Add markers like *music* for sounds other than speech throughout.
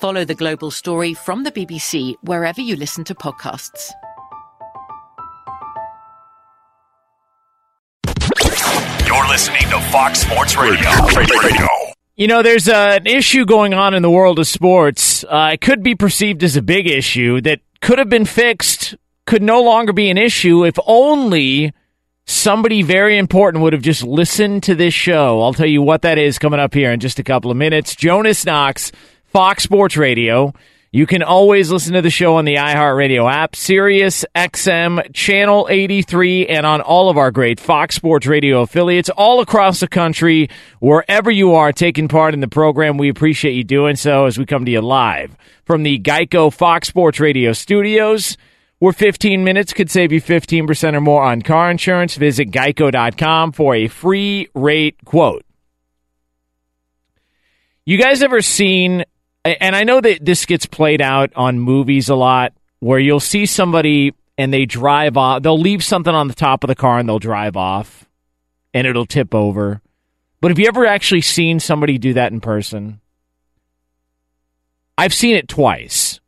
Follow The Global Story from the BBC wherever you listen to podcasts. You're listening to Fox Sports Radio. Radio. You know, there's uh, an issue going on in the world of sports. Uh, it could be perceived as a big issue that could have been fixed, could no longer be an issue if only somebody very important would have just listened to this show. I'll tell you what that is coming up here in just a couple of minutes. Jonas Knox, Fox Sports Radio. You can always listen to the show on the iHeartRadio app, Sirius XM, Channel 83, and on all of our great Fox Sports Radio affiliates all across the country. Wherever you are taking part in the program, we appreciate you doing so as we come to you live from the Geico Fox Sports Radio studios. Where 15 minutes could save you 15% or more on car insurance. Visit geico.com for a free rate quote. You guys ever seen and I know that this gets played out on movies a lot where you'll see somebody and they drive off, they'll leave something on the top of the car and they'll drive off and it'll tip over. But have you ever actually seen somebody do that in person? I've seen it twice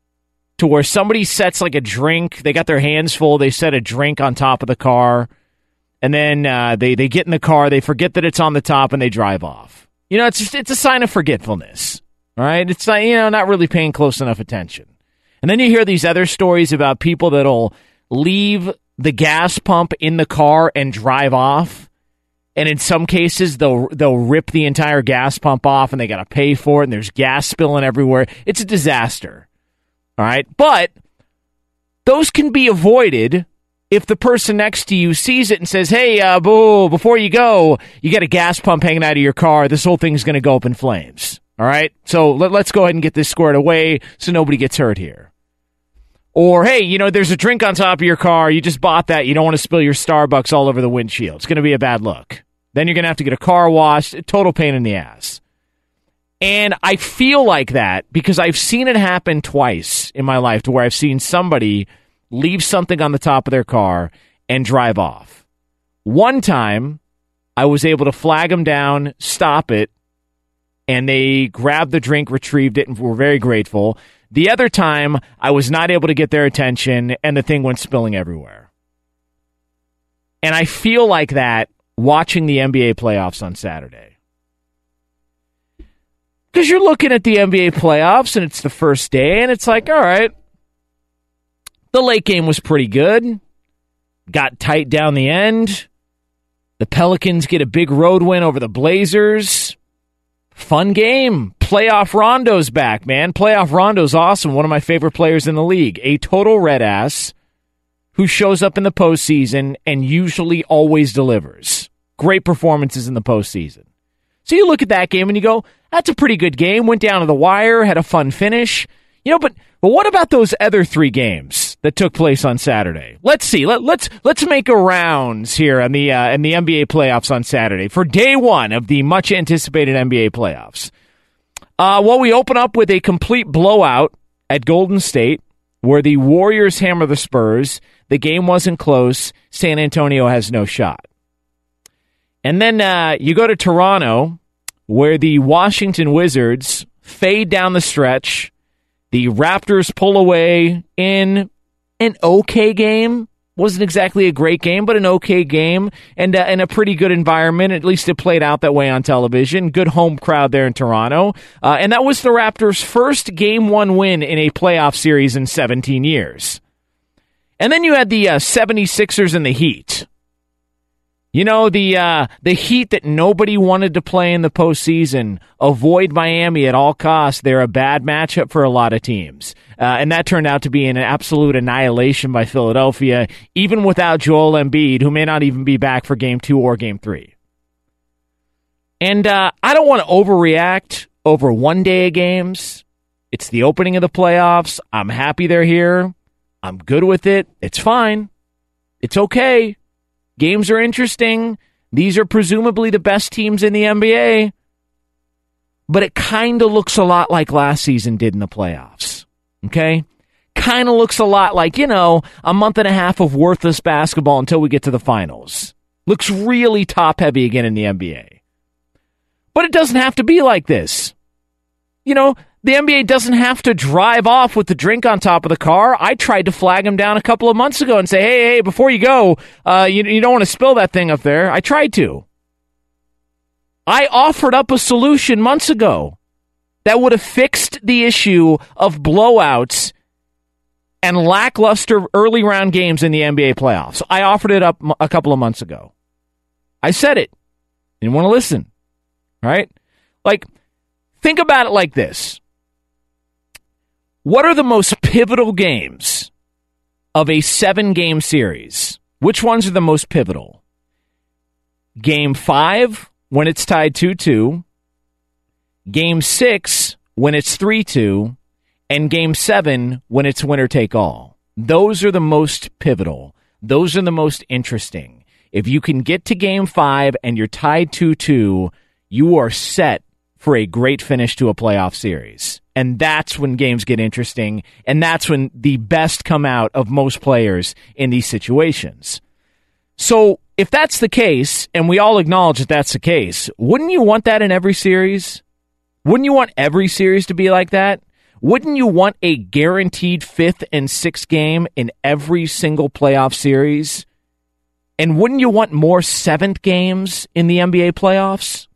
to where somebody sets like a drink, they got their hands full, they set a drink on top of the car, and then uh, they, they get in the car, they forget that it's on the top, and they drive off. You know, it's just, it's a sign of forgetfulness. All right. It's not, you know, not really paying close enough attention. And then you hear these other stories about people that'll leave the gas pump in the car and drive off. And in some cases, they'll they'll rip the entire gas pump off, and they got to pay for it. And there's gas spilling everywhere. It's a disaster. All right, but those can be avoided if the person next to you sees it and says, "Hey, uh, boo! Before you go, you got a gas pump hanging out of your car. This whole thing's going to go up in flames." All right. So let, us go ahead and get this squared away so nobody gets hurt here. Or, hey, you know, there's a drink on top of your car. You just bought that. You don't want to spill your Starbucks all over the windshield. It's going to be a bad look. Then you're going to have to get a car washed. Total pain in the ass. And I feel like that because I've seen it happen twice in my life to where I've seen somebody leave something on the top of their car and drive off. One time, I was able to flag them down, stop it, and they grabbed the drink, retrieved it, and were very grateful. The other time, I was not able to get their attention, and the thing went spilling everywhere. And I feel like that watching the NBA playoffs on Saturday. Because you're looking at the NBA playoffs, and it's the first day, and it's like, all right, the late game was pretty good. Got tight down the end. The Pelicans get a big road win over the Blazers. Fun game. Playoff Rondo's back, man. Playoff Rondo's awesome. One of my favorite players in the league. A total red ass who shows up in the postseason and usually always delivers. Great performances in the postseason. So you look at that game and you go, that's a pretty good game. Went down to the wire, had a fun finish. You know, but but what about those other three games that took place on Saturday. Let's see. Let, let's let's make a rounds here in the uh, the NBA playoffs on Saturday for day one of the much anticipated NBA playoffs. Uh, well, we open up with a complete blowout at Golden State, where the Warriors hammer the Spurs. The game wasn't close. San Antonio has no shot. And then uh, you go to Toronto, where the Washington Wizards fade down the stretch. The Raptors pull away in an okay game. Wasn't exactly a great game, but an okay game and uh, in a pretty good environment. At least it played out that way on television. Good home crowd there in Toronto. Uh, and that was the Raptors' first game one win in a playoff series in 17 years. And then you had the uh, 76ers and the Heat. You know the uh, the Heat that nobody wanted to play in the postseason. Avoid Miami at all costs. They're a bad matchup for a lot of teams, uh, and that turned out to be an absolute annihilation by Philadelphia, even without Joel Embiid, who may not even be back for Game Two or Game Three. And uh, I don't want to overreact over one day of games. It's the opening of the playoffs. I'm happy they're here. I'm good with it. It's fine. It's okay. Games are interesting. These are presumably the best teams in the NBA. But it kind of looks a lot like last season did in the playoffs. Okay? Kind of looks a lot like, you know, a month and a half of worthless basketball until we get to the finals. Looks really top heavy again in the NBA. But it doesn't have to be like this. You know, the NBA doesn't have to drive off with the drink on top of the car. I tried to flag him down a couple of months ago and say, hey, hey, before you go, uh, you, you don't want to spill that thing up there. I tried to. I offered up a solution months ago that would have fixed the issue of blowouts and lackluster early round games in the NBA playoffs. I offered it up a couple of months ago. I said it. Didn't want to listen. Right? Like, think about it like this what are the most pivotal games of a seven game series? Which ones are the most pivotal? Game five, when it's tied 2 2. Game six, when it's 3 2. And game seven, when it's winner take all. Those are the most pivotal. Those are the most interesting. If you can get to game five and you're tied 2 2, you are set for a great finish to a playoff series. And that's when games get interesting. And that's when the best come out of most players in these situations. So if that's the case, and we all acknowledge that that's the case, wouldn't you want that in every series? Wouldn't you want every series to be like that? Wouldn't you want a guaranteed fifth and sixth game in every single playoff series? And wouldn't you want more seventh games in the NBA playoffs?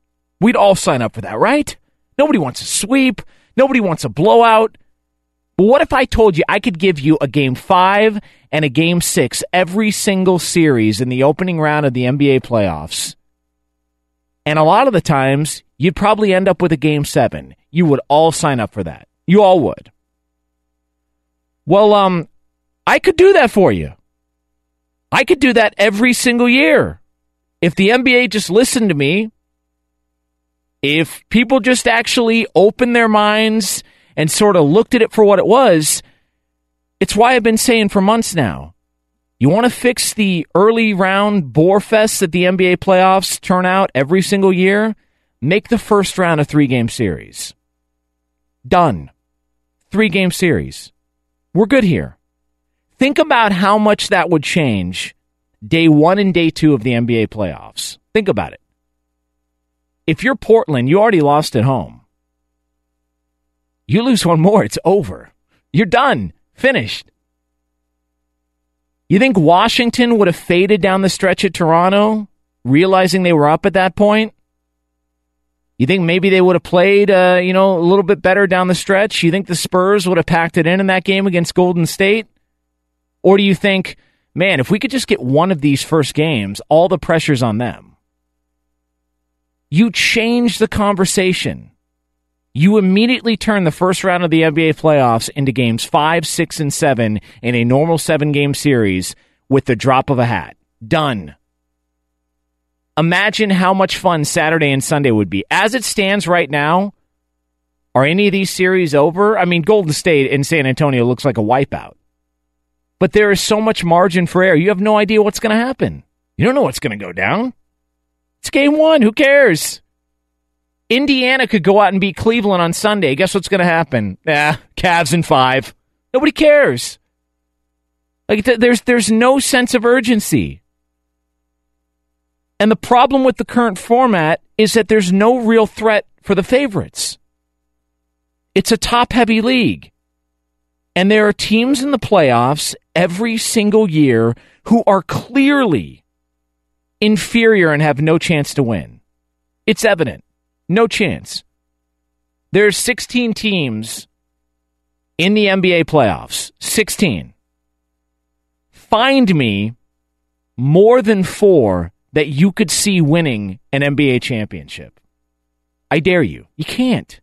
We'd all sign up for that, right? Nobody wants a sweep. Nobody wants a blowout. But what if I told you I could give you a game five and a game six every single series in the opening round of the NBA playoffs? And a lot of the times, you'd probably end up with a game seven. You would all sign up for that. You all would. Well, um, I could do that for you. I could do that every single year. If the NBA just listened to me if people just actually opened their minds and sort of looked at it for what it was, it's why I've been saying for months now. You want to fix the early round bore fest that the NBA playoffs turn out every single year? Make the first round a three game series. Done. Three game series. We're good here. Think about how much that would change day one and day two of the NBA playoffs. Think about it if you're Portland, you already lost at home. You lose one more, it's over. You're done. Finished. You think Washington would have faded down the stretch at Toronto, realizing they were up at that point? You think maybe they would have played, uh, you know, a little bit better down the stretch? You think the Spurs would have packed it in in that game against Golden State? Or do you think, man, if we could just get one of these first games, all the pressure's on them? You change the conversation. You immediately turn the first round of the NBA playoffs into games five, six, and seven in a normal seven game series with the drop of a hat. Done. Imagine how much fun Saturday and Sunday would be. As it stands right now, are any of these series over? I mean, Golden State and San Antonio looks like a wipeout. but there is so much margin for error. You have no idea what's going to happen. You don't know what's going to go down. It's game one. Who cares? Indiana could go out and beat Cleveland on Sunday. Guess what's going to happen? Yeah, Cavs in five. Nobody cares. Like th- there's there's no sense of urgency. And the problem with the current format is that there's no real threat for the favorites. It's a top heavy league. And there are teams in the playoffs every single year who are clearly inferior and have no chance to win. It's evident. No chance. There's 16 teams in the NBA playoffs. 16. Find me more than four that you could see winning an NBA championship. I dare you. You can't.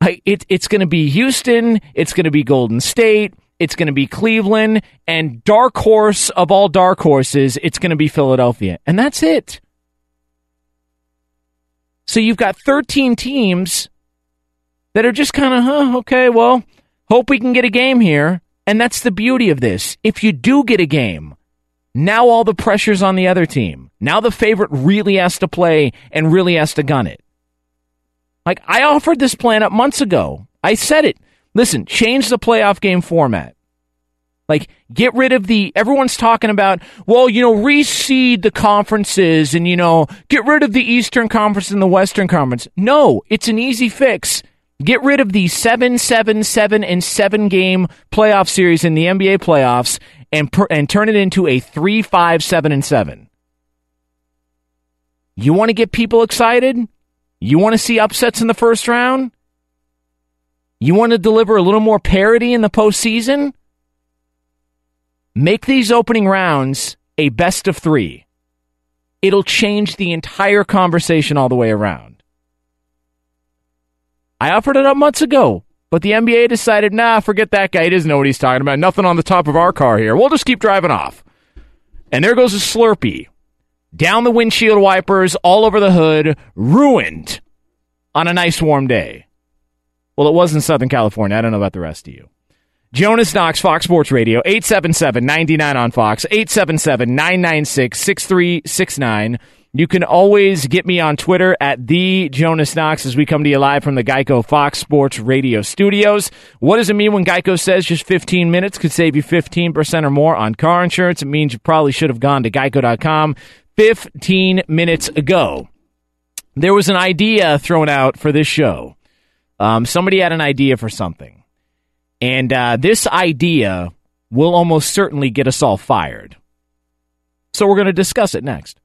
I, it, it's going to be Houston. It's going to be Golden State. It's going to be Cleveland. And dark horse of all dark horses, it's going to be Philadelphia. And that's it. So you've got 13 teams that are just kind of, huh, okay, well, hope we can get a game here. And that's the beauty of this. If you do get a game, now all the pressure's on the other team. Now the favorite really has to play and really has to gun it. Like I offered this plan up months ago. I said it. Listen, change the playoff game format. Like, get rid of the. Everyone's talking about, well, you know, reseed the conferences and, you know, get rid of the Eastern Conference and the Western Conference. No, it's an easy fix. Get rid of the 7 7 7 and 7 game playoff series in the NBA playoffs and, per, and turn it into a 3 5 7 and 7. You want to get people excited? You want to see upsets in the first round? You want to deliver a little more parity in the postseason? Make these opening rounds a best of three. It'll change the entire conversation all the way around. I offered it up months ago, but the NBA decided, nah, forget that guy. He doesn't know what he's talking about. Nothing on the top of our car here. We'll just keep driving off. And there goes a Slurpee. Down the windshield wipers, all over the hood, ruined on a nice warm day. Well, it was in Southern California. I don't know about the rest of you. Jonas Knox, Fox Sports Radio, 877 99 on Fox, 877 996 6369. You can always get me on Twitter at the Jonas Knox as we come to you live from the Geico Fox Sports Radio studios. What does it mean when Geico says just 15 minutes could save you 15% or more on car insurance? It means you probably should have gone to geico.com 15 minutes ago. There was an idea thrown out for this show. Um, somebody had an idea for something. And uh, this idea will almost certainly get us all fired. So we're going to discuss it next.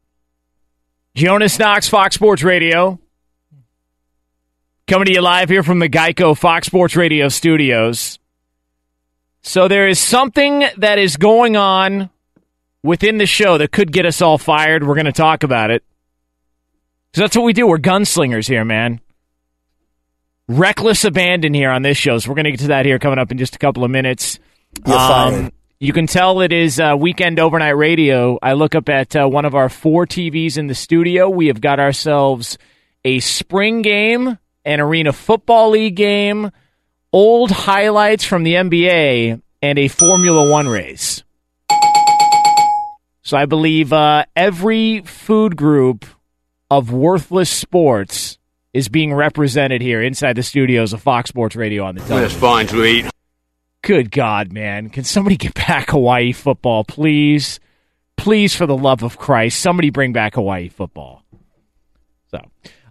Jonas Knox, Fox Sports Radio. Coming to you live here from the Geico Fox Sports Radio studios. So there is something that is going on within the show that could get us all fired. We're going to talk about it. Because that's what we do. We're gunslingers here, man reckless abandon here on this show. So we're going to get to that here coming up in just a couple of minutes. Um, you can tell it is uh, weekend overnight radio. I look up at uh, one of our four TVs in the studio. We have got ourselves a spring game, an arena football league game, old highlights from the NBA, and a Formula One race. So I believe uh, every food group of worthless sports is being represented here inside the studios of Fox Sports Radio on the television. That's fine to eat. Good God, man. Can somebody get back Hawaii football, please? Please, for the love of Christ, somebody bring back Hawaii football.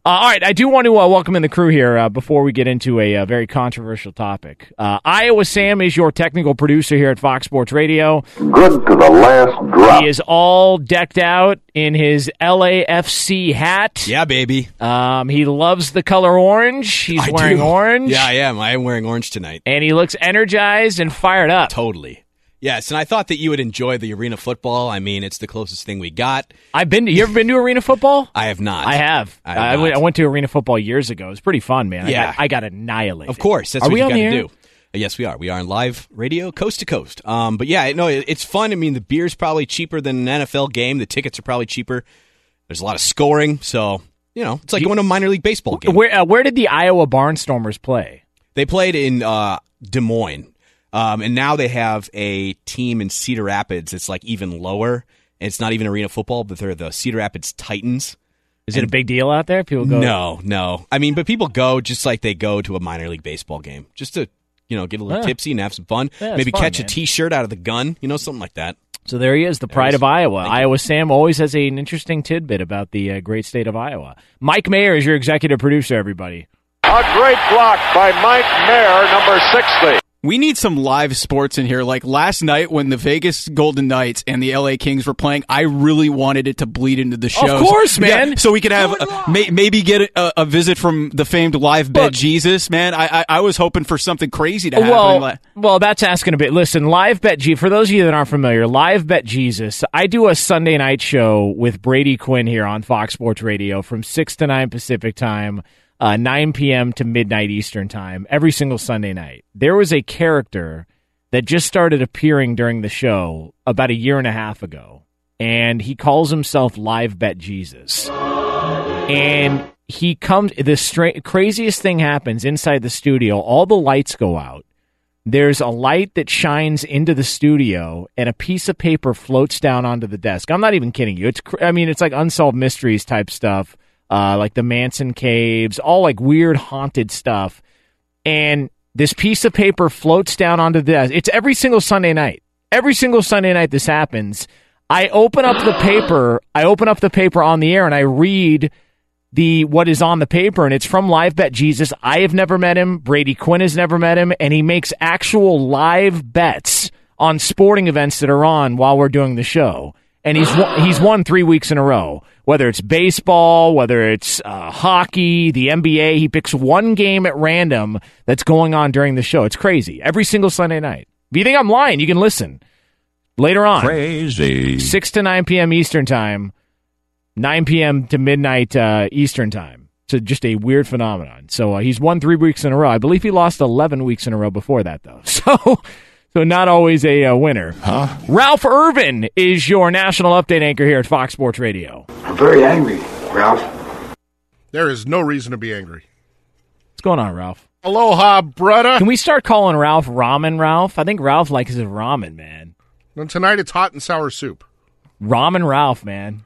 So, uh, all right, I do want to uh, welcome in the crew here uh, before we get into a, uh, very controversial topic. Uh, Iowa Sam is your technical producer here at Fox Sports Radio. Good to the last drop. He is all decked out in his LAFC hat. Yeah, baby. Um, he loves the color orange. He's I wearing do. orange. Yeah, I am. I am wearing orange tonight. And he looks energized and fired up. Totally. Yes, and I thought that you would enjoy the arena football. I mean, it's the closest thing we got. I've been. To, you ever been to arena football? I have not. I have. I have I, went. I went to arena football years ago. It was pretty fun, man. I Yeah. got, I got annihilated. Of course, that's Are what we you got to do. Yes, we are. We are on live radio, coast to coast. Um, but yeah, no, it, it's fun. I mean, the beer's probably cheaper than an NFL game. The tickets are probably cheaper. There's a lot of scoring, so you know, it's like going to a minor league baseball game. Where uh, Where did the Iowa Barnstormers play? They played in uh, Des Moines. Um, and now they have a team in Cedar Rapids. It's like even lower. It's not even arena football, but they're the Cedar Rapids Titans. Is it a big deal out there? People go. No, no. I mean, but people go just like they go to a minor league baseball game, just to you know get a little Yeah. tipsy and have some fun. Yeah, Maybe fun, catch man. a T-shirt out of the gun, you know, something like that. So there he is, the pride of Iowa. Iowa Sam always has an interesting tidbit about the uh, great state of Iowa. Mike Mayer is your executive producer. Everybody. A great block by Mike Mayer, number 60. We need some live sports in here. Like last night when the Vegas Golden Knights and the LA Kings were playing, I really wanted it to bleed into the show. Of course, man. so we could have may, maybe get a, a visit from the famed live Bet Look. Jesus. Man, I, I I was hoping for something crazy to happen. Well, well, that's asking a bit. Listen, Live Bet G. For those of you that aren't familiar, Live Bet Jesus. I do a Sunday night show with Brady Quinn here on Fox Sports Radio from six to nine Pacific time, uh, nine p.m. to midnight Eastern time, every single Sunday night. There was a character that just started appearing during the show about a year and a half ago, and he calls himself Live Bet Jesus. And he comes the stra- craziest thing happens inside the studio. All the lights go out. There's a light that shines into the studio and a piece of paper floats down onto the desk. I'm not even kidding you. It's cr- i mean it's like unsolved mysteries type stuff uh, like the manson caves all like weird haunted stuff. And this piece of paper floats down onto desk it's every single sunday night. Every single sunday night this happens. I open up the paper i open up the paper on the air and i read the what is on the paper and it's from live bet jesus. I have never met him. Brady quinn has never met him and he makes actual live bets on sporting events that are on while we're doing the show and he's won, *gasps* he's won three weeks in a row whether it's baseball whether it's uh, hockey the nba he picks one game at random that's going on during the show it's crazy every single sunday night if you think i'm lying you can listen later on Crazy. 6 to 9 p.m eastern time 9 p.m. to midnight uh, Eastern time. So just a weird phenomenon. So uh, he's won three weeks in a row. I believe he lost 11 weeks in a row before that, though. *laughs* So, so not always a uh, winner. Huh? Ralph Irvin is your national update anchor here at Fox Sports Radio. I'm very angry, Ralph. There is no reason to be angry. What's going on, Ralph? Aloha, brother. Can we start calling Ralph Ramen Ralph? I think Ralph likes his ramen, man. And tonight it's hot and sour soup. Ramen Ralph, man.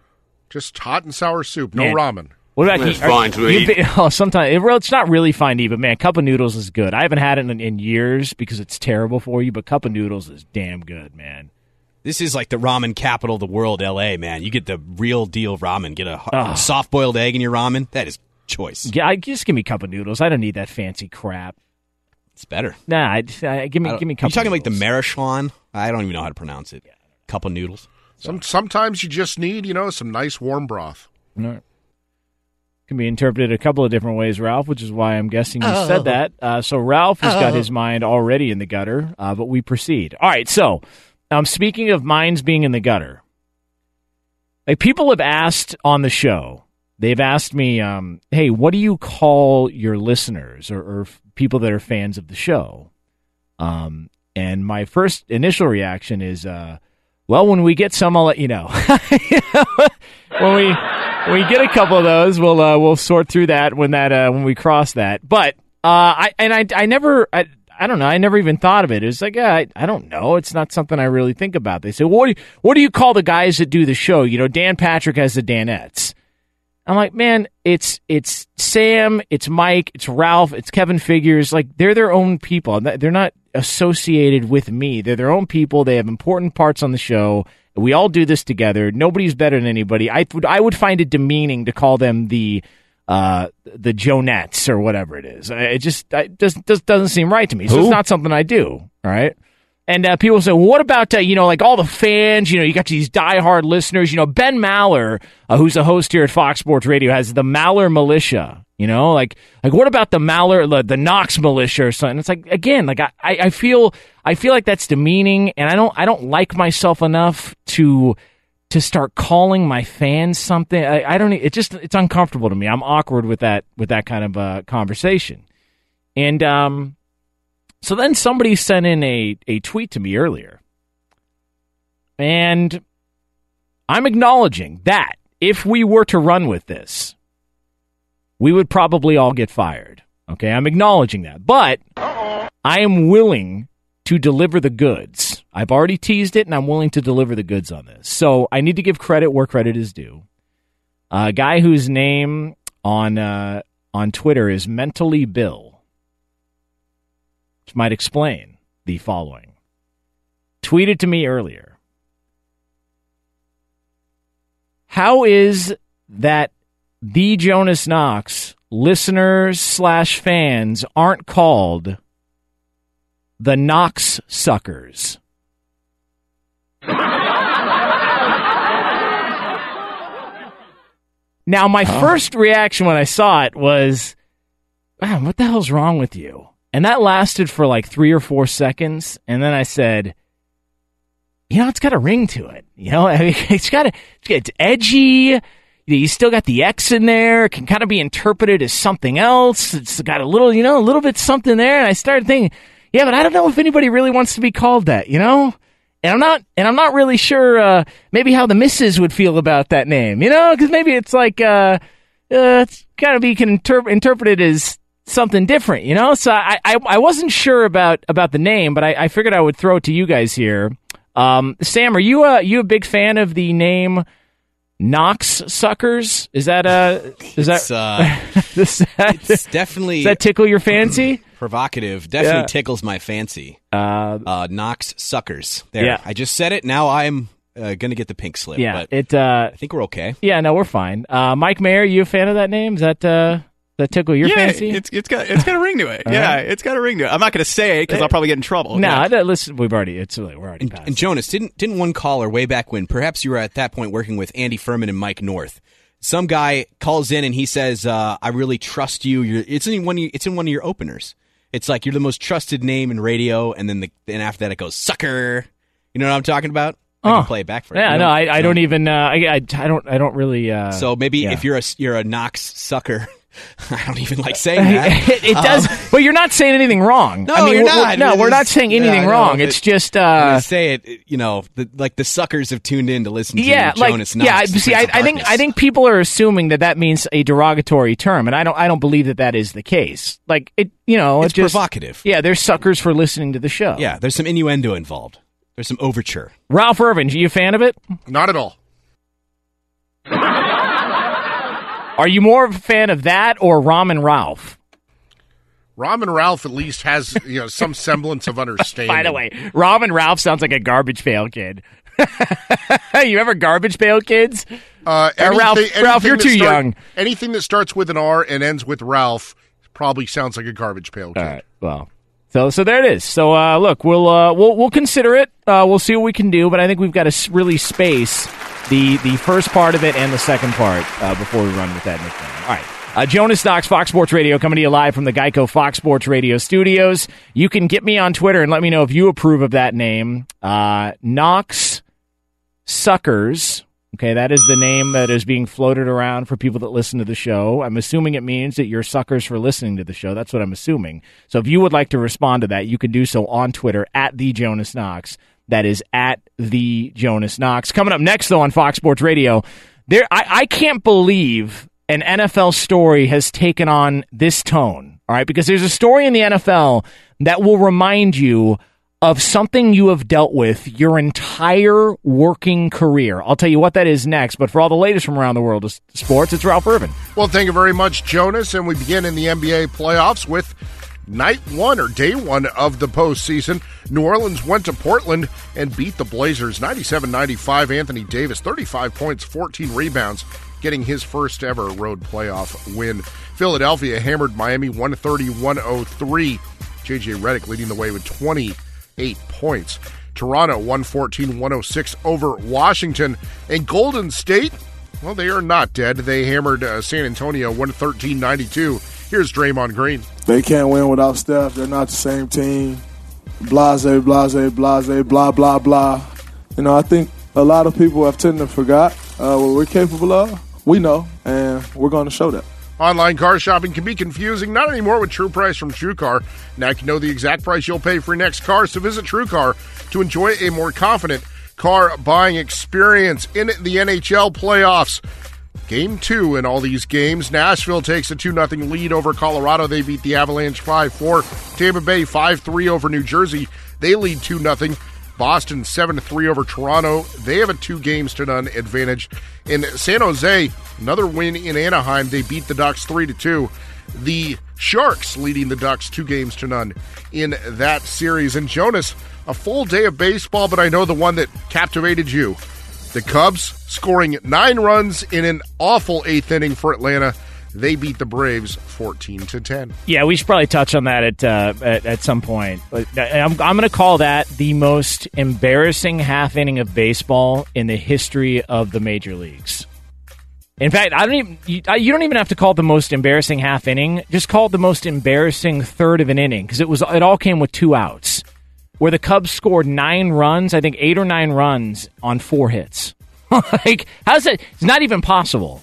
Just hot and sour soup, no Man. ramen. What about That's you? are- fine to you eat. thi- *laughs* oh, sometimes it, it's not really fine to eat, but man, cup of noodles is good. I haven't had it in, in years because it's terrible for you, but cup of noodles is damn good, man. This is like the ramen capital of the world, L.A. Man, you get the real deal ramen. Get a, soft boiled egg in your ramen. That is choice. Yeah, I, just give me cup of noodles. I don't need that fancy crap. It's better. Nah, I, I, give me I don't- give me. Are Cup you talking of like the Maruchan? I don't even know how to pronounce it. Cup of noodles. Some sometimes you just need, you know, some nice warm broth. No. Can be interpreted a couple of different ways, Ralph, which is why I'm guessing you Oh. said that. Uh, so Ralph has got Oh. his mind already in the gutter, uh, but we proceed. All right, so um, speaking of minds being in the gutter, like people have asked on the show, they've asked me, um, "Hey, what do you call your listeners or, or people that are fans of the show?" Um, and my first initial reaction is, uh, "Well, when we get some, I'll let you know." *laughs* when we when we get a couple of those, we'll uh, we'll sort through that when that uh, when we cross that. But uh, I and I I never I, I don't know I never even thought of it. It's like yeah, I I don't know. It's not something I really think about. They say what do you, what do you call the guys that do the show? You know, Dan Patrick has the Danettes. I'm like, man, it's it's Sam, it's Mike, it's Ralph, it's Kevin Figures. Like they're their own people. They're not associated with me. They're their own people. They have important parts on the show. We all do this together. Nobody's better than anybody. I would I would find it demeaning to call them the uh the Jonettes or whatever it is. It just it just, just doesn't seem right to me. So Who? it's not something I do. All right. And uh, people say, well, what about, uh, you know, like all the fans? You know, you got these diehard listeners. You know, Ben Maller, uh, who's a host here at Fox Sports Radio, has the Maller Militia. You know, like, like what about the Maller, the, the Knox Militia or something? It's like, again, like I, I feel, I feel like that's demeaning and I don't, I don't like myself enough to, to start calling my fans something. I, I don't, it just, it's uncomfortable to me. I'm awkward with that, with that kind of uh, conversation. And, um, so then somebody sent in a, a tweet to me earlier. And I'm acknowledging that if we were to run with this, we would probably all get fired. Okay, I'm acknowledging that. But I am willing to deliver the goods. I've already teased it, and I'm willing to deliver the goods on this. So I need to give credit where credit is due. A guy whose name on uh, on Twitter is Mentally Bill, which might explain the following. Tweeted to me earlier. How is that the Jonas Knox listeners slash fans aren't called the Knox suckers? Now, my first reaction when I saw it was, man, what the hell's wrong with you? And that lasted for like three or four seconds. And then I said, you know, it's got a ring to it. You know, I *laughs* mean, it's got a, it's edgy. You, still got the X in there. It can kind of be interpreted as something else. It's got a little, you know, a little bit something there. And I started thinking, yeah, but I don't know if anybody really wants to be called that, you know? And I'm not, and I'm not really sure, uh, maybe how the missus would feel about that name, you know, because maybe it's like, uh, uh, it's gotta be can inter- interpreted as something different, you know. So I, I, I wasn't sure about about the name, but I, I figured I would throw it to you guys here. Um, Sam, are you a you a big fan of the name Knox Suckers? Is that a is that, uh, *laughs* does that it's definitely does that tickle your fancy? provocative. Definitely Yeah. tickles my fancy. Uh, Uh, Knox suckers. There. Yeah. I just said it. Now I'm uh, gonna get the pink slip. yeah, But it. Uh, I think we're okay. yeah, no, we're fine. Uh, Mike Mayer, you a fan of that name? Is that uh, that tickle your yeah, fancy? it's it's got it's got a ring to it. *laughs* All yeah, right. it's got a ring to it. I'm not going to say it because I'll probably get in trouble. no, Yeah. I don't- listen, we've already. It's we're already past. And Jonas, didn't didn't one caller way back when? Perhaps you were at that point working with Andy Furman and Mike North. Some guy calls in and he says, uh, "I really trust you." You're, it's in one. of- It's in one of your openers. It's like you're the most trusted name in radio, and then the and after that it goes sucker. You know what I'm talking about? I Oh. can play it back for you. Yeah, You no. I, I So- don't even. Uh, I, I, I don't. I don't really. Uh, So maybe yeah. if you're a you're a Knox sucker, *laughs* I don't even like *laughs* saying that. it, it does, Um, but you're not saying anything wrong. No, I mean, you're we're- we're- not. No, It we're is- not saying anything I wrong. but It's just. when I Uh, say it, you know, the, like the suckers have tuned in to listen to yeah, like Jonas Knox. yeah. I- the See, I, Prince I think I think people are assuming that that means a derogatory term, and I don't. I don't believe that that is the case. Like it, you know, it's it just, provocative. Yeah, there's suckers for listening to the show. Yeah, there's some innuendo involved. There's some overture. Ralph Irvin, are you a fan of it? Not at all. Are you more of a fan of that or Ramen Ralph? Ramen Ralph at least has you know some semblance of understanding. *laughs* By the way, Ramen Ralph sounds like a garbage pail kid. *laughs* you ever garbage pail kids? uh, Uh, Ralph- anything- Ralph, you're too start- young. Anything that starts with an R and ends with Ralph probably sounds like a garbage pail kid. All right. Well, so so there it is. So uh, look, we'll uh, we'll we'll consider it. Uh, we'll see what we can do, but I think we've got to really space the the first part of it and the second part uh, before we run with that nickname. All right. Uh, Jonas Knox, Fox Sports Radio, coming to you live from the Geico Fox Sports Radio studios. You can get me on Twitter and let me know if you approve of that name. Uh, Knox Suckers. Okay, that is the name that is being floated around for people that listen to the show. I'm assuming it means that you're suckers for listening to the show. That's what I'm assuming. So if you would like to respond to that, you can do so on Twitter at the Jonas Knox. That is at the Jonas Knox. Coming up next, though, on Fox Sports Radio, there I, I can't believe an NFL story has taken on this tone. All right, because there's a story in the NFL that will remind you of something you have dealt with your entire working career. I'll tell you what that is next. But for all the latest from around the world of sports, it's Ralph Irvin. Well, thank you very much, Jonas. And we begin in the NBA playoffs with night one or day one of the postseason. New Orleans went to Portland and beat the Blazers 97 95. Anthony Davis, 35 points, 14 rebounds, getting his first ever road playoff win. Philadelphia hammered Miami 130 103. JJ Redick leading the way with 28 points. Toronto 114 106 over Washington. And Golden State well, they are not dead. They hammered uh, San Antonio 113 92. Here's Draymond Green. They can't win without Steph. They're not the same team. Blase, blase, blase, blah, blah, blah. You know, I think a lot of people have tended to forgot uh, what we're capable of. We know, and we're going to show that. Online car shopping can be confusing, not anymore with True Price from TrueCar. Now you can know the exact price you'll pay for your next car, so visit TrueCar to enjoy a more confident car buying experience in the NHL playoffs. Game two in all these games. Nashville takes a 2 0 lead over Colorado. They beat the Avalanche 5 4. Tampa Bay 5 3 over New Jersey. They lead 2 0. Boston 7 3 over Toronto. They have a two games to none advantage. In San Jose, another win in Anaheim. They beat the Ducks 3 2. The Sharks leading the Ducks two games to none in that series. And Jonas, a full day of baseball, but I know the one that captivated you. The Cubs scoring nine runs in an awful eighth inning for Atlanta. They beat the Braves fourteen to ten. Yeah, we should probably touch on that at uh, at, at, some point. Uh, I'm, I'm going to call that the most embarrassing half inning of baseball in the history of the major leagues. In fact, I don't even you, you, don't even have to call it the most embarrassing half inning. Just call it the most embarrassing third of an inning because it was it all came with two outs, where the Cubs scored nine runs. I think eight or nine runs on four hits. *laughs* like how's that? It's not even possible.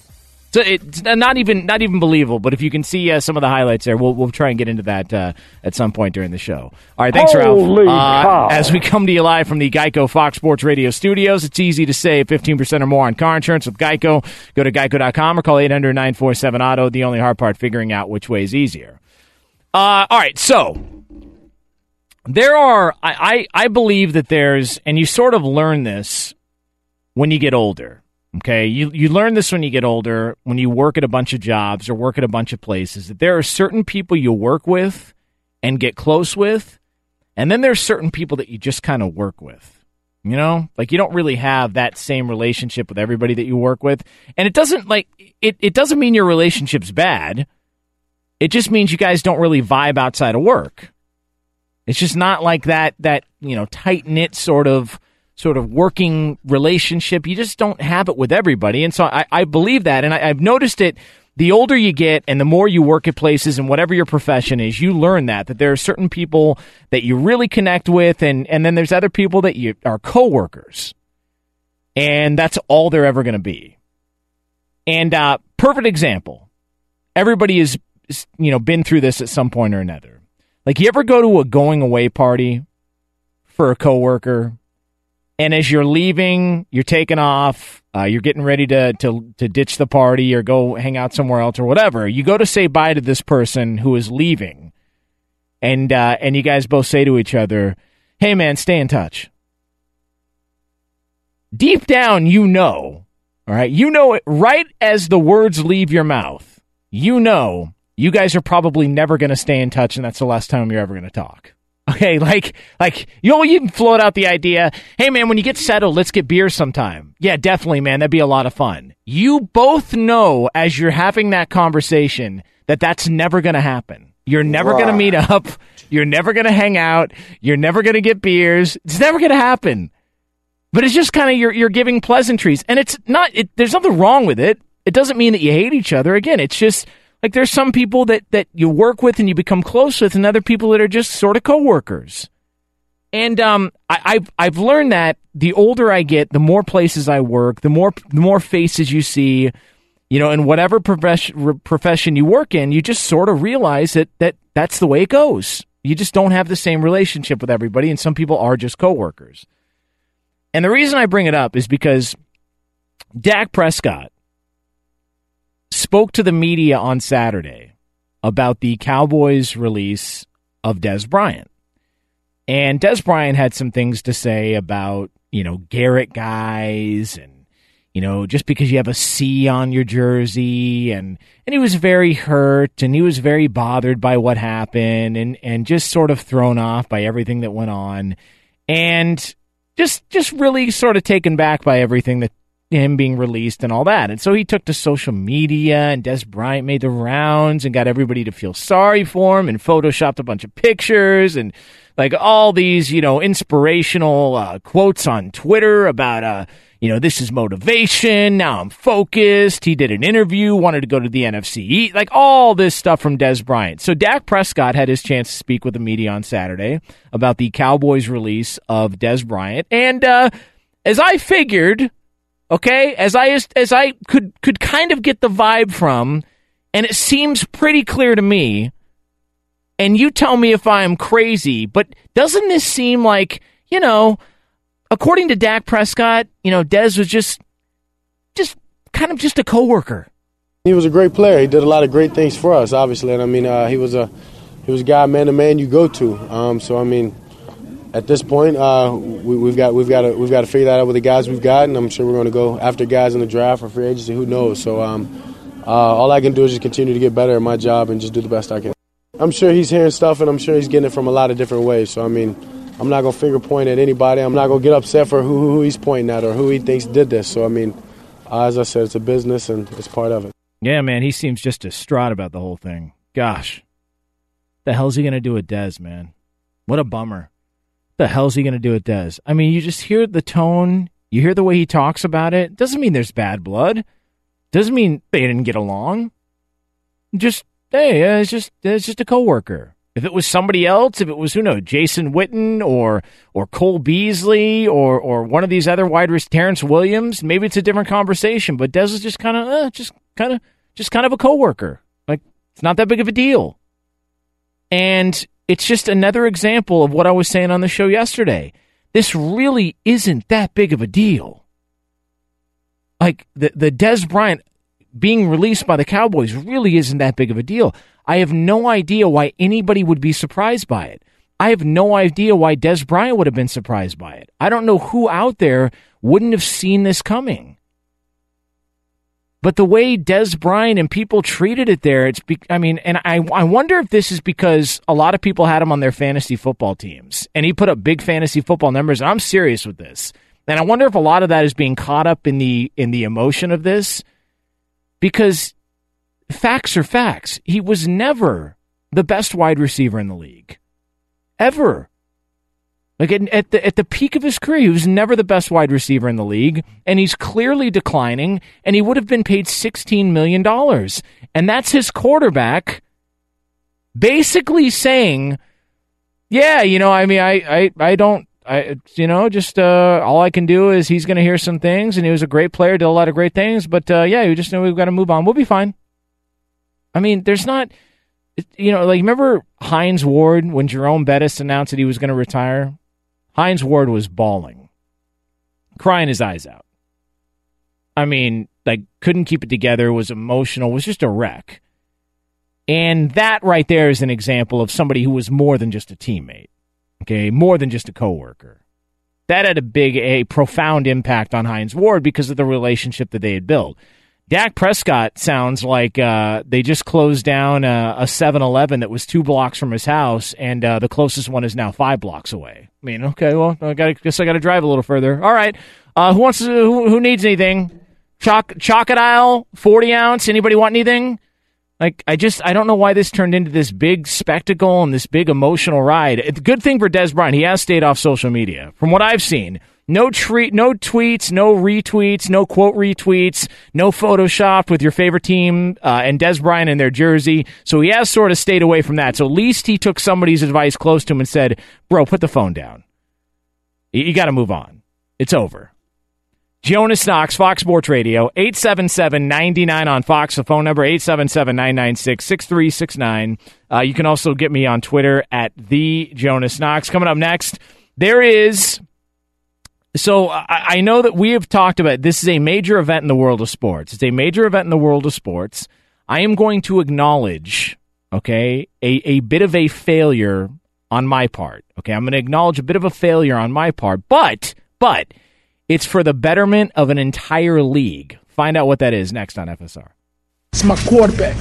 So it's not even not even believable. But if you can see uh, some of the highlights there, we'll we'll try and get into that uh, at some point during the show. All right, thanks, Holy Ralph. Uh, as we come to you live from the Geico Fox Sports Radio studios, it's easy to save fifteen percent or more on car insurance with Geico. Go to geico.com or call 800-947 auto. The only hard part figuring out which way is easier. Uh, all right, so there are I, I I believe that there's and you sort of learn this when you get older Okay, you you learn this when you get older, when you work at a bunch of jobs or work at a bunch of places. That there are certain people you work with and get close with, and then there's certain people that you just kind of work with. You know, like you don't really have that same relationship with everybody that you work with, and it doesn't like it. It doesn't mean your relationship's bad. It just means you guys don't really vibe outside of work. It's just not like that that you know tight knit sort of sort of working relationship. You just don't have it with everybody. And so I, I believe that. And I, I've noticed it the older you get and the more you work at places and whatever your profession is, you learn that that there are certain people that you really connect with and and then there's other people that you are coworkers. And that's all they're ever going to be. And uh, perfect example. Everybody has you know been through this at some point or another. Like you ever go to a going away party for a coworker and as you're leaving, you're taking off, uh, you're getting ready to, to to ditch the party or go hang out somewhere else or whatever. You go to say bye to this person who is leaving, and uh, and you guys both say to each other, "Hey, man, stay in touch." Deep down, you know, all right, you know it right as the words leave your mouth. You know, you guys are probably never going to stay in touch, and that's the last time you're ever going to talk. Okay, *laughs* like like you know you can float out the idea, hey man, when you get settled, let's get beer sometime. Yeah, definitely, man, that'd be a lot of fun. You both know as you're having that conversation that that's never going to happen. You're never going to meet up. You're never going to hang out. You're never going to get beers. It's never going to happen. But it's just kind of you're you're giving pleasantries, and it's not. It, there's nothing wrong with it. It doesn't mean that you hate each other. Again, it's just like there's some people that that you work with and you become close with, and other people that are just sort of coworkers. And um, I, I've I've learned that the older I get, the more places I work, the more the more faces you see, you know, in whatever profession profession you work in, you just sort of realize that that that's the way it goes. You just don't have the same relationship with everybody, and some people are just coworkers. And the reason I bring it up is because Dak Prescott spoke to the media on Saturday about the Cowboys' release of Dez Bryant. And Dez Bryant had some things to say about, you know, Garrett guys and, you know, just because you have a C on your jersey and and he was very hurt and he was very bothered by what happened and and just sort of thrown off by everything that went on and just just really sort of taken back by everything that him being released and all that. And so he took to social media, and Dez Bryant made the rounds and got everybody to feel sorry for him and photoshopped a bunch of pictures and like all these, you know, inspirational uh, quotes on Twitter about, uh, you know, this is motivation. Now I'm focused. He did an interview, wanted to go to the NFC, like all this stuff from Dez Bryant. So Dak Prescott had his chance to speak with the media on Saturday about the Cowboys release of Dez Bryant. And, uh, as I figured, Okay, as I as I could could kind of get the vibe from, and it seems pretty clear to me. And you tell me if I am crazy, but doesn't this seem like you know, according to Dak Prescott, you know, Dez was just just kind of just a coworker. He was a great player. He did a lot of great things for us, obviously. And I mean, uh, he was a he was a guy man to man you go to. Um, so I mean, at this point, uh, we, have got we've got to we've got to figure that out with the guys we've got, and I'm sure we're going to go after guys in the draft or free agency. Who knows? So um, uh, all I can do is just continue to get better at my job and just do the best I can. I'm sure he's hearing stuff, and I'm sure he's getting it from a lot of different ways. So I mean, I'm not gonna finger point at anybody. I'm not gonna get upset for who, who he's pointing at or who he thinks did this. So I mean, uh, as I said, it's a business and it's part of it. Yeah, man, he seems just distraught about the whole thing. Gosh, the hell's he gonna do with Dez, man? What a bummer. The hell's he gonna do with Dez? I mean, you just hear the tone, you hear the way he talks about it. Doesn't mean there's bad blood. Doesn't mean they didn't get along. Just hey, it's just it's just a coworker. If it was somebody else, if it was who knows, Jason Witten or or Cole Beasley or or one of these other wide receivers, Terrance Williams, maybe it's a different conversation. But Dez is just kind of uh, just kind of just kind of a coworker. Like it's not that big of a deal. And it's just another example of what I was saying on the show yesterday. This really isn't that big of a deal. Like the the Dez Bryant being released by the Cowboys really isn't that big of a deal. I have no idea why anybody would be surprised by it. I have no idea why Dez Bryant would have been surprised by it. I don't know who out there wouldn't have seen this coming. But the way Dez Bryant and people treated it there, it's, be, I mean, and I, I wonder if this is because a lot of people had him on their fantasy football teams and he put up big fantasy football numbers. And I'm serious with this. And I wonder if a lot of that is being caught up in the, in the emotion of this because facts are facts. He was never the best wide receiver in the league. Ever. Like at, at, the at the peak of his career, he was never the best wide receiver in the league, and he's clearly declining. And he would have been paid sixteen million dollars, and that's his quarterback, basically saying, "Yeah, you know, I mean, I I, I don't I, you know, just uh, all I can do is he's going to hear some things, and he was a great player, did a lot of great things. But uh, yeah, we just know we've got to move on. We'll be fine. I mean, there's not, you know, like remember Hines Ward when Jerome Bettis announced that he was going to retire. Hines Ward was bawling, crying his eyes out. I mean, like couldn't keep it together, was emotional, was just a wreck. And that right there is an example of somebody who was more than just a teammate. Okay, more than just a coworker. That had a big, a profound impact on Hines Ward because of the relationship that they had built. Dak Prescott sounds like uh, they just closed down a 7 Eleven that was two blocks from his house, and uh, the closest one is now five blocks away. I mean, okay, well, I gotta, guess I got to drive a little further. All right. Uh, who wants to, who, who needs anything? Choc- chocolate aisle, 40 ounce. Anybody want anything? Like, I just, I don't know why this turned into this big spectacle and this big emotional ride. It's a good thing for Dez Bryant. He has stayed off social media. From what I've seen, no treat, no tweets, no retweets, no quote retweets, no Photoshop with your favorite team uh, and Dez Bryant in their jersey. So he has sort of stayed away from that. So at least he took somebody's advice close to him and said, "Bro, put the phone down. You, you got to move on. It's over." Jonas Knox, Fox Sports Radio, 877-99 on Fox, the phone number, 877-996-6369. Uh, you can also get me on Twitter at the Jonas Knox. Coming up next, there is... So I, I know that we have talked about this is a major event in the world of sports. It's a major event in the world of sports. I am going to acknowledge, okay, a, a bit of a failure on my part. Okay, I'm going to acknowledge a bit of a failure on my part, but, but it's for the betterment of an entire league. Find out what that is next on FSR. It's my quarterback.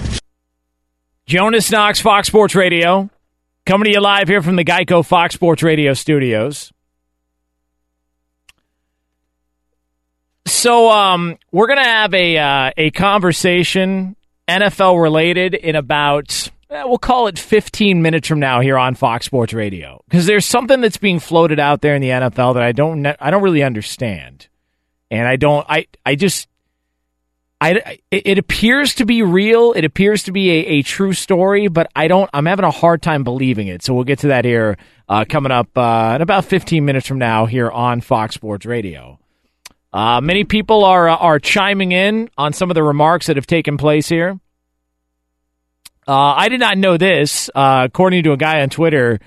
Jonas Knox, Fox Sports Radio, coming to you live here from the Geico Fox Sports Radio studios. So, um, we're gonna have a uh, a conversation NFL related in about eh, we'll call it 15 minutes from now here on Fox Sports Radio because there's something that's being floated out there in the NFL that I don't I don't really understand, and I don't I I just I it appears to be real. It appears to be a, a true story, but I don't. I'm having a hard time believing it. So we'll get to that here uh, coming up uh, in about 15 minutes from now here on Fox Sports Radio. Uh, many people are are chiming in on some of the remarks that have taken place here. Uh, I did not know this, uh, according to a guy on Twitter,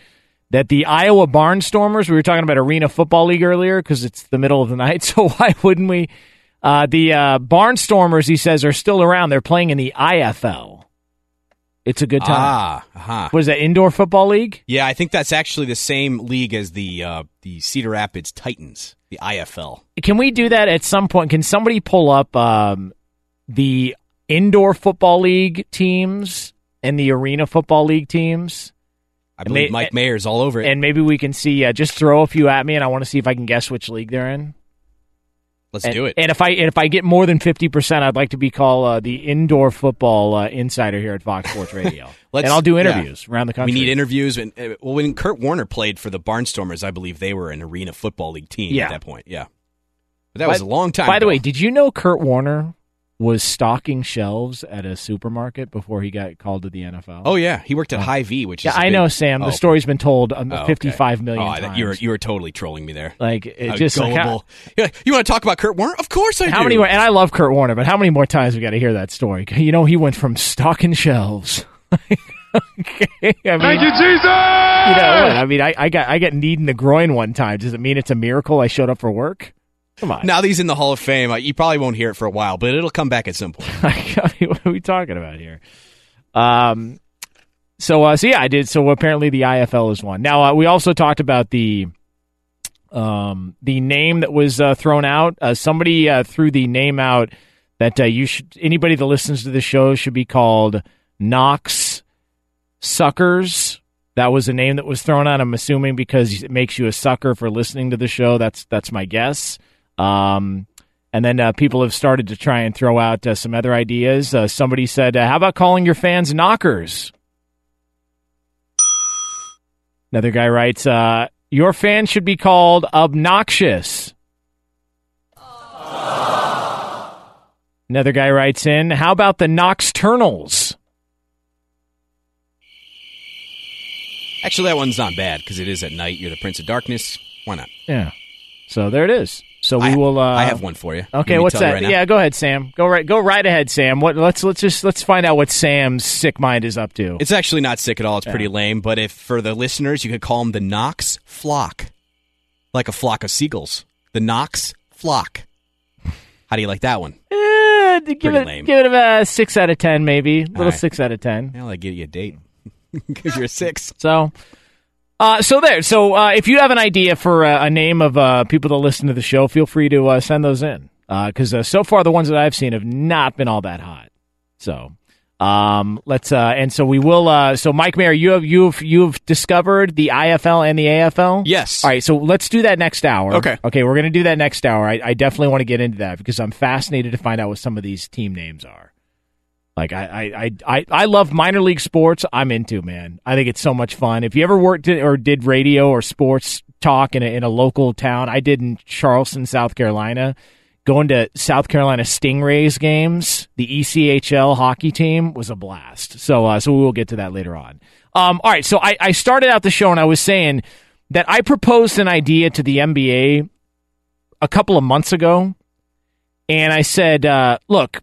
that the Iowa Barnstormers, we were talking about Arena Football League earlier because it's the middle of the *laughs* night, so why wouldn't we? Uh, the uh, Barnstormers, he says, are still around. They're playing in the IFL. It's a good time. Ah, uh-huh. What is that indoor football league? Yeah, I think that's actually the same league as the uh, the Cedar Rapids Titans, the IFL. Can we do that at some point? Can somebody pull up um, the indoor football league teams and the arena football league teams? I believe may- Mike Mayer's all over it. And maybe we can see. Uh, just throw a few at me, and I want to see if I can guess which league they're in. Let's and, do it. And if I and if I get more than fifty percent, I'd like to be called uh, the indoor football uh, insider here at Fox Sports Radio. *laughs* Let's- and I'll do yeah. interviews around the country. We need interviews. And uh, well, when Kurt Warner played for the Barnstormers, I believe they were an Arena Football League team Yeah. at that point. Yeah, but that By- was a long time. By the way, did you know Kurt Warner was stocking shelves at a supermarket before he got called to the NFL? oh yeah, he worked at Hy-Vee, which yeah, is a I big- know, Sam. Oh, The story's been told um, Oh, okay. fifty-five million Oh, times. you were you were totally trolling me there. like it How just like, how, gullible. You're you want to talk about Kurt Warner? Of course I how do. many more? And I love Kurt Warner, but how many more times we got to hear that story? You know, he went from stocking shelves. okay, *laughs* I mean, Thank you, Jesus! You know what? I mean, I, I got I got kneed in the groin one time. Does it mean it's a miracle I showed up for work? Come on. Now that he's in the Hall of Fame, uh, you probably won't hear it for a while, but it'll come back at some point. *laughs* What are we talking about here? Um, so uh, so yeah, I did. So apparently the IFL is one. Now uh, we also talked about the um the name that was uh, thrown out. Uh, somebody uh, threw the name out that uh, you should anybody that listens to the show should be called Knox Suckers. That was a name that was thrown out. I'm assuming because it makes you a sucker for listening to the show. That's that's my guess. Um, and then uh, people have started to try and throw out uh, some other ideas. Uh, somebody said, uh, "How about calling your fans knockers?" Another guy writes, uh, "Your fans should be called obnoxious." Another guy writes in, "How about the Nocturnals?" Actually, that one's not bad because it is at night. You're the Prince of Darkness. Why not? Yeah. So there it is. So we I- will. Uh, I have one for you. Okay, to what's that? right yeah, go ahead, Sam. Go right. Go right ahead, Sam. What? Let's let's just let's find out what Sam's sick mind is up to. It's actually not sick at all. It's Yeah. pretty lame. But if for the listeners, you could call them the Knox flock, like a flock of seagulls. The Knox flock. How do you like that one? Eh, give Pretty it lame. give it a six out of ten, maybe. A little right. six out of ten. I give you a date *laughs* because you're a six. So, uh, so there. So, uh, if you have an idea for uh, a name of uh, people that listen to the show, feel free to uh, send those in. Because uh, so far, the ones that I've seen have not been all that hot. So, um, let's. Uh, and so we will. Uh, so, Mike Mayer, you have you've you've discovered the IFL and the AFL. Yes. All right. So let's do that next hour. Okay. Okay. We're gonna do that next hour. I, I definitely want to get into that because I'm fascinated to find out what some of these team names are. Like I, I, I, I, love minor league sports. I'm into man. I think it's so much fun. If you ever worked or did radio or sports talk in a, in a local town, I did in Charleston, South Carolina. Going to South Carolina Stingrays games, the ECHL hockey team was a blast. So, uh, so we will get to that later on. Um, all right. So I, I started out the show and I was saying that I proposed an idea to the NBA a couple of months ago, and I said, uh, look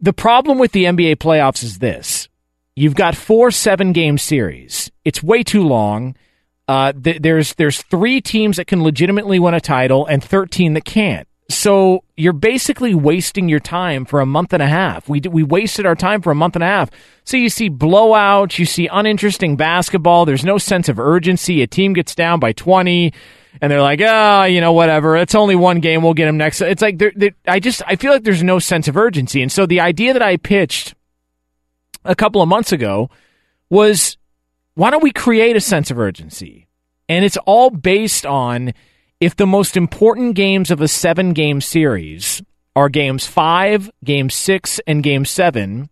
the problem with the NBA playoffs is this: you've got four seven-game series. It's way too long. Uh, th- there's there's three teams that can legitimately win a title and thirteen that can't. So you're basically wasting your time for a month and a half. We we wasted our time for a month and a half. So you see blowouts, you see uninteresting basketball. There's no sense of urgency. A team gets down by 20 and they're like, "Ah, you know, whatever. It's only one game. We'll get them next." It's like they're, they I just I feel like there's no sense of urgency. And so the idea that I pitched a couple of months ago was why don't we create a sense of urgency? And it's all based on if the most important games of a seven game series are games five, game six, and game seven,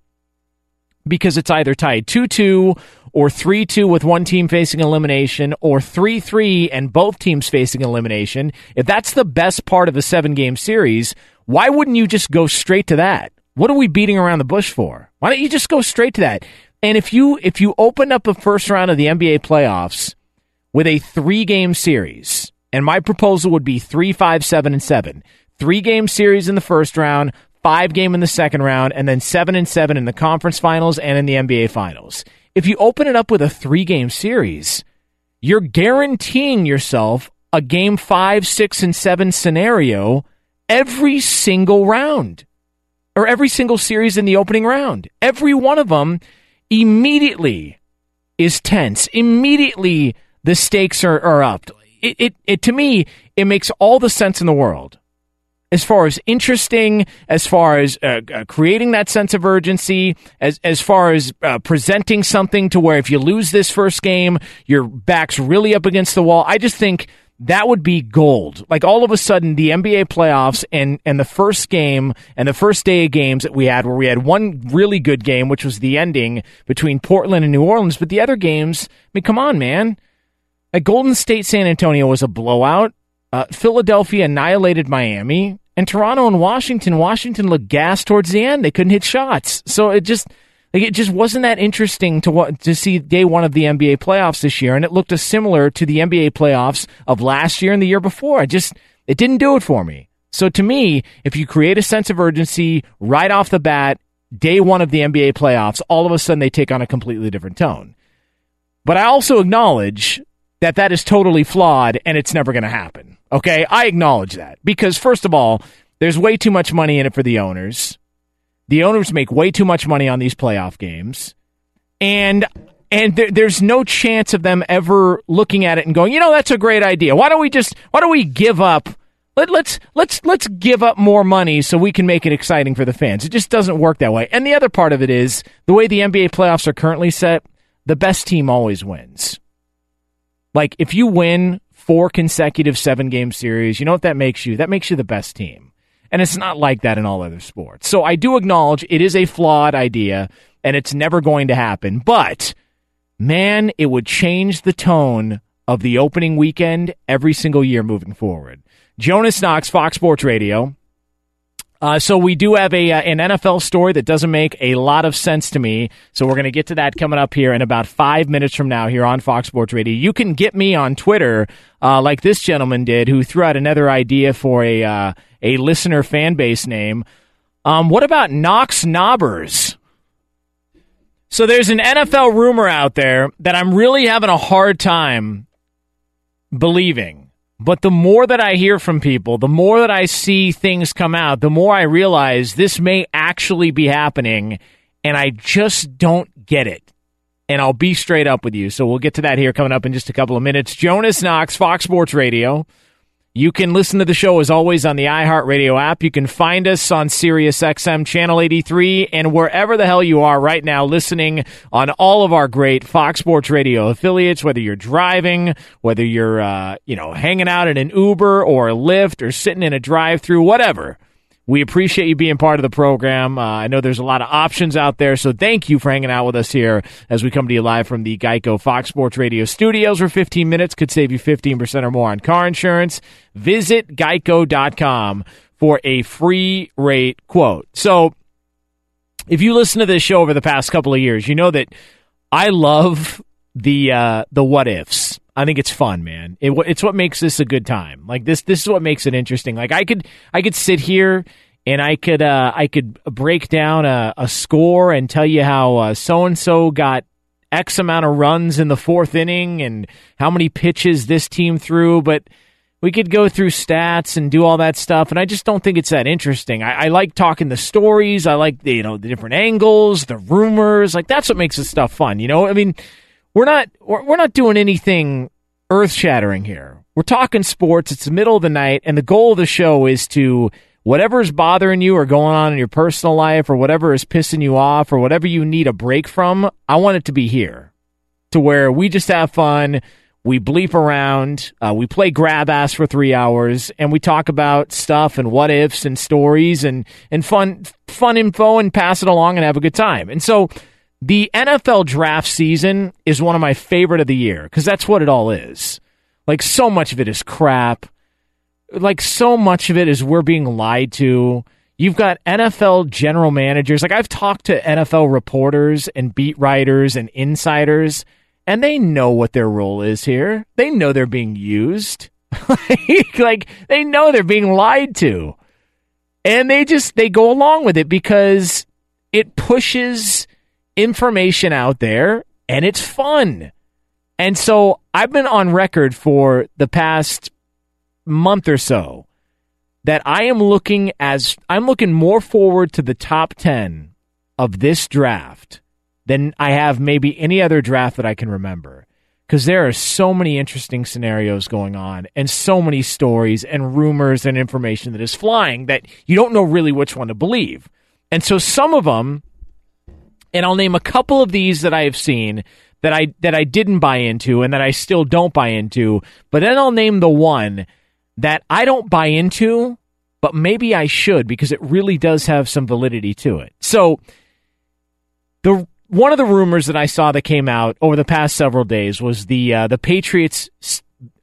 because it's either tied 2 2 or 3 2 with one team facing elimination or 3 3 and both teams facing elimination, if that's the best part of a seven game series, why wouldn't you just go straight to that? What are we beating around the bush for? Why don't you just go straight to that? And if you if you open up the first round of the NBA playoffs with a three game series, and my proposal would be three, five, seven, and seven. Three game series in the first round, five game in the second round, and then seven and seven in the conference finals and in the NBA finals. If you open it up with a three game series, you're guaranteeing yourself a game five, six, and seven scenario every single round or every single series in the opening round. Every one of them immediately is tense. Immediately the stakes are, are up. It, it, it to me, it makes all the sense in the world as far as interesting, as far as uh, uh, creating that sense of urgency, as as far as uh, presenting something to where if you lose this first game, your back's really up against the wall. I just think that would be gold. Like all of a sudden, the NBA playoffs and and the first game and the first day of games that we had, where we had one really good game, which was the ending between Portland and New Orleans, but the other games, I mean, come on, man. Like Golden State, San Antonio was a blowout. Uh, Philadelphia annihilated Miami, and Toronto and Washington. Washington looked gassed towards the end; they couldn't hit shots. So it just like it just wasn't that interesting to what to see day one of the NBA playoffs this year, and it looked similar to the NBA playoffs of last year and the year before. I just it didn't do it for me. So to me, if you create a sense of urgency right off the bat, day one of the NBA playoffs, all of a sudden they take on a completely different tone. But I also acknowledge that that is totally flawed and it's never going to happen. Okay, I acknowledge that because first of all, there's way too much money in it for the owners. The owners make way too much money on these playoff games, and and there, there's no chance of them ever looking at it and going, you know, that's a great idea. Why don't we just why don't we give up? Let, let's let's let's give up more money so we can make it exciting for the fans. It just doesn't work that way. And the other part of it is the way the NBA playoffs are currently set. The best team always wins. Like if you win four consecutive seven game series, you know what that makes you? That makes you the best team. And it's not like that in all other sports. So I do acknowledge it is a flawed idea and it's never going to happen. But man, it would change the tone of the opening weekend every single year moving forward. Jonas Knox, Fox Sports Radio. Uh, so we do have a uh, an NFL story that doesn't make a lot of sense to me. So we're going to get to that coming up here in about five minutes from now here on Fox Sports Radio. You can get me on Twitter, uh, like this gentleman did, who threw out another idea for a uh, a listener fan base name. Um, what about Knox Knobbers? So there's an NFL rumor out there that I'm really having a hard time believing. But the more that I hear from people, the more that I see things come out, the more I realize this may actually be happening, and I just don't get it. And I'll be straight up with you. So we'll get to that here coming up in just a couple of minutes. Jonas Knox, Fox Sports Radio. You can listen to the show as always on the iHeartRadio app. You can find us on SiriusXM Channel 83 and wherever the hell you are right now listening on all of our great Fox Sports Radio affiliates, whether you're driving, whether you're, uh, you know, hanging out in an Uber or a Lyft or sitting in a drive through, whatever. We appreciate you being part of the program. Uh, I know there's a lot of options out there, so thank you for hanging out with us here as we come to you live from the Geico Fox Sports Radio studios where 15 minutes could save you 15% or more on car insurance. Visit geico.com for a free rate quote. So, if you listen to this show over the past couple of years, you know that I love the uh, the what ifs. I think it's fun, man. It, it's what makes this a good time. Like this, this is what makes it interesting. Like I could, I could sit here and I could, uh, I could break down a, a score and tell you how so and so got X amount of runs in the fourth inning and how many pitches this team threw, but we could go through stats and do all that stuff, and I just don't think it's that interesting. I, I like talking the stories. I like the, you know the different angles, the rumors. Like that's what makes this stuff fun. You know, I mean we're not we're not doing anything earth shattering here. We're talking sports. It's the middle of the night, and the goal of the show is to whatever is bothering you or going on in your personal life or whatever is pissing you off or whatever you need a break from. I want it to be here, to where we just have fun. We bleep around, uh, we play grab ass for three hours, and we talk about stuff and what ifs and stories and and fun fun info and pass it along and have a good time. And so the NFL draft season is one of my favorite of the year because that's what it all is. Like, so much of it is crap. Like, so much of it is we're being lied to. You've got NFL general managers. Like, I've talked to NFL reporters and beat writers and insiders, and they know what their role is here. They know they're being used. *laughs* like, they know they're being lied to. And they just, they go along with it because it pushes information out there and it's fun. And so I've been on record for the past month or so that I am looking as I'm looking more forward to the top 10 of this draft than I have maybe any other draft that I can remember. Because there are so many interesting scenarios going on and so many stories and rumors and information that is flying that you don't know really which one to believe. And so some of them, and I'll name a couple of these that I have seen that I that I didn't buy into and that I still don't buy into, but then I'll name the one that I don't buy into, but maybe I should because it really does have some validity to it. So the one of the rumors that I saw that came out over the past several days was the uh, the Patriots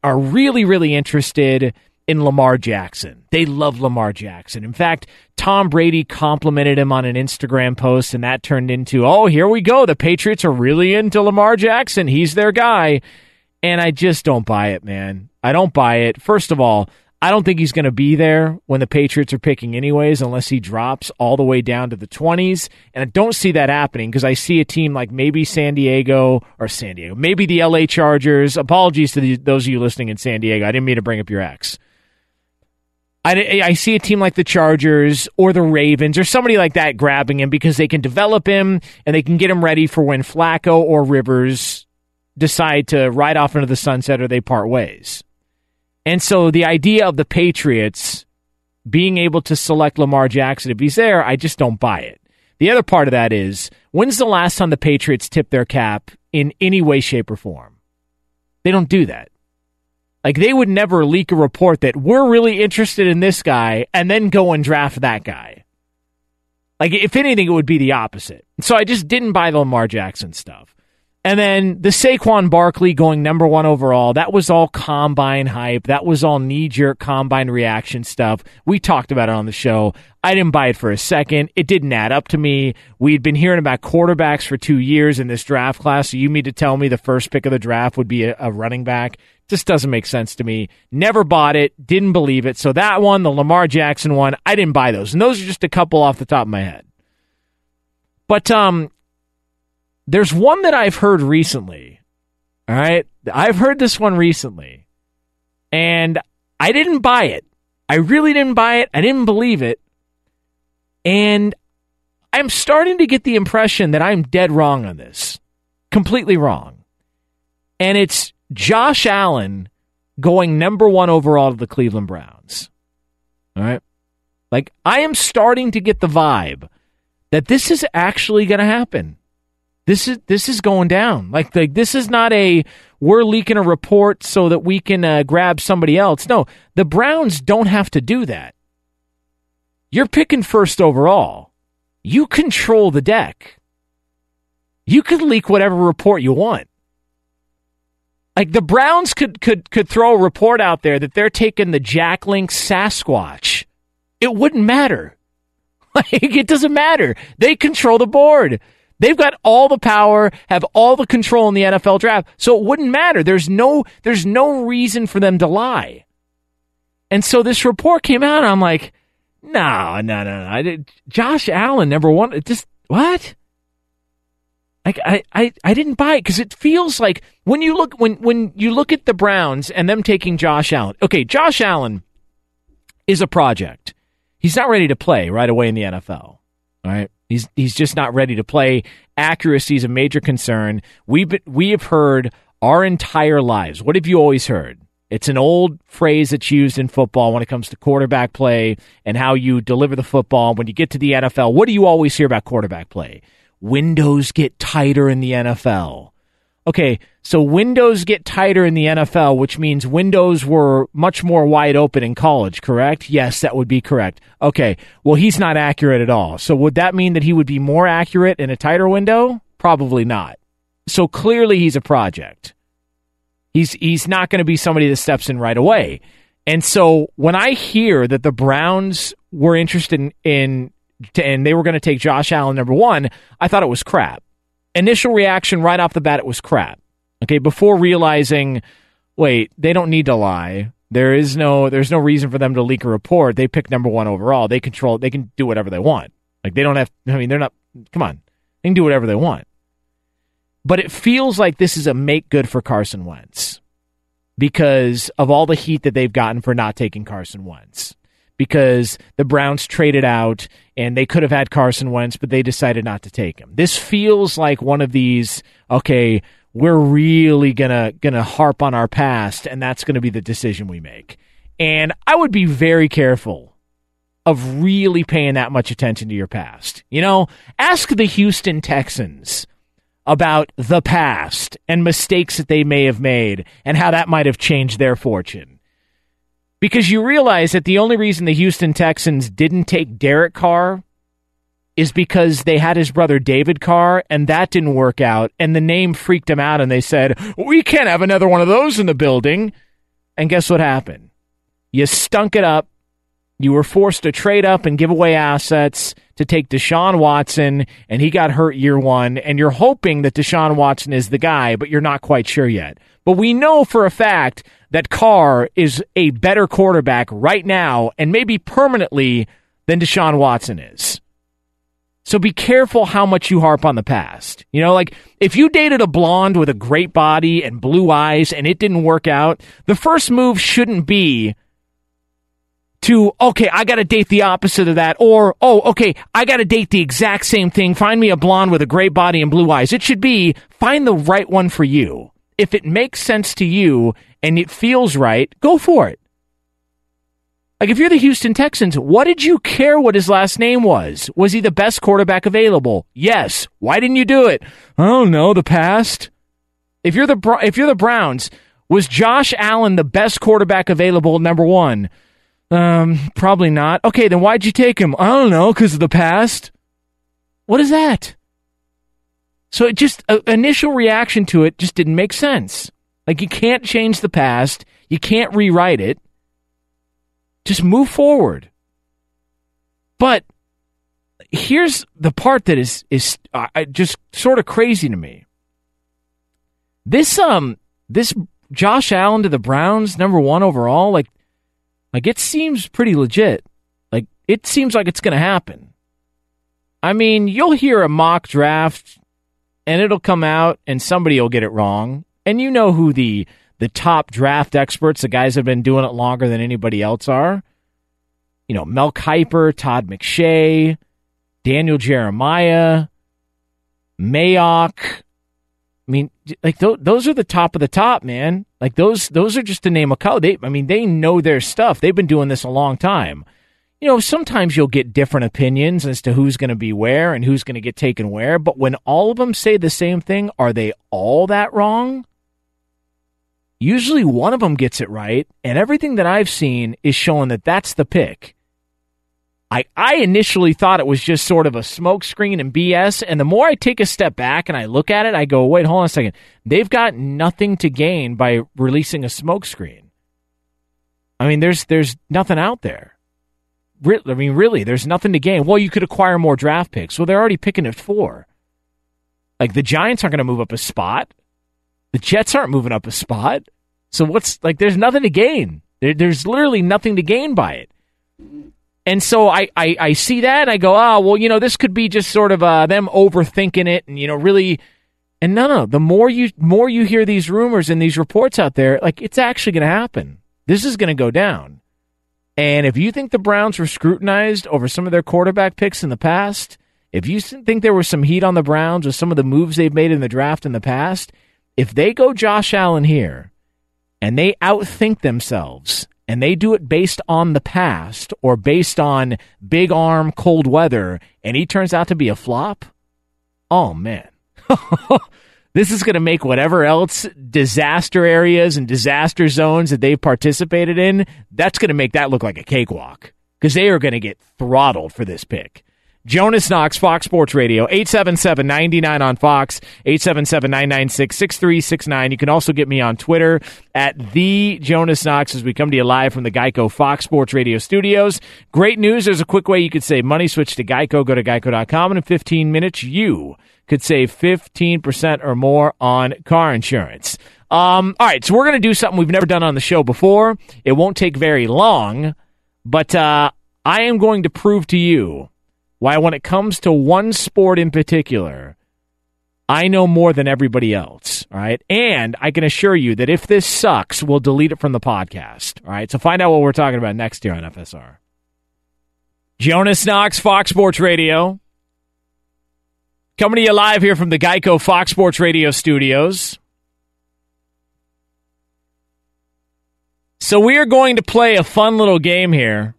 are really really interested in Lamar Jackson. They love Lamar Jackson. In fact, Tom Brady complimented him on an Instagram post, and that turned into, oh, here we go. The Patriots are really into Lamar Jackson. He's their guy. And I just don't buy it, man. I don't buy it. First of all, I don't think he's going to be there when the Patriots are picking, anyways, unless he drops all the way down to the 20s. And I don't see that happening because I see a team like maybe San Diego or San Diego, maybe the LA Chargers. Apologies to the, those of you listening in San Diego. I didn't mean to bring up your ex. I, I see a team like the Chargers or the Ravens or somebody like that grabbing him because they can develop him and they can get him ready for when Flacco or Rivers decide to ride off into the sunset or they part ways. And so the idea of the Patriots being able to select Lamar Jackson if he's there, I just don't buy it. The other part of that is when's the last time the Patriots tipped their cap in any way, shape, or form? They don't do that. Like they would never leak a report that we're really interested in this guy and then go and draft that guy. Like if anything, it would be the opposite. So I just didn't buy the Lamar Jackson stuff. And then the Saquon Barkley going number one overall, that was all combine hype. That was all knee jerk combine reaction stuff. We talked about it on the show. I didn't buy it for a second. It didn't add up to me. We'd been hearing about quarterbacks for two years in this draft class. So you mean to tell me the first pick of the draft would be a, a running back? Just doesn't make sense to me. Never bought it. Didn't believe it. So that one, the Lamar Jackson one, I didn't buy those. And those are just a couple off the top of my head. But um, there's one that I've heard recently. All right. I've heard this one recently. And I didn't buy it. I really didn't buy it. I didn't believe it. And I'm starting to get the impression that I'm dead wrong on this. Completely wrong. And it's Josh Allen going number one overall to the Cleveland Browns. All right. Like, I am starting to get the vibe that this is actually going to happen. This is this is going down. Like, like this is not a we're leaking a report so that we can uh, grab somebody else. No, the Browns don't have to do that. You're picking first overall. You control the deck. You can leak whatever report you want. Like the Browns could could could throw a report out there that they're taking the Jack Link Sasquatch. It wouldn't matter. *laughs* Like it doesn't matter. They control the board. They've got all the power, have all the control in the NFL draft. So it wouldn't matter. There's no there's no reason for them to lie. And so this report came out and I'm like, no, no, no, no. Josh Allen, number one. Just what? I, I, I didn't buy it because it feels like when you look when when you look at the Browns and them taking Josh Allen. Okay, Josh Allen is a project. He's not ready to play right away in the NFL. All right. He's he's just not ready to play. Accuracy is a major concern. We've been, we have heard our entire lives. What have you always heard? It's an old phrase that's used in football when it comes to quarterback play and how you deliver the football. When you get to the NFL, what do you always hear about quarterback play? Windows get tighter in the NFL. Okay, so windows get tighter in the NFL, which means windows were much more wide open in college, correct? Yes, that would be correct. Okay, well, he's not accurate at all. So would that mean that he would be more accurate in a tighter window? Probably not. So clearly he's a project. He's he's not going to be somebody that steps in right away. And so when I hear that the Browns were interested in, in and they were going to take Josh Allen number 1, I thought it was crap initial reaction right off the bat, it was crap. Okay, before realizing, wait, they don't need to lie. There is no, there's no reason for them to leak a report. They pick number one overall. They control. They can do whatever they want. Like they don't have. I mean, they're not. Come on, they can do whatever they want. But it feels like this is a make good for Carson Wentz because of all the heat that they've gotten for not taking Carson Wentz because the Browns traded out and they could have had Carson Wentz, but they decided not to take him. This feels like one of these, okay, we're really gonna gonna harp on our past, and that's gonna be the decision we make. And I would be very careful of really paying that much attention to your past. You know, ask the Houston Texans about the past and mistakes that they may have made and how that might have changed their fortune. Because you realize that the only reason the Houston Texans didn't take Derek Carr is because they had his brother David Carr and that didn't work out and the name freaked them out and they said, "We can't have another one of those in the building." And guess what happened? You stunk it up. You were forced to trade up and give away assets to take Deshaun Watson, and he got hurt year one. And you're hoping that Deshaun Watson is the guy, but you're not quite sure yet. But we know for a fact that Carr is a better quarterback right now and maybe permanently than Deshaun Watson is. So be careful how much you harp on the past. You know, like if you dated a blonde with a great body and blue eyes and it didn't work out, the first move shouldn't be to, okay, I got to date the opposite of that. Or, oh, okay, I got to date the exact same thing. Find me a blonde with a great body and blue eyes. It should be find the right one for you. If it makes sense to you and it feels right, go for it. Like if you're the Houston Texans, what did you care what his last name was? Was he the best quarterback available? Yes. Why didn't you do it? Don't know, the past. If you're the if you're the Browns, was Josh Allen the best quarterback available number 1? Um, probably not. Okay, then why'd you take him? I don't know, because of the past. What is that? So it just uh, initial reaction to it just didn't make sense. Like you can't change the past, you can't rewrite it. Just move forward. But here's the part that is is uh, just sort of crazy to me. This um this Josh Allen to the Browns, number one overall, like like it seems pretty legit. Like it seems like it's going to happen. I mean, you'll hear a mock draft and it'll come out and somebody will get it wrong. And you know who the the top draft experts, the guys that have been doing it longer than anybody else are. You know, Mel Kiper, Todd McShay, Daniel Jeremiah, Mayock. I mean, like th- those are the top of the top, man. Like those, those are just to name a couple. They, I mean, they know their stuff. They've been doing this a long time. You know, sometimes you'll get different opinions as to who's going to be where and who's going to get taken where. But when all of them say the same thing, are they all that wrong? Usually one of them gets it right, and everything that I've seen is showing that that's the pick. I, I initially thought it was just sort of a smokescreen and BS. And the more I take a step back and I look at it, I go, wait, hold on a second. They've got nothing to gain by releasing a smokescreen. I mean, there's there's nothing out there. I mean, really, there's nothing to gain. Well, you could acquire more draft picks. Well, they're already picking at four. Like the Giants aren't going to move up a spot. The Jets aren't moving up a spot. So what's like? There's nothing to gain. There, there's literally nothing to gain by it. And so I, I, I see that and I go, oh, well, you know, this could be just sort of uh, them overthinking it and, you know, really. And no, no, the more you more you hear these rumors and these reports out there, like it's actually going to happen. This is going to go down. And if you think the Browns were scrutinized over some of their quarterback picks in the past, if you think there was some heat on the Browns with some of the moves they've made in the draft in the past, if they go Josh Allen here and they outthink themselves and they do it based on the past or based on big arm cold weather and he turns out to be a flop, oh man. *laughs* this is going to make whatever else disaster areas and disaster zones that they've participated in, that's going to make that look like a cakewalk because they are going to get throttled for this pick. Jonas Knox, Fox Sports Radio, 877-99 on Fox, 877-996-6369. You can also get me on Twitter at the Jonas Knox as we come to you live from the Geico Fox Sports Radio studios. Great news. There's a quick way you could save money. Switch to Geico. Go to geico.com and in 15 minutes you could save 15% or more on car insurance. Um, all right, so we're going to do something we've never done on the show before. It won't take very long, but uh, I am going to prove to you why, when it comes to one sport in particular, I know more than everybody else. All right. And I can assure you that if this sucks, we'll delete it from the podcast. All right. So find out what we're talking about next year on FSR. Jonas Knox, Fox Sports Radio. Coming to you live here from the Geico Fox Sports Radio studios. So we are going to play a fun little game here.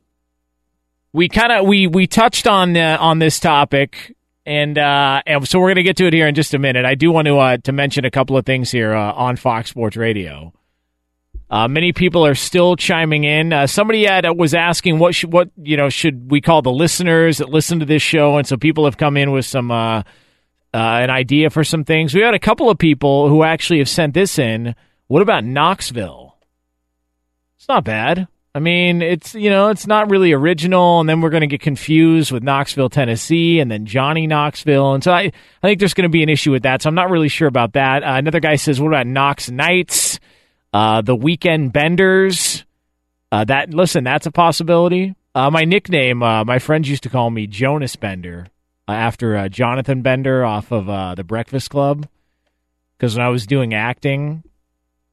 We kind of we we touched on uh, on this topic, and uh, and so we're going to get to it here in just a minute. I do want to uh, to mention a couple of things here uh, on Fox Sports Radio. Uh, many people are still chiming in. Uh, somebody had, was asking what should, what you know should we call the listeners that listen to this show, and so people have come in with some uh, uh, an idea for some things. We had a couple of people who actually have sent this in. What about Knoxville? It's not bad. I mean, it's you know, it's not really original, and then we're going to get confused with Knoxville, Tennessee, and then Johnny Knoxville, and so I, I think there's going to be an issue with that. So I'm not really sure about that. Uh, another guy says, "What about Knox Knights?" Uh, the Weekend Benders. Uh, that listen, that's a possibility. Uh, my nickname, uh, my friends used to call me Jonas Bender uh, after Jonathan Bender off of the Breakfast Club. Because when I was doing acting,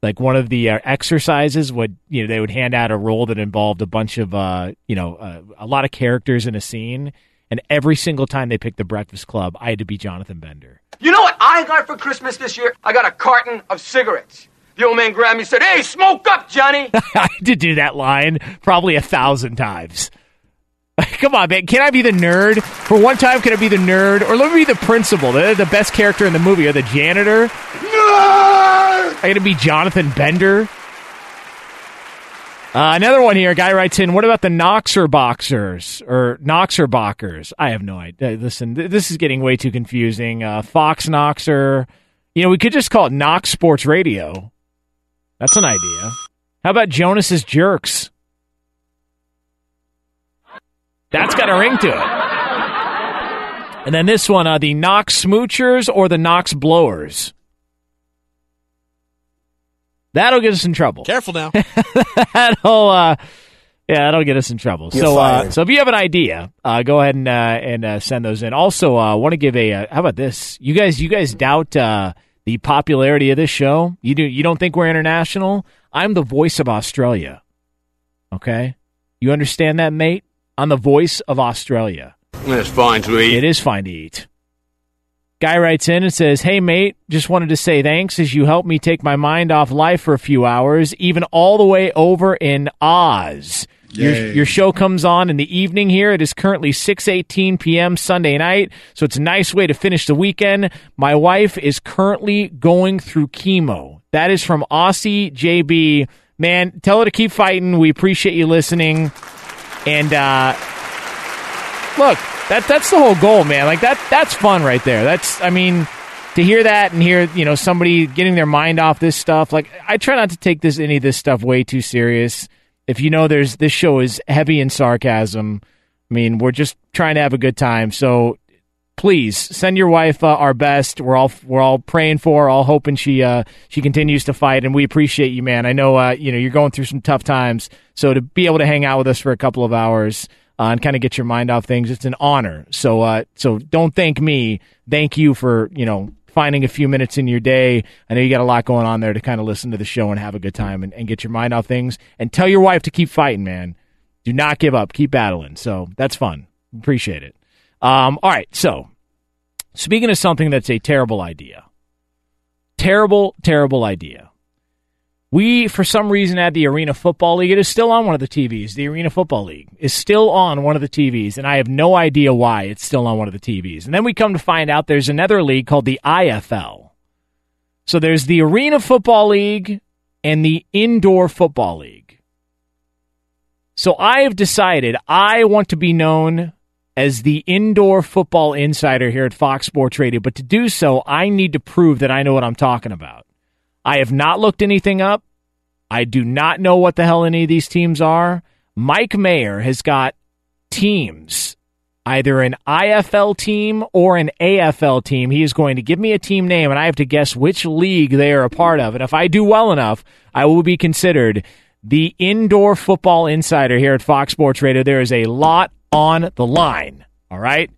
like one of the exercises would you know they would hand out a role that involved a bunch of uh, you know a lot of characters in a scene, and every single time they picked the Breakfast Club, I had to be Jonathan Bender. You know what I got for Christmas this year? I got a carton of cigarettes. The old man grabbed me and said, Hey, smoke up, Johnny. *laughs* I did do that line probably a thousand times. *laughs* Come on, man. Can I be the nerd? For one time, can I be the nerd? Or let me be the principal, the, the best character in the movie, or the janitor? I gotta be Jonathan Bender. Uh, another one here. A guy writes in, what about the Knoxer Boxers or Knoxer Bockers? I have no idea. Listen, th- this is getting way too confusing. Uh, Fox Knoxer. You know, we could just call it Knox Sports Radio. That's an idea. How about Jonas's Jerks? That's got a ring to it. And then this one, uh, the Knox Smoochers or the Knox Blowers? That'll get us in trouble. Careful now. *laughs* that'll, uh, yeah, that'll get us in trouble. You're so, uh, so if you have an idea, uh, go ahead and uh, and uh, send those in. Also, uh, want to give a uh, how about this? You guys, you guys doubt uh, the popularity of this show? You do? You don't think we're international? I'm the voice of Australia. Okay, you understand that, mate? I'm the voice of Australia. It's fine to eat. It is fine to eat. Guy writes in and says, Hey, mate, just wanted to say thanks as you helped me take my mind off life for a few hours, even all the way over in Oz. Your, your show comes on in the evening here. It is currently 6:18 p.m. Sunday night, so it's a nice way to finish the weekend. My wife is currently going through chemo. That is from Aussie JB. Man, tell her to keep fighting. We appreciate you listening. And uh look, that that's the whole goal, man. Like that that's fun right there. That's I mean, to hear that and hear, you know, somebody getting their mind off this stuff. Like I try not to take this any of this stuff way too serious. If you know there's this show is heavy in sarcasm. I mean, we're just trying to have a good time. So please send your wife uh, our best. We're all we're all praying for, her, all hoping she uh, she continues to fight, and we appreciate you, man. I know uh, you know you're going through some tough times, so to be able to hang out with us for a couple of hours uh, and kind of get your mind off things, it's an honor. So uh, so don't thank me, thank you for you know finding a few minutes in your day. I know you got a lot going on there to kind of listen to the show and have a good time and, and get your mind off things. And tell your wife to keep fighting, man. Do not give up. Keep battling. So that's fun. Appreciate it. Um, all right. So speaking of something that's a terrible idea, terrible, terrible idea. We, for some reason, had the Arena Football League. It is still on one of the TVs. The Arena Football League is still on one of the TVs, and I have no idea why it's still on one of the TVs. And then we come to find out there's another league called the IFL. So there's the Arena Football League and the Indoor Football League. So I have decided I want to be known as the indoor football insider here at Fox Sports Radio, but to do so, I need to prove that I know what I'm talking about. I have not looked anything up. I do not know what the hell any of these teams are. Mike Mayer has got teams, either an IFL team or an AFL team. He is going to give me a team name, and I have to guess which league they are a part of. And if I do well enough, I will be considered the indoor football insider here at Fox Sports Radio. There is a lot on the line. All right.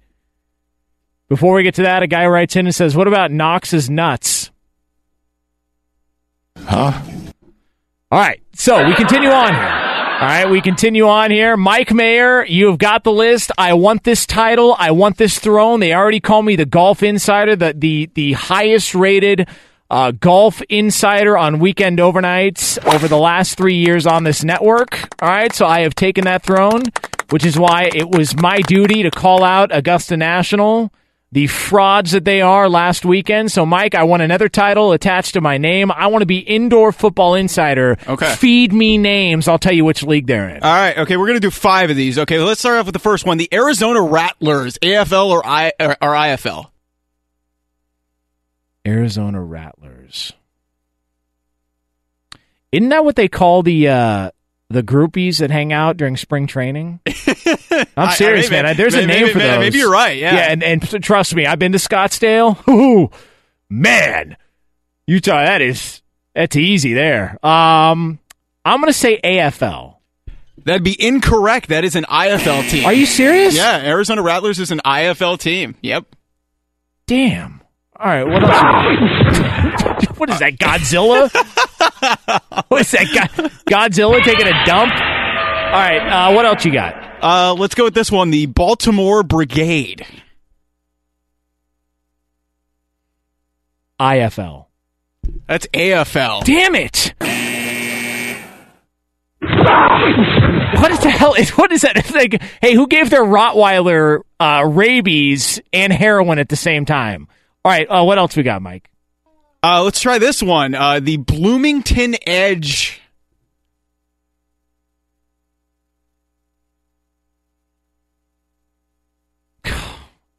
Before we get to that, a guy writes in and says, What about Knox's nuts? Huh? All right. So we continue on here. All right, we continue on here. Mike Mayer, you have got the list. I want this title. I want this throne. They already call me the golf insider, the the the highest rated uh, golf insider on weekend overnights over the last three years on this network. All right, so I have taken that throne, which is why it was my duty to call out Augusta National the frauds that they are last weekend. So, Mike, I want another title attached to my name. I want to be Indoor Football Insider. Okay. Feed me names. I'll tell you which league they're in. All right, okay, we're gonna do five of these. Okay, let's start off with the first one: the Arizona Rattlers, AFL or, I, or, or IFL. Arizona Rattlers. Isn't that what they call the uh, the groupies that hang out during spring training? *laughs* I'm I- serious, I- man. maybe- There's a maybe- name for maybe- those. maybe you're right, yeah. yeah, and, and trust me, I've been to Scottsdale. *laughs* Ooh, man, Utah. That is that's easy there. Um, I'm gonna say AFL. That'd be incorrect. That is an IFL team. Are you serious? Yeah, Arizona Rattlers is an IFL team. Yep. Damn. All right, what else? *laughs* what is that? Godzilla? *laughs* what is that? Go- Godzilla taking a dump? All right, uh, what else you got? Uh, let's go with this one: the Baltimore Brigade. IFL. That's AFL. Damn it! What is the hell? Is, what is that? It's like, hey, who gave their Rottweiler uh, rabies and heroin at the same time? All right, uh, what else we got, Mike? Uh, let's try this one: uh, the Bloomington Edge.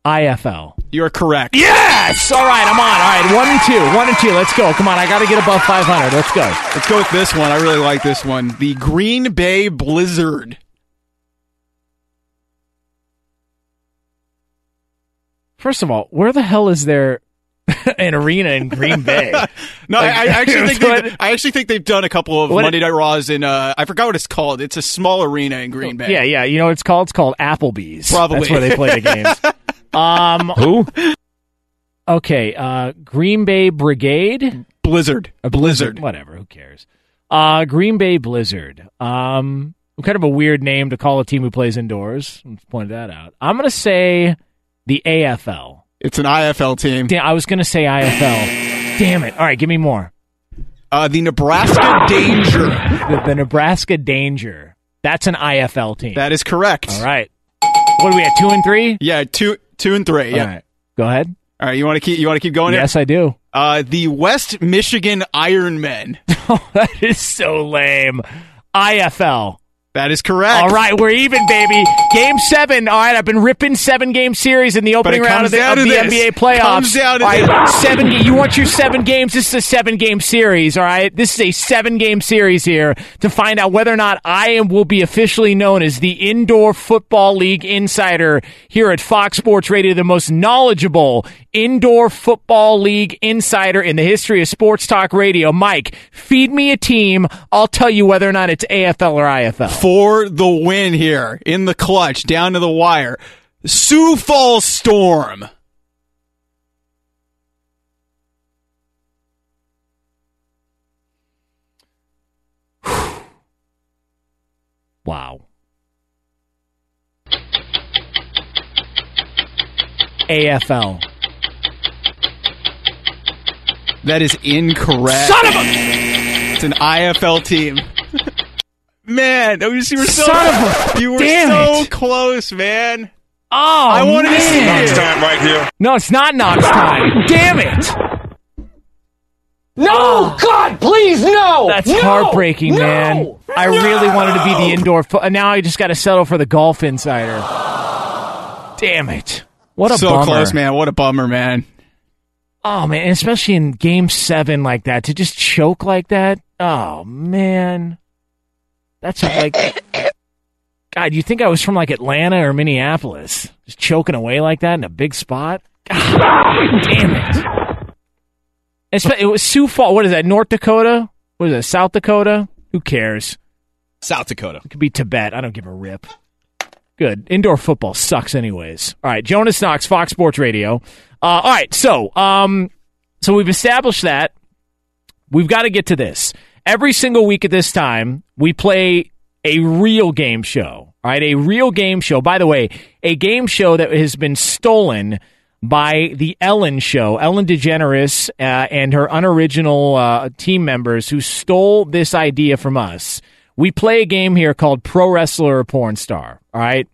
IFL. You're correct. Yes! All right, I'm on. All right, one and two. One and two. Let's go. Come on, I got to get above 500. Let's go. Let's go with this one. I really like this one: the Green Bay Blizzard. First of all, where the hell is there *laughs* an arena in Green Bay? *laughs* No, I, I *laughs* actually think What? they've, I actually think they've done a couple of What- Monday Night Raws in. Uh, I forgot what it's called. It's a small arena in Green Bay. Yeah, yeah. You know what it's called? It's called Applebee's. Probably. That's where they play the games. Um, Who? Okay, uh, Green Bay Brigade? Blizzard. A Blizzard. Whatever, who cares? Uh, Green Bay Blizzard. Um, kind of a weird name to call a team who plays indoors. Let's point that out. I'm going to say the AFL. It's an IFL team. Damn, I was going to say IFL. Damn it. All right, give me more. Uh, the Nebraska Danger. The, the Nebraska Danger. That's an IFL team. That is correct. All right. What do we at two and three? Yeah, two, two and three. Yeah. All right. Go ahead. All right. You want to keep? You want to keep going? Yes, I do. Uh, the West Michigan Ironmen. Oh, *laughs* that is so lame. IFL. That is correct. All right, we're even, baby. Game seven. All right, I've been ripping seven game series in the opening round of the, of the. NBA playoffs. Comes down to All right, seven. You want your seven games? This is a seven game series. All right, this is a seven game series here to find out whether or not I am will be officially known as the Indoor Football League insider here at Fox Sports Radio, the most knowledgeable indoor football league insider in the history of sports talk radio. Mike, feed me a team. I'll tell you whether or not it's AFL or IFL. For the win here in the clutch, down to the wire. Sioux Falls Storm. Wow. AFL. That is incorrect. Son of a It's an IFL team. Man, you were so Son of a- you were damn so it. close, man. Oh, I wanted to see man. it. right here. No, it's not Knox time. *laughs* Damn it. No! Oh. God, please, no! That's No! heartbreaking, No! man. I really wanted to be the indoor. Fo- now I just got to settle for the golf insider. Damn it. What a so bummer. close, man. What a bummer, man. Oh man, and especially in game seven like that, to just choke like that. Oh man, that's like, God, you think I was from like Atlanta or Minneapolis, just choking away like that in a big spot? God, damn it! It was Sioux Falls. What is that? North Dakota? What is that? South Dakota? Who cares? South Dakota. It could be Tibet. I don't give a rip. Good. Indoor football sucks, anyways. All right, Jonas Knox, Fox Sports Radio. Uh, all right, so um, so we've established that we've got to get to this. Every single week at this time, we play a real game show. right? a real game show. By the way, a game show that has been stolen by the Ellen Show, Ellen DeGeneres uh, and her unoriginal uh, team members who stole this idea from us. We play a game here called Pro Wrestler or Porn Star. All right.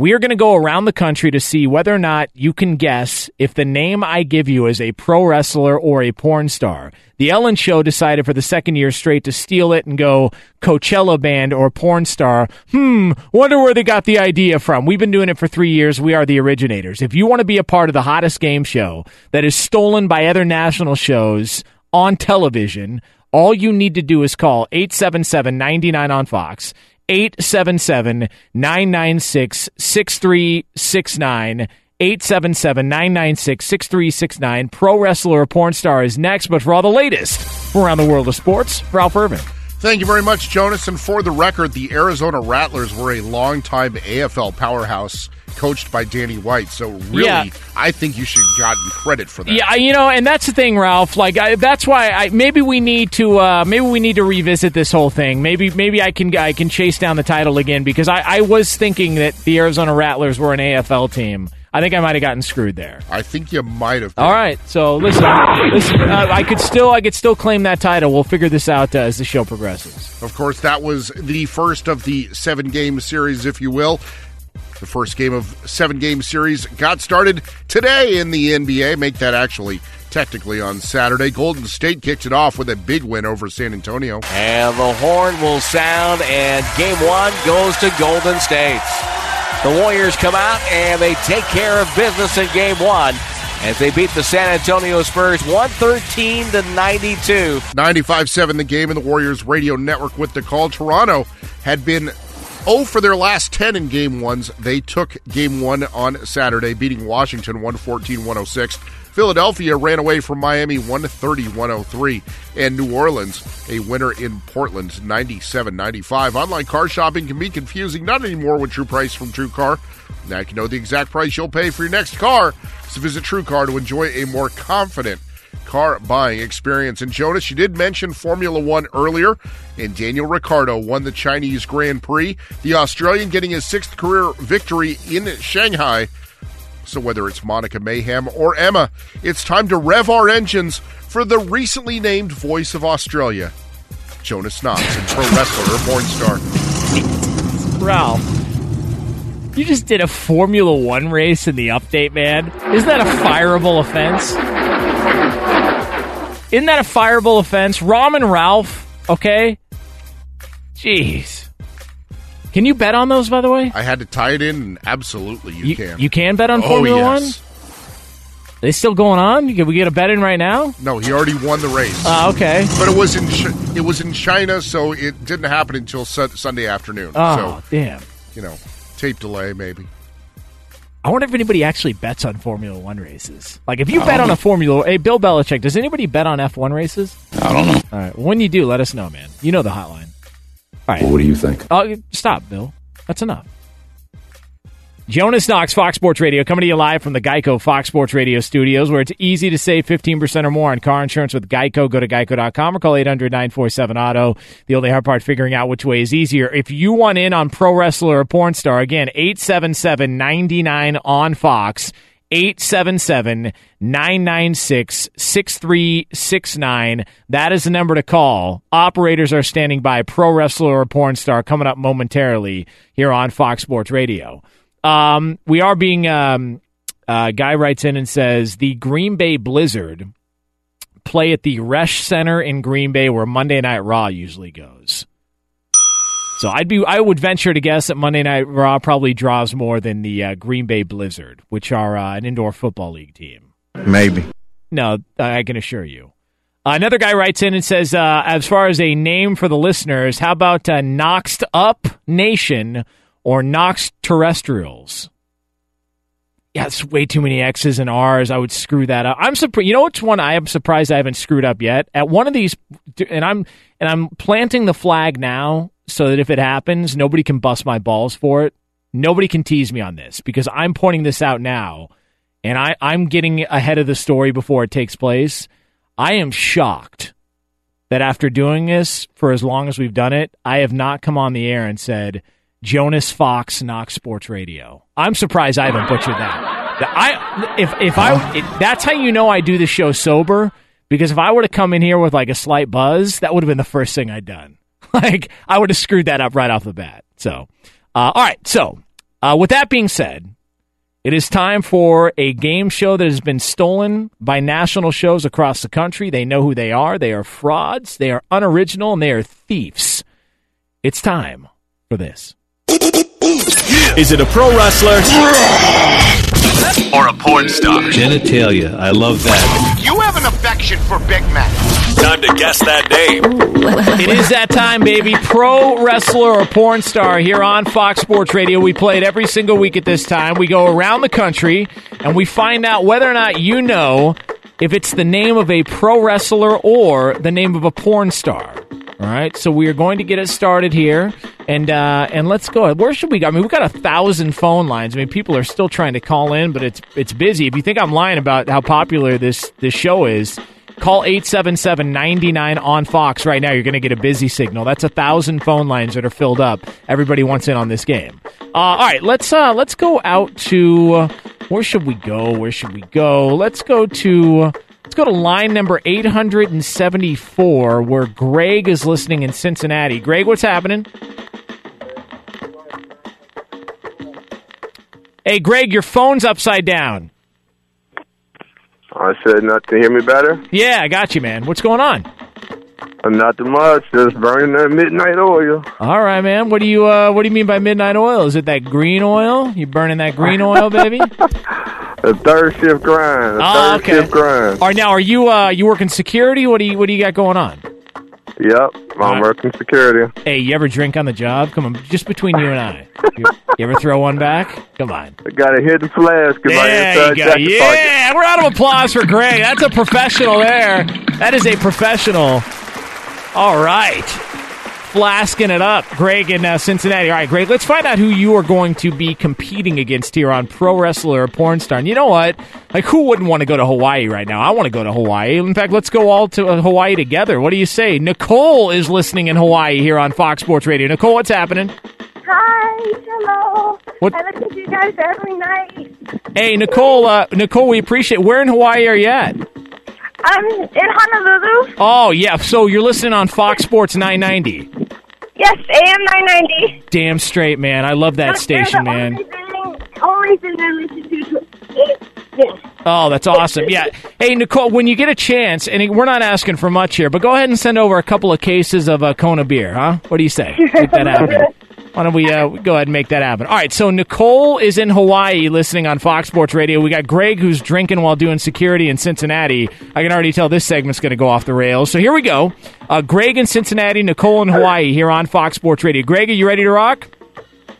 We are going to go around the country to see whether or not you can guess if the name I give you is a pro wrestler or a porn star. The Ellen Show decided for the second year straight to steal it and go Coachella band or porn star. Hmm, wonder where they got the idea from. We've been doing it for three years. We are the originators. If you want to be a part of the hottest game show that is stolen by other national shows on television, all you need to do is call 877 99 on Fox. 877 996 6369. 877 996 6369. Pro wrestler or porn star is next, but for all the latest from around the world of sports, Ralph Irvin. Thank you very much, Jonas. And for the record, the Arizona Rattlers were a longtime AFL powerhouse coached by Danny White. So really, Yeah. I think you should have gotten credit for that. Yeah, you know, and that's the thing, Ralph. Like, I, that's why I maybe we need to uh, maybe we need to revisit this whole thing. Maybe maybe I can I can chase down the title again because I, I was thinking that the Arizona Rattlers were an AFL team. I think I might have gotten screwed there. I think you might have. All right, so listen, listen. Uh, I could still I could still claim that title. We'll figure this out uh, as the show progresses. Of course, that was the first of the seven game series, if you will. The first game of seven game series got started today in the NBA. Make that actually technically on Saturday. Golden State kicked it off with a big win over San Antonio. And the horn will sound, and game one goes to Golden State. The Warriors come out and they take care of business in game one as they beat the San Antonio Spurs 113 to 92. 95-7 the game in the Warriors radio network with the call. Toronto had been 0 for their last 10 in game ones. They took game one on Saturday, beating Washington 114-106. Philadelphia ran away from Miami 130-103. And New Orleans, a winner in Portland 97-95. Online car shopping can be confusing, not anymore with True Price from TrueCar. Now you can know the exact price you'll pay for your next car. So visit TrueCar to enjoy a more confident car buying experience. And Jonas, you did mention Formula One earlier, and Daniel Ricciardo won the Chinese Grand Prix. The Australian getting his sixth career victory in Shanghai. So whether it's Monica Mayhem or Emma, it's time to rev our engines for the recently named voice of Australia, Jonas Knox, and pro wrestler or porn star. Ralph, you just did a Formula One race in the update, man. Isn't that a fireable offense? Isn't that a fireable offense? Rom and Ralph, okay? Jeez. Can you bet on those, by the way? I had to tie it in, and absolutely you, You can. you can bet on Oh, Formula yes. One? They still going on? Can we get a bet in right now? No, he already won the race. Oh, okay. But it was in Ch- it was in China, so it didn't happen until su- Sunday afternoon. Oh, so damn. you know, tape delay maybe. I wonder if anybody actually bets on Formula One races. Like, if you bet on a Formula, hey, Bill Belichick, does anybody bet on F one races? I don't know. All right, when you do, let us know, man. You know the hotline. Right, What do you think? Oh, stop, Bill. That's enough. Jonas Knox, Fox Sports Radio, coming to you live from the Geico Fox Sports Radio studios, where it's easy to save 15% or more on car insurance with Geico. Go to geico.com or call 800 947 Auto. The only hard part, figuring out which way is easier. If you want in on pro wrestler or porn star, again, 877 99 on Fox. 877 996 6369. That is the number to call. Operators are standing by. Pro wrestler or porn star coming up momentarily here on Fox Sports Radio. Um, we are being, um, uh, guy writes in and says the Green Bay Blizzard play at the Resch Center in Green Bay where Monday Night Raw usually goes. So I'd be I would venture to guess that Monday Night Raw probably draws more than the uh, Green Bay Blizzard, which are uh, an indoor football league team. Maybe. No, I can assure you. Another guy writes in and says, uh, as far as a name for the listeners, how about uh, Knoxed Up Nation or Knox Terrestrials? Yeah, it's way too many X's and R's. I would screw that up. I'm surprised. You know which one I am surprised I haven't screwed up yet? At one of these, and I'm and I'm planting the flag now so that if it happens, nobody can bust my balls for it. Nobody can tease me on this because I'm pointing this out now, and I I'm getting ahead of the story before it takes place. I am shocked that after doing this for as long as we've done it, I have not come on the air and said Jonas Fox Knox Sports Radio. I'm surprised I haven't butchered that. I if if I it, that's how you know I do the show sober because if I were to come in here with like a slight buzz, that would have been the first thing I'd done. *laughs* Like I would have screwed that up right off the bat. So, uh, all right. So, uh, with that being said, it is time for a game show that has been stolen by national shows across the country. They know who they are. They are frauds. They are unoriginal, and they are thieves. It's time for this. Is it a pro wrestler? *laughs* Or a porn star? Genitalia. I love that. You have an affection for Big Mac. Time to guess that name. It is that time, baby. Pro wrestler or porn star here on Fox Sports Radio. We play it every single week at this time. We go around the country and we find out whether or not you know if it's the name of a pro wrestler or the name of a porn star. All right, so we are going to get it started here, and uh, and let's go. Where should we go? I mean, we've got a thousand phone lines. I mean, people are still trying to call in, but it's it's busy. If you think I'm lying about how popular this this show is, Call 877-99 on Fox right now. You're going to get a busy signal. That's a thousand phone lines that are filled up. Everybody wants in on this game. Uh, all right, let's uh, let's go out to uh, where should we go? Where should we go? Let's go to let's go to line number 874 where Greg is listening in Cincinnati. Greg, what's happening? Hey, Greg, your phone's upside down. I said not to hear me better. Yeah, I got you, man. What's going on? Not too much, just burning that midnight oil. All right, man. What do you uh, What do you mean by midnight oil? Is it that green oil? You burning that green oil, baby? *laughs* The third shift grind. The Oh, third okay. shift grind. All right, now are you uh, you working security? What do you What do you got going on? Yep, I'm working security. Hey, you ever drink on the job? Come on, just between you and I. You, you ever throw one back? Come on. I got a hidden flask in my inside jacket pocket. Yeah, we're out of applause for Greg. That's a professional there. That is a professional. All right. Flasking it up. Greg in uh, Cincinnati. All right, Greg, let's find out who you are going to be competing against here on Pro Wrestler or Porn Star. And you know what? Like, who wouldn't want to go to Hawaii right now? I want to go to Hawaii. In fact, let's go all to uh, Hawaii together. What do you say? Nicole is listening in Hawaii here on Fox Sports Radio. Nicole, what's happening? Hi, hello. What- I listen to you guys every night. Hey, Nicole, uh, Nicole, we appreciate Where in Hawaii are you at? I'm in Honolulu. Oh, yeah. So you're listening on Fox Sports 990. Yes, AM 990. Damn straight, man. I love that station, man. Only thing, only thing I listen to is. Oh, that's awesome. Yeah. Hey, Nicole, when you get a chance, and we're not asking for much here, but go ahead and send over a couple of cases of uh, Kona beer, huh? What do you say? Make that happen. *laughs* Why don't we uh, go ahead and make that happen? All right, so Nicole is in Hawaii listening on Fox Sports Radio. We got Greg who's drinking while doing security in Cincinnati. I can already tell this segment's going to go off the rails. So here we go. Uh, Greg in Cincinnati, Nicole in Hawaii here on Fox Sports Radio. Greg, are you ready to rock?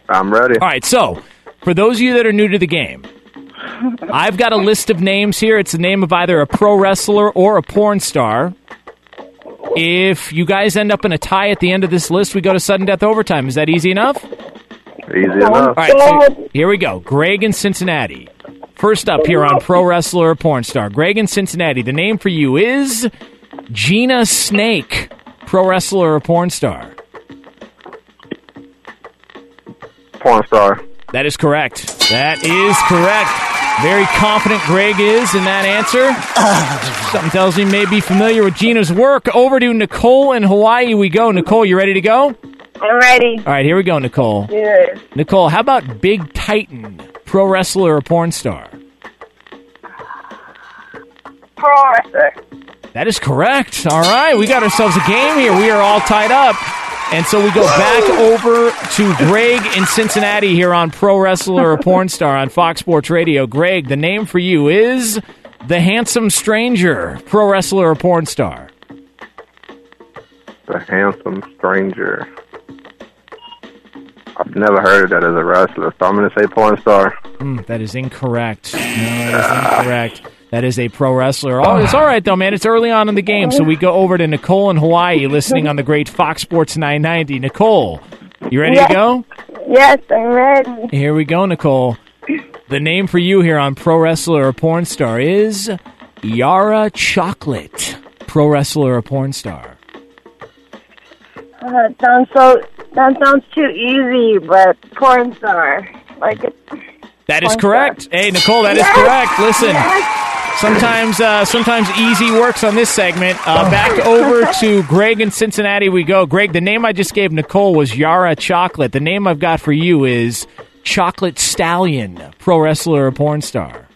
I'm ready. All right, so for those of you that are new to the game, I've got a list of names here. It's the name of either a pro wrestler or a porn star. If you guys end up in a tie at the end of this list, we go to sudden death overtime. Is that easy enough? Easy enough. All right, so here we go. Greg in Cincinnati. First up here on Pro Wrestler or Porn Star. Greg in Cincinnati. The name for you is Gina Snake. Pro Wrestler or Porn Star? Porn star. That is correct. That is correct. Very confident Greg is in that answer. Something tells me he may be familiar with Gina's work. Over to Nicole in Hawaii we go. Nicole, you ready to go? I'm ready. All right, here we go, Nicole. Yes. Nicole, how about Big Titan, pro wrestler or porn star? Pro wrestler. That is correct. All right, we got ourselves a game here. We are all tied up. And so we go back over to Greg in Cincinnati here on Pro Wrestler or Porn Star on Fox Sports Radio. Greg, the name for you is The Handsome Stranger, Pro Wrestler or Porn Star. The handsome stranger. I've never heard of that as a wrestler, so I'm going to say porn star. Mm, that is incorrect. No, that is incorrect. That is a pro wrestler. Oh, it's all right though, man. It's early on in the game, so we go over to Nicole in Hawaii, listening on the great Fox Sports 990. Nicole, you ready Yes. to go? Yes, I'm ready. Here we go, Nicole. The name for you here on Pro Wrestler or Porn Star is Yara Chocolate. Pro Wrestler or Porn Star. Uh, that sounds so. That sounds too easy, but porn star. Like it. That is correct. Hey, Nicole, that is Yes! correct. Listen, Yes! Sometimes uh, sometimes easy works on this segment. Uh, back over to Greg in Cincinnati we go. Greg, the name I just gave Nicole was Yara Chocolate. The name I've got for you is Chocolate Stallion, pro wrestler or porn star.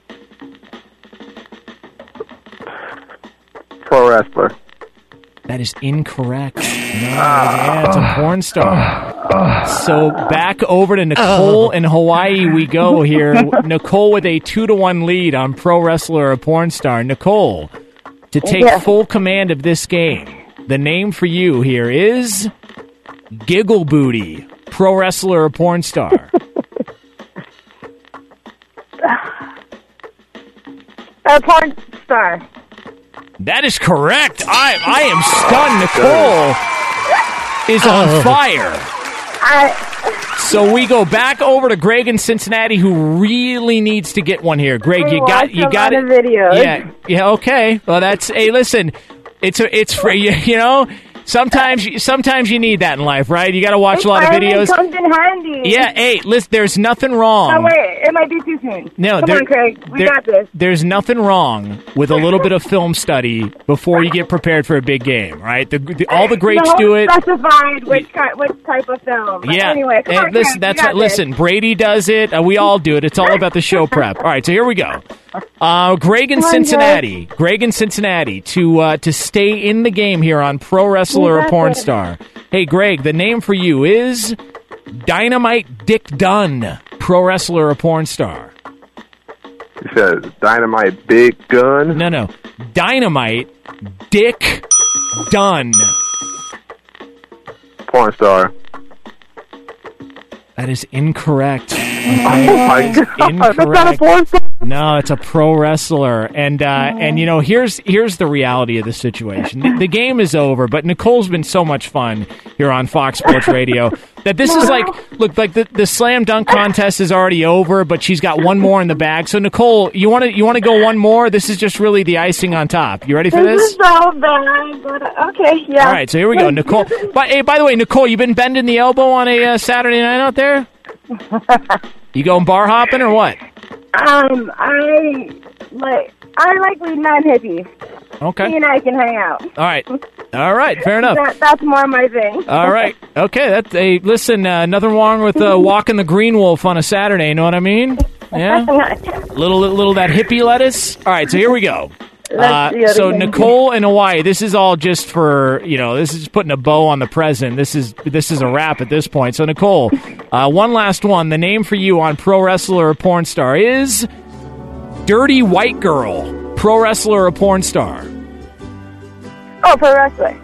Pro wrestler. That is incorrect. No, yeah, it's a porn star. *sighs* *laughs* So back over to Nicole oh. in Hawaii we go here. *laughs* Nicole with a two to one lead on pro wrestler or porn star. Nicole, to oh, take Yeah. full command of this game, the name for you here is Giggle Booty, pro wrestler or porn star. *laughs* A porn star. That is correct. I I am stunned. Nicole *laughs* is on oh. fire. I. So we go back over to Greg in Cincinnati, who really needs to get one here. Greg, you got you got it. of videos. Yeah, yeah. Okay. Well, that's hey. Listen, it's a, it's for *laughs* you. You know, sometimes you- sometimes you need that in life, right? You got to watch a lot of videos. comes in handy. Yeah. Hey, listen. There's nothing wrong. Oh wait, it might be too soon. No, come there- on, Craig. We there- got this. There's nothing wrong with a little bit of film study before you get prepared for a big game, right? The, the, all the greats do it. Specified which which type of film. Yeah. Anyway, come and on, listen, Craig, that's we what. Listen, Brady does it. Uh, we all do it. It's all about the show prep. All right, so here we go. Uh, Greg in Cincinnati. Greg in Cincinnati to uh, to stay in the game here on Pro Wrestler or Porn it. Star. Hey, Greg, the name for you is Dynamite Dick Dunn, Pro Wrestler or Porn Star. You said dynamite big gun. No, no, Dynamite Dick Dunn. Porn star. That is incorrect. Oh That my is God, *laughs* that's not a porn star? No, it's a pro wrestler, and uh, and you know here's here's the reality of the situation. The, the game is over, but Nicole's been so much fun here on Fox Sports Radio that this is like look like the, the slam dunk contest is already over, but she's got one more in the bag. So Nicole, you want to you want to go one more? This is just really the icing on top. You ready for This this? is so bad, but okay, yeah. All right, so here we go, Nicole. But hey, by the way, Nicole, you've been bending the elbow on a uh, Saturday night out there? *laughs* You going bar hopping or what? Um, I like I like we non hippies. Okay. He and I can hang out. All right. All right. Fair enough. That, that's more my thing. All right. *laughs* Okay. That's a listen. Uh, nothing wrong with uh, *laughs* walking the green wolf on a Saturday. You know what I mean? Yeah. *laughs* little little that hippie lettuce. All right. So here we go. Uh, Let's see it so again. Nicole in Hawaii. This is all just for you know. This is putting a bow on the present. This is this is a wrap at this point. So Nicole, uh, one last one. The name for you on pro wrestler or porn star is Dirty White Girl. Pro wrestler or porn star. Oh, pro wrestler.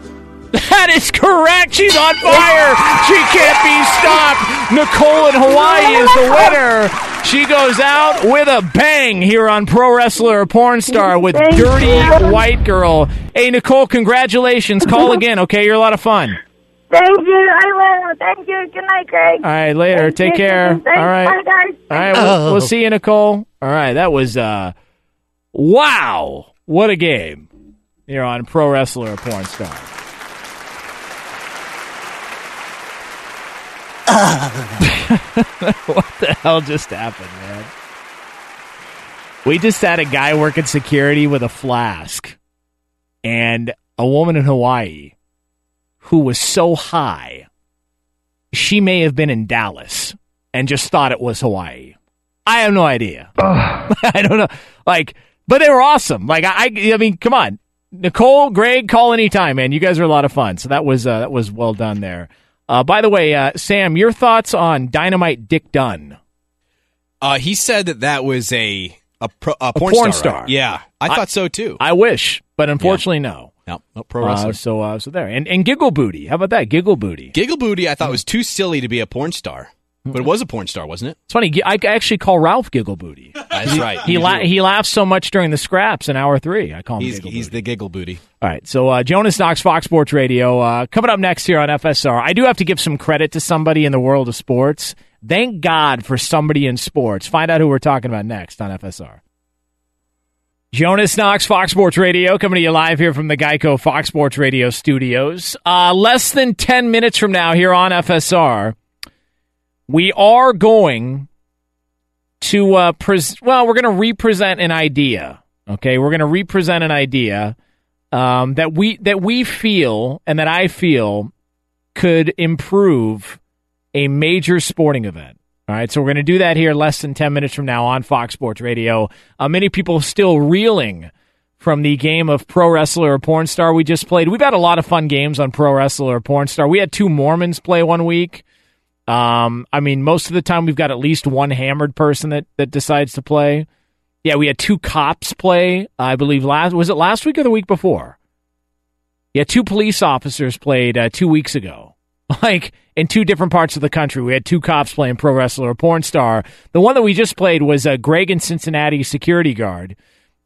That is correct. She's on fire. She can't be stopped. Nicole in Hawaii is the winner. She goes out with a bang here on Pro Wrestler or Porn Star with Thank Dirty you. White Girl. Hey, Nicole, congratulations. Call again, okay? You're a lot of fun. Thank you. I will. Thank you. Good night, Craig. All right, later. Thank Take you. care. Thanks. All right. Bye, guys. All right, we'll, we'll see you, Nicole. All right, that was uh, wow, what a game here on Pro Wrestler or Porn Star. *laughs* what the hell just happened, man? We just had a guy working security with a flask and a woman in Hawaii who was so high, she may have been in Dallas and just thought it was Hawaii. I have no idea. *laughs* I don't know. Like, but they were awesome. Like, I, I mean, come on, Nicole, Greg, call anytime, man. You guys are a lot of fun. So that was uh, that was well done there. Uh, by the way, uh, Sam, your thoughts on Dynamite Dick Dunn? Uh, he said that that was a a, pro, a, A porn, porn star. star. right? Yeah, I, I- thought so too. I wish, but unfortunately, no. No, no pro Uh, so, uh, so there, and and Giggle Booty. How about that Giggle Booty? Giggle Booty, I thought was too silly to be a porn star, but it was a porn star, wasn't it? It's funny. I actually call Ralph Giggle Booty. That's right. He la- he laughs so much during the scraps in hour three. I call him He's Giggle he's Booty. the Giggle Booty. All right, so uh, Jonas Knox, Fox Sports Radio. Uh, coming up next here on FSR. I do have to give some credit to somebody in the world of sports. Thank God for somebody in sports. Find out who we're talking about next on FSR. Jonas Knox, Fox Sports Radio, coming to you live here from the Geico Fox Sports Radio studios. Uh, less than 10 minutes from now here on FSR, we are going to, uh, pres- well, we're going to represent an idea. Okay, we're going to represent an idea um, that we that we feel and that I feel could improve a major sporting event. All right, so we're going to do that here less than 10 minutes from now on Fox Sports Radio. Uh, many people still reeling from the game of Pro Wrestler or Porn Star we just played. We've had a lot of fun games on Pro Wrestler or Porn Star. We had two Mormons play one week. Um, I mean, most of the time we've got at least one hammered person that, that decides to play. Yeah, we had two cops play. I believe last was it last week or the week before. Yeah, two police officers played uh, two weeks ago. *laughs* Like in two different parts of the country, we had two cops playing pro wrestler or porn star. The one that we just played was a Greg in Cincinnati security guard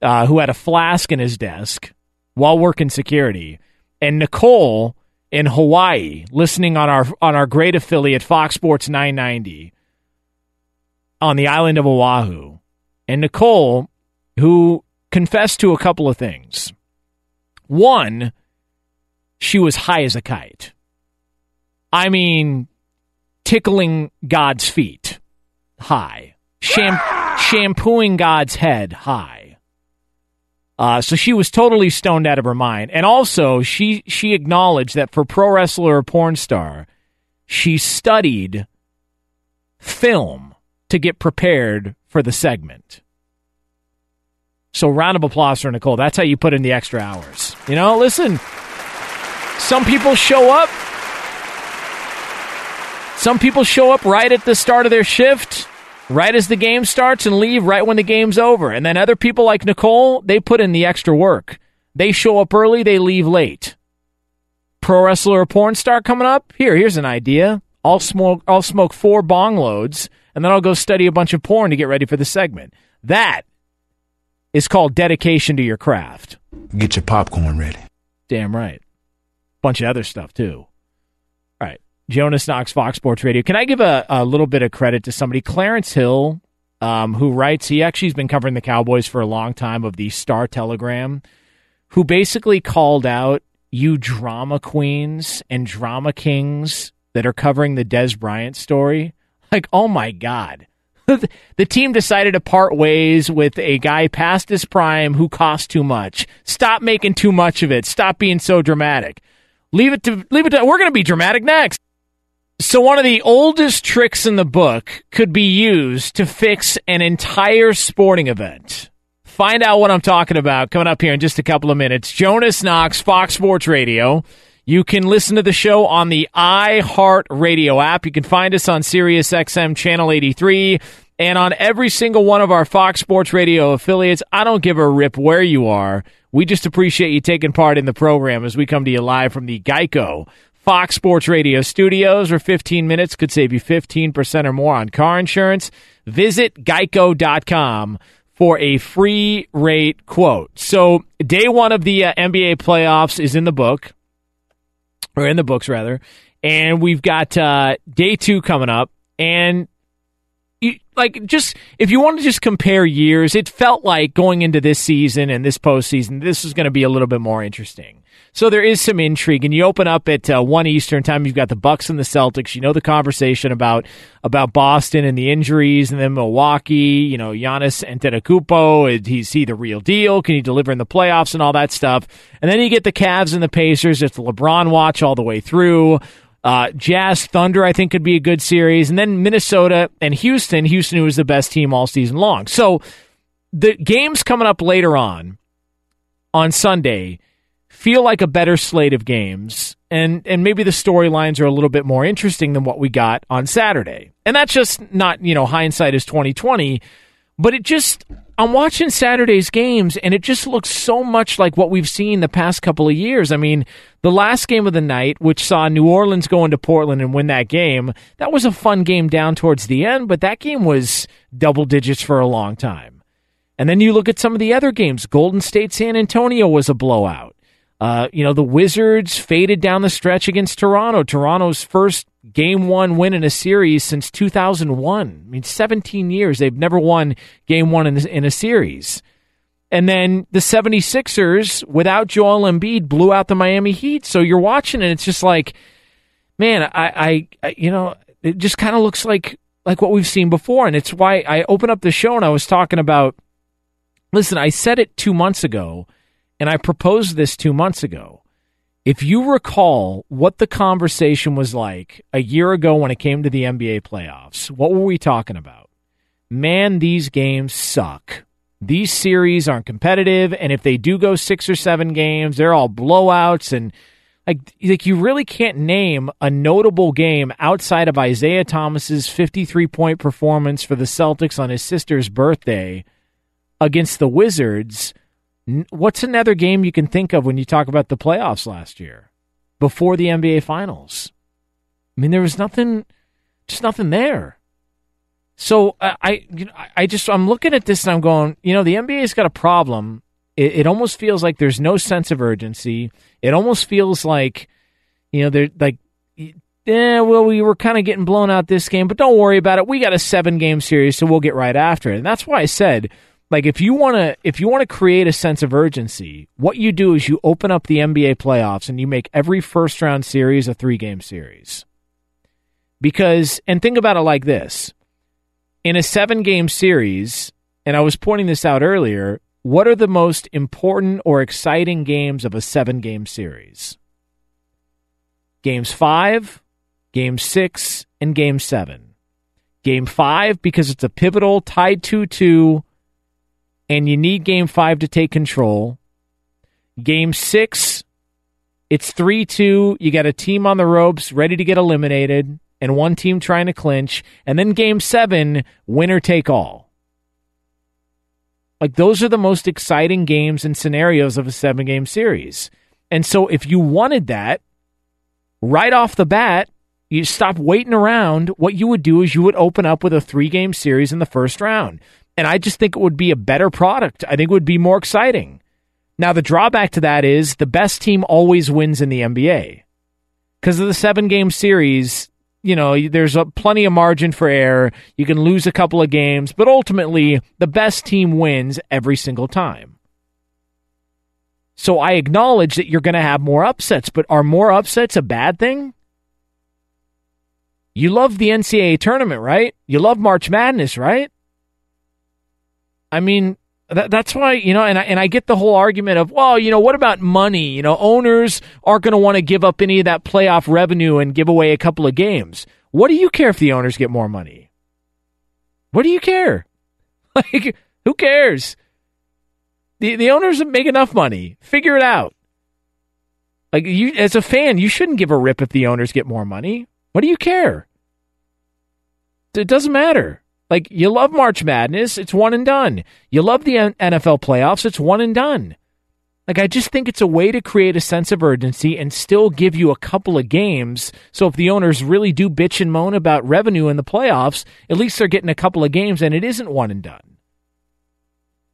uh, who had a flask in his desk while working security, and Nicole in Hawaii listening on our on our great affiliate Fox Sports 990 on the island of Oahu and Nicole, who confessed to a couple of things. One, she was high as a kite. I mean, tickling God's feet high, Sham- shampooing God's head high. Uh, so she was totally stoned out of her mind, and also she she acknowledged that for pro wrestler or porn star, she studied film to get prepared for the segment. So, round of applause for Nicole. That's how you put in the extra hours. You know, listen, some people show up. Some people show up right at the start of their shift, right as the game starts, and leave right when the game's over. And then other people like Nicole, they put in the extra work. They show up early, they leave late. Pro wrestler or porn star coming up? Here, here's an idea. I'll smoke I'll smoke four bong loads and then I'll go study a bunch of porn to get ready for the segment. That is called dedication to your craft. Get your popcorn ready. Damn right. Bunch of other stuff too. Jonas Knox, Fox Sports Radio. Can I give a, a little bit of credit to somebody? Clarence Hill, um, who writes, he actually has been covering the Cowboys for a long time of the Star Telegram, who basically called out you drama queens and drama kings that are covering the Dez Bryant story. Like, oh my God. *laughs* the team decided to part ways with a guy past his prime who cost too much. Stop making too much of it. Stop being so dramatic. Leave it to leave it to we're going to be dramatic next. So one of the oldest tricks in the book could be used to fix an entire sporting event. Find out what I'm talking about coming up here in just a couple of minutes. Jonas Knox, Fox Sports Radio. You can listen to the show on the iHeart Radio app. You can find us on Sirius XM Channel 83 and on every single one of our Fox Sports Radio affiliates. I don't give a rip where you are. We just appreciate you taking part in the program as we come to you live from the Geico Fox Sports Radio studios, where 15 minutes could save you 15% or more on car insurance. Visit geico.com for a free rate quote. So, day one of the uh, NBA playoffs is in the book or in the books rather. And we've got uh, day two coming up, and you, like just if you want to just compare years, it felt like going into this season and this postseason, this is going to be a little bit more interesting. So there is some intrigue, and you open up at uh, one Eastern time. You've got the Bucks and the Celtics. You know the conversation about about Boston and the injuries, and then Milwaukee. You know Giannis Antetokounmpo. Is he the real deal? Can he deliver in the playoffs and all that stuff? And then you get the Cavs and the Pacers. It's LeBron watch all the way through. Uh, Jazz Thunder, I think, could be a good series, and then Minnesota and Houston. Houston, who was the best team all season long. So the games coming up later on on Sunday feel like a better slate of games and and maybe the storylines are a little bit more interesting than what we got on Saturday. And that's just not, you know, hindsight is 2020, but it just I'm watching Saturday's games and it just looks so much like what we've seen the past couple of years. I mean, the last game of the night, which saw New Orleans go into Portland and win that game, that was a fun game down towards the end, but that game was double digits for a long time. And then you look at some of the other games. Golden State San Antonio was a blowout. Uh, you know, the Wizards faded down the stretch against Toronto. Toronto's first game one win in a series since 2001. I mean, 17 years. They've never won game one in, in a series. And then the 76ers, without Joel Embiid, blew out the Miami Heat. So you're watching and it's just like, man, I, I, I you know, it just kind of looks like like what we've seen before. And it's why I opened up the show and I was talking about listen, I said it two months ago, and I proposed this two months ago. If you recall what the conversation was like a year ago when it came to the NBA playoffs, what were we talking about? Man, these games suck. These series aren't competitive, and if they do go six or seven games, they're all blowouts and like like you really can't name a notable game outside of Isaiah Thomas's 53 point performance for the Celtics on his sister's birthday against the Wizards. What's another game you can think of when you talk about the playoffs last year before the NBA finals? I mean there was nothing just nothing there. So I you know, I just I'm looking at this and I'm going, you know, the NBA's got a problem it, it almost feels like there's no sense of urgency. It almost feels like, you know, they're like, yeah, well, we were kind of getting blown out this game, but don't worry about it. We got a seven game series, so we'll get right after it. And that's why I said, like, if you want to, if you want to create a sense of urgency, what you do is you open up the NBA playoffs and you make every first round series a three game series. Because, and think about it like this in a seven game series, and I was pointing this out earlier, what are the most important or exciting games of a seven game series? Games five, game six, and game seven. Game five, because it's a pivotal tied 2 2, and you need game five to take control. Game six, it's 3 2. You got a team on the ropes ready to get eliminated, and one team trying to clinch. And then game seven, winner take all. Like those are the most exciting games and scenarios of a seven game series. And so if you wanted that right off the bat, you stop waiting around. What you would do is you would open up with a three game series in the first round. And I just think it would be a better product. I think it would be more exciting. Now, the drawback to that is the best team always wins in the NBA. Because of the seven game series, you know, there's a, plenty of margin for error. You can lose a couple of games, but ultimately, the best team wins every single time. So I acknowledge that you're going to have more upsets, but are more upsets a bad thing? You love the NCAA tournament, right? You love March Madness, right? I mean, that, that's why you know, and I, and I get the whole argument of, well, you know, what about money? You know, owners aren't going to want to give up any of that playoff revenue and give away a couple of games. What do you care if the owners get more money? What do you care? *laughs* Like, who cares? The the owners make enough money. Figure it out. Like you, as a fan, you shouldn't give a rip if the owners get more money. What do you care? It doesn't matter. Like you love March Madness, it's one and done. You love the NFL playoffs, it's one and done. Like I just think it's a way to create a sense of urgency and still give you a couple of games. So if the owners really do bitch and moan about revenue in the playoffs, at least they're getting a couple of games and it isn't one and done.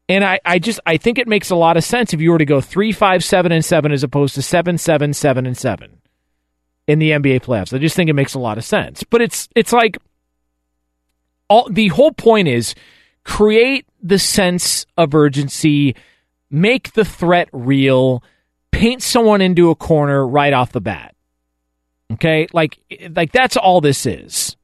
And I, I just I think it makes a lot of sense if you were to go three, five, seven, and seven as opposed to seven, seven, seven, and seven in the NBA playoffs. I just think it makes a lot of sense. But it's it's like all the whole point is create the sense of urgency, make the threat real, paint someone into a corner right off the bat. Okay? Like like that's all this is.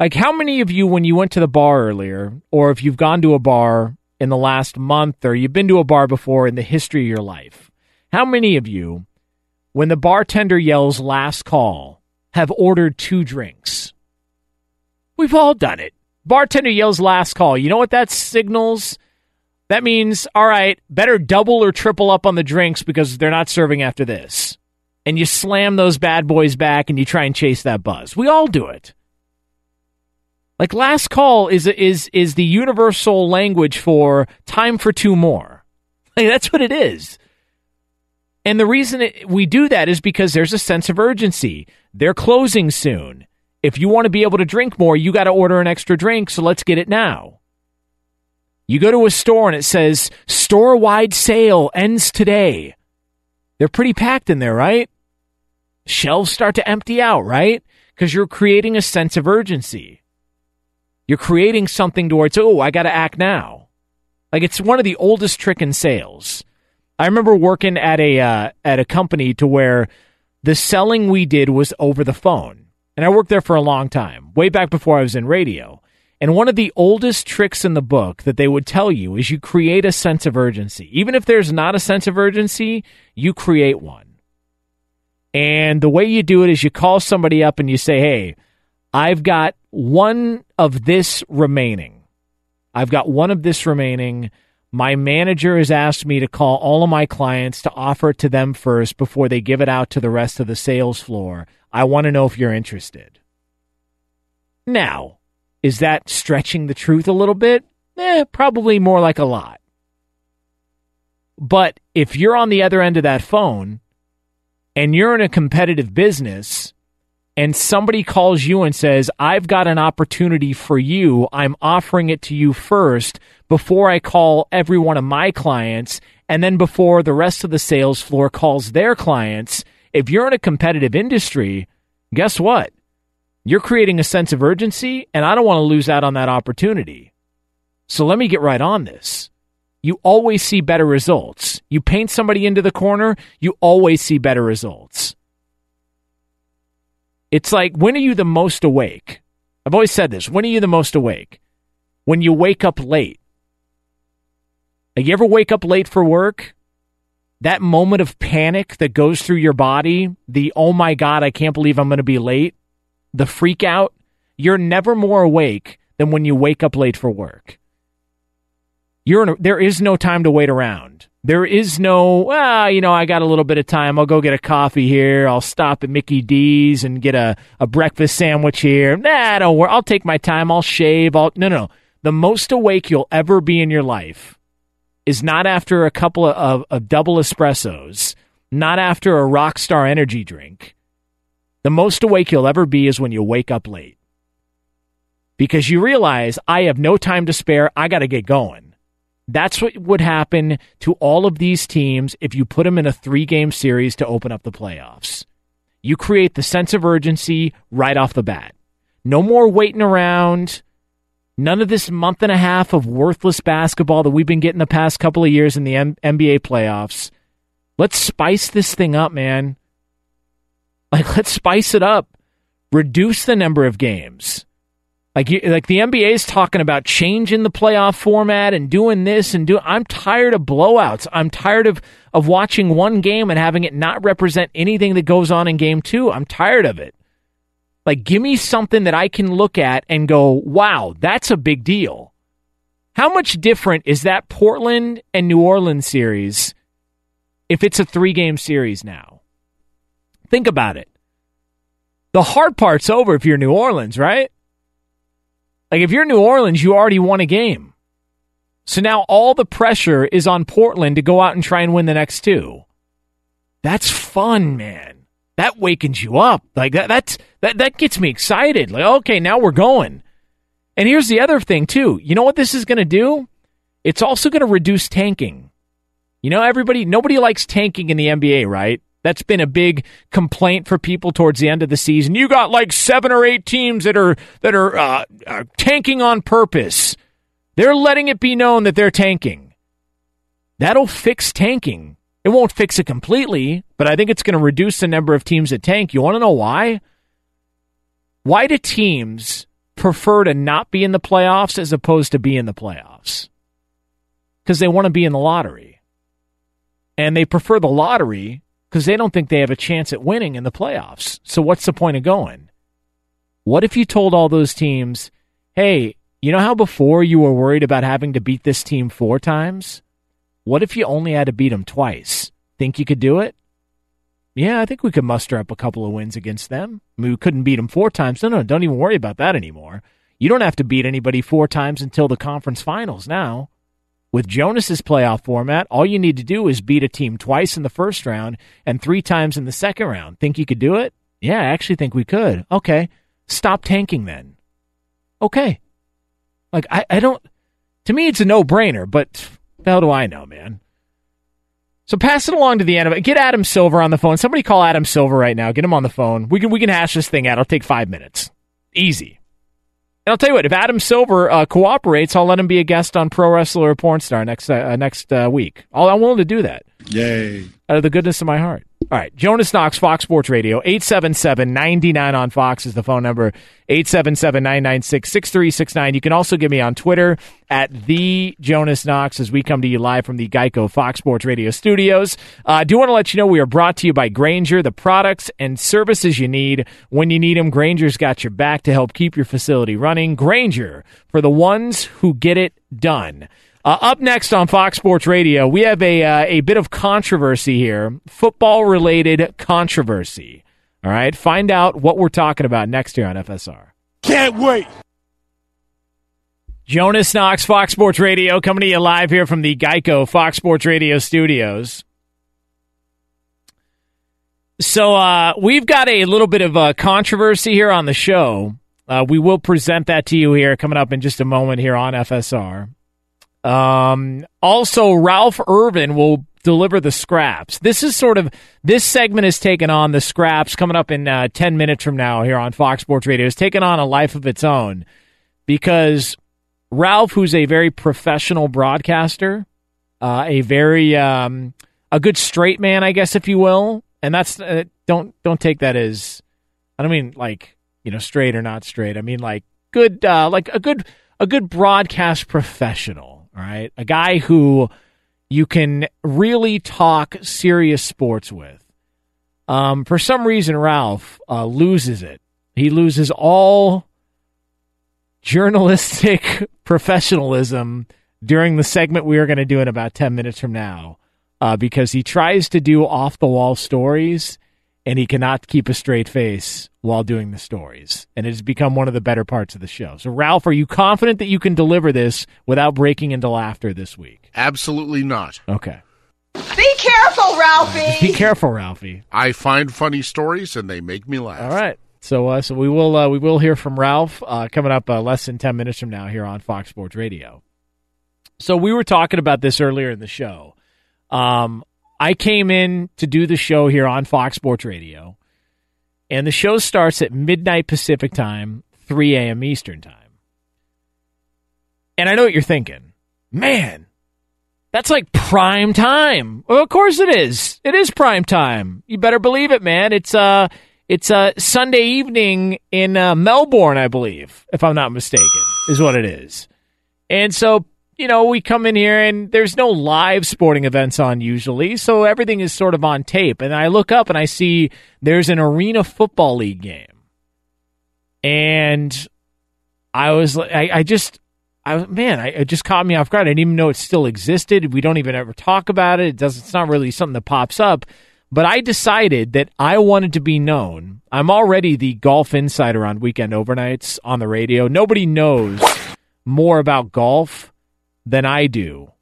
Like how many of you when you went to the bar earlier or if you've gone to a bar in the last month or you've been to a bar before in the history of your life, how many of you when the bartender yells last call have ordered two drinks? We've all done it. Bartender yells last call. You know what that signals? That means, all right, better double or triple up on the drinks because they're not serving after this. And you slam those bad boys back and you try and chase that buzz. We all do it. Like last call is is is the universal language for time for two more. *laughs* Like that's what it is. And the reason it, we do that is because there's a sense of urgency. They're closing soon. If you want to be able to drink more, you got to order an extra drink, so let's get it now. You go to a store and it says store wide sale ends today. They're pretty packed in there, right? Shelves start to empty out, right? Because you're creating a sense of urgency. You're creating something towards, oh, I got to act now. Like it's one of the oldest trick in sales. I remember working at a uh, at a company to where the selling we did was over the phone. And I worked there for a long time, way back before I was in radio. And one of the oldest tricks in the book that they would tell you is you create a sense of urgency. Even if there's not a sense of urgency, you create one. And the way you do it is you call somebody up and you say, Hey, I've got one of this remaining. I've got one of this remaining. My manager has asked me to call all of my clients to offer it to them first before they give it out to the rest of the sales floor. I want to know if you're interested. Now, is that stretching the truth a little bit? Eh, probably more like a lot. But if you're on the other end of that phone and you're in a competitive business and somebody calls you and says, I've got an opportunity for you, I'm offering it to you first before I call every one of my clients, and then before the rest of the sales floor calls their clients, if you're in a competitive industry, guess what? You're creating a sense of urgency, and I don't want to lose out on that opportunity. So let me get right on this. You always see better results. You paint somebody into the corner, you always see better results. It's like, when are you the most awake? I've always said this. When are you the most awake? When you wake up late. Like, you ever wake up late for work? That moment of panic that goes through your body, the oh my God, I can't believe I'm going to be late, the freak out, you're never more awake than when you wake up late for work. You're a, there is no time to wait around. There is no, well, you know, I got a little bit of time. I'll go get a coffee here. I'll stop at Mickey D's and get a, a breakfast sandwich here. Nah, don't worry. I'll take my time. I'll shave. I'll, no, no, no. The most awake you'll ever be in your life is not after a couple of, of, of double espressos, not after a Rockstar energy drink. The most awake you'll ever be is when you wake up late. Because you realize I have no time to spare. I got to get going. That's what would happen to all of these teams if you put them in a three game series to open up the playoffs. You create the sense of urgency right off the bat. No more waiting around. None of this month and a half of worthless basketball that we've been getting the past couple of years in the M- NBA playoffs. Let's spice this thing up, man. *laughs* Like, let's spice it up. Reduce the number of games. Like you, like the NBA is talking about changing the playoff format and doing this and do. I'm tired of blowouts. I'm tired of of watching one game and having it not represent anything that goes on in game two. I'm tired of it. Like, give me something that I can look at and go, "Wow, that's a big deal." How much different is that Portland and New Orleans series if it's a three game series now? Think about it. The hard part's over if you're New Orleans, right? Like if you're New Orleans, you already won a game. So now all the pressure is on Portland to go out and try and win the next two. That's fun, man. That wakens you up. Like that that's that that gets me excited. Like okay, now we're going. And here's the other thing too. You know what this is going to do? It's also going to reduce tanking. You know, everybody nobody likes tanking in the NBA, right? That's been a big complaint for people towards the end of the season. You got like seven or eight teams that are that are, uh, are tanking on purpose. They're letting it be known that they're tanking. That'll fix tanking. It won't fix it completely, but I think it's going to reduce the number of teams that tank. You want to know why? Why do teams prefer to not be in the playoffs as opposed to be in the playoffs? Because they want to be in the lottery. And they prefer the lottery because they don't think they have a chance at winning in the playoffs. So what's the point of going? What if you told all those teams, hey, you know how before you were worried about having to beat this team four times? What if you only had to beat them twice? Think you could do it? Yeah, I think we could muster up a couple of wins against them. I mean, we couldn't beat them four times. No, no, don't even worry about that anymore. You don't have to beat anybody four times until the conference finals now. With Jonas's playoff format, all you need to do is beat a team twice in the first round and three times in the second round. Think you could do it? Yeah, I actually think we could. Okay. Stop tanking then. Okay. Like I, I don't to me it's a no brainer, but hell do I know, man? So pass it along to the end of it. Get Adam Silver on the phone. Somebody call Adam Silver right now. Get him on the phone. We can we can hash this thing out. It'll take five minutes. Easy. And I'll tell you what, if Adam Silver uh, cooperates, I'll let him be a guest on Pro Wrestler or Porn Star next uh, next uh, week. I'll, I'm willing to do that. Yay. Out of the goodness of my heart. All right. Jonas Knox, Fox Sports Radio. 877 99 on Fox is the phone number. 877 996 6369. You can also get me on Twitter at the Jonas Knox as we come to you live from the Geico Fox Sports Radio studios. Uh, I do want to let you know we are brought to you by Grainger, the products and services you need when you need them. Grainger's got your back to help keep your facility running. Grainger for the ones who get it done. Uh, up next on Fox Sports Radio, we have a uh, a bit of controversy here, football related controversy. All right, find out what we're talking about next year on FSR. Can't wait. Jonas Knox, Fox Sports Radio, coming to you live here from the Geico Fox Sports Radio studios. So uh, we've got a little bit of a controversy here on the show. Uh, we will present that to you here coming up in just a moment here on FSR. Um, also, Ralph Irvin will deliver the scraps. This is sort of this segment is taken on the scraps coming up in uh, ten minutes from now here on Fox Sports Radio. Is taken on a life of its own because Ralph, who's a very professional broadcaster, uh, a very um, a good straight man, I guess, if you will, and that's uh, don't don't take that as I don't mean like you know straight or not straight. I mean like good uh, like a good a good broadcast professional all right. A guy who you can really talk serious sports with. Um, for some reason, Ralph uh, loses it. He loses all journalistic *laughs* professionalism during the segment we are going to do in about 10 minutes from now uh, because he tries to do off the wall stories and he cannot keep a straight face while doing the stories. And it has become one of the better parts of the show. So, Ralph, are you confident that you can deliver this without breaking into laughter this week? Absolutely not. Okay. Be careful, Ralphie. Be careful, Ralphie. I find funny stories and they make me laugh. All right. So, uh, so we will uh, we will hear from Ralph uh, coming up uh, less than ten minutes from now here on Fox Sports Radio. So we were talking about this earlier in the show. Um, I came in to do the show here on Fox Sports Radio, and the show starts at midnight Pacific time, 3 a.m. Eastern time. And I know what you're thinking. Man, that's like prime time. Well, of course it is. It is prime time. You better believe it, man. It's uh it's a uh, Sunday evening in uh, Melbourne, I believe, if I'm not mistaken, is what it is. And so you know, we come in here and there's no live sporting events on usually, so everything is sort of on tape. And I look up and I see there's an Arena Football League game. And I was I, I just, I man, I, it just caught me off guard. I didn't even know it still existed. We don't even ever talk about it. It does. It's not really something that pops up. But I decided that I wanted to be known. I'm already the golf insider on weekend overnights on the radio. Nobody knows more about golf than I do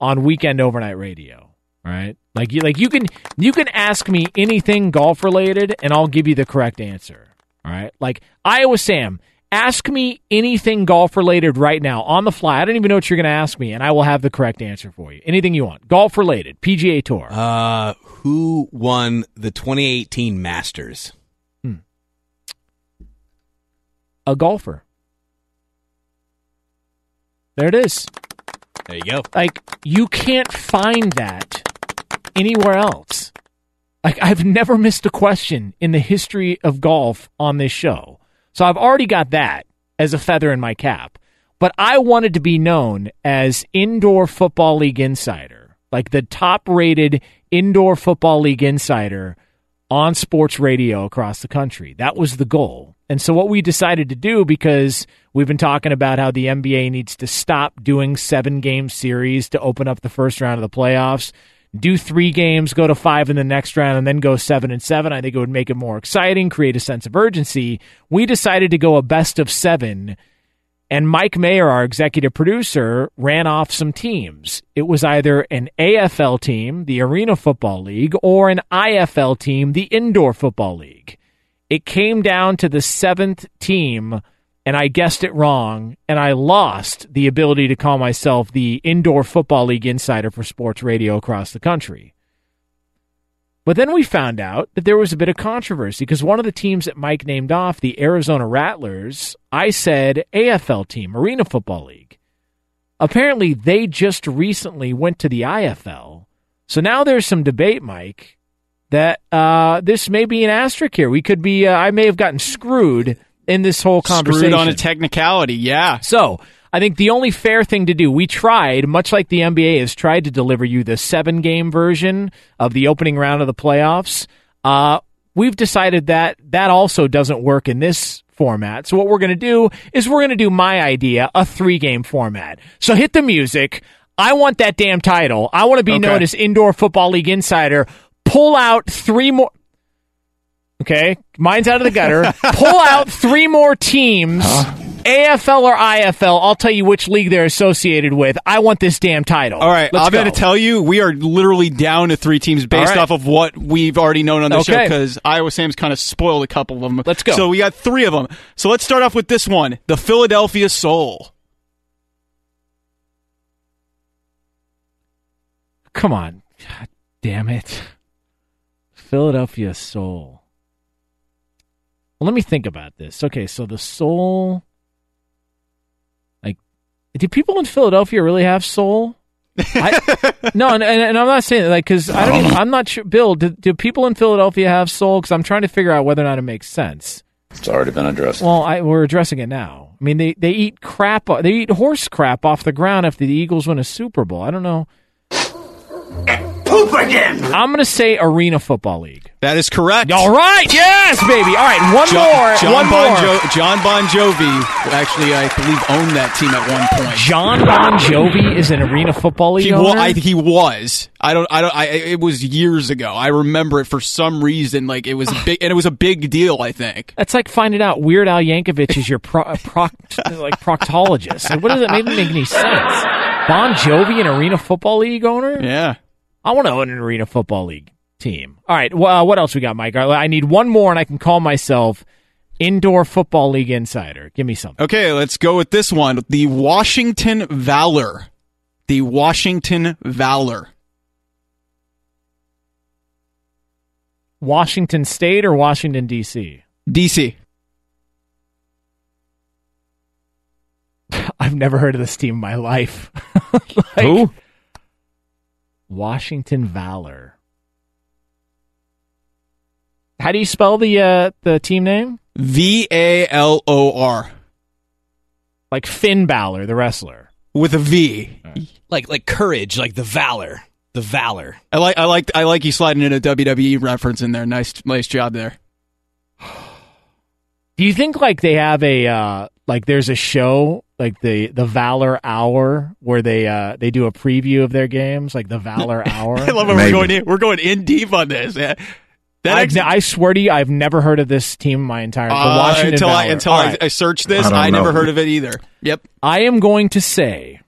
on weekend overnight radio. Right? Like you like you can you can ask me anything golf related and I'll give you the correct answer. All right? Like Iowa Sam, ask me anything golf related right now on the fly. I don't even know what you're going to ask me and I will have the correct answer for you. Anything you want. Golf related, PGA Tour. Uh who won the 2018 Masters? Hmm. A golfer. There it is. There you go. Like you can't find that anywhere else. Like I've never missed a question in the history of golf on this show. So I've already got that as a feather in my cap. But I wanted to be known as Indoor Football League Insider, like the top rated Indoor Football League Insider on sports radio across the country. That was the goal. And so what we decided to do because we've been talking about how the NBA needs to stop doing 7 game series to open up the first round of the playoffs, do 3 games, go to 5 in the next round and then go 7 and 7. I think it would make it more exciting, create a sense of urgency. We decided to go a best of 7 and Mike Mayer, our executive producer, ran off some teams. It was either an AFL team, the Arena Football League, or an IFL team, the Indoor Football League. It came down to the seventh team, and I guessed it wrong, and I lost the ability to call myself the Indoor Football League insider for sports radio across the country. But then we found out that there was a bit of controversy because one of the teams that Mike named off, the Arizona Rattlers, I said AFL team, Arena Football League. Apparently, they just recently went to the IFL. So now there's some debate, Mike, that uh, this may be an asterisk here. We could be, uh, I may have gotten screwed in this whole conversation. Screwed on a technicality, yeah. So I think the only fair thing to do, we tried, much like the NBA has tried to deliver you the seven game version of the opening round of the playoffs. Uh, we've decided that that also doesn't work in this format. So what we're going to do is we're going to do my idea, a three game format. So hit the music. I want that damn title. I want to be Okay. known as Indoor Football League Insider. Pull out three more. Okay, mine's out of the gutter. *laughs* Pull out three more teams, AFL or IFL. I'll tell you which league they're associated with. I want this damn title. All right, Let's I'm going to tell you, we are literally down to three teams based right. off of what we've already known on the show because Iowa Sam's kind of spoiled a couple of them. Let's go. So we got three of them. So let's start off with this one the Philadelphia Soul. Come on. God damn it. Philadelphia Soul. Well, let me think about this. Okay, so the soul. Like, do people in Philadelphia really have soul? I, *laughs* no, and, and, and I'm not saying that, like, because I don't. Even, I'm not sure. Bill, do, do people in Philadelphia have soul? Because I'm trying to figure out whether or not it makes sense. It's already been addressed. Well, I, we're addressing it now. I mean, they, they eat crap. They eat horse crap off the ground after the Eagles win a Super Bowl. I don't know. Poop again! I'm going to say Arena Football League. That is correct. All right, yes, baby. All right, one John, more. John one bon more. Jo- John Bon Jovi actually, I believe, owned that team at one point. John Bon Jovi is an Arena Football League He, owner. wa- I, he was. I don't. I don't. I. It was years ago. I remember it for some reason. Like it was big, and it was a big deal. I think. That's like finding out Weird Al Yankovic is your pro, uh, proct, like proctologist. Like, what does that make, make any sense? Bon Jovi, an Arena Football League owner? Yeah. I want to own an Arena Football League team. All right, well, what else we got, Mike? I need one more, and I can call myself Indoor Football League Insider. Give me something. Okay, let's go with this one. The Washington Valor. The Washington Valor. Washington State or Washington D.C. DC. *laughs* I've never heard of this team in my life. *laughs* Like, Who? Washington Valor. How do you spell the uh, the team name? V A L O R. Like Finn Balor, the wrestler. With a V. Like like courage, like the valor, the valor. I like. I like. I like you sliding in a WWE reference in there. Nice, nice job there. *sighs* Do you think like they have a uh, like there's a show like the the Valor Hour where they uh, they do a preview of their games like the Valor *laughs* Hour? I love when we're going in. We're going in deep on this. Yeah. That I, ex- I swear to you, I've never heard of this team in my entire the Uh, Washington until I until All I. I searched this, I I, never heard of it either. Yep. I am going to say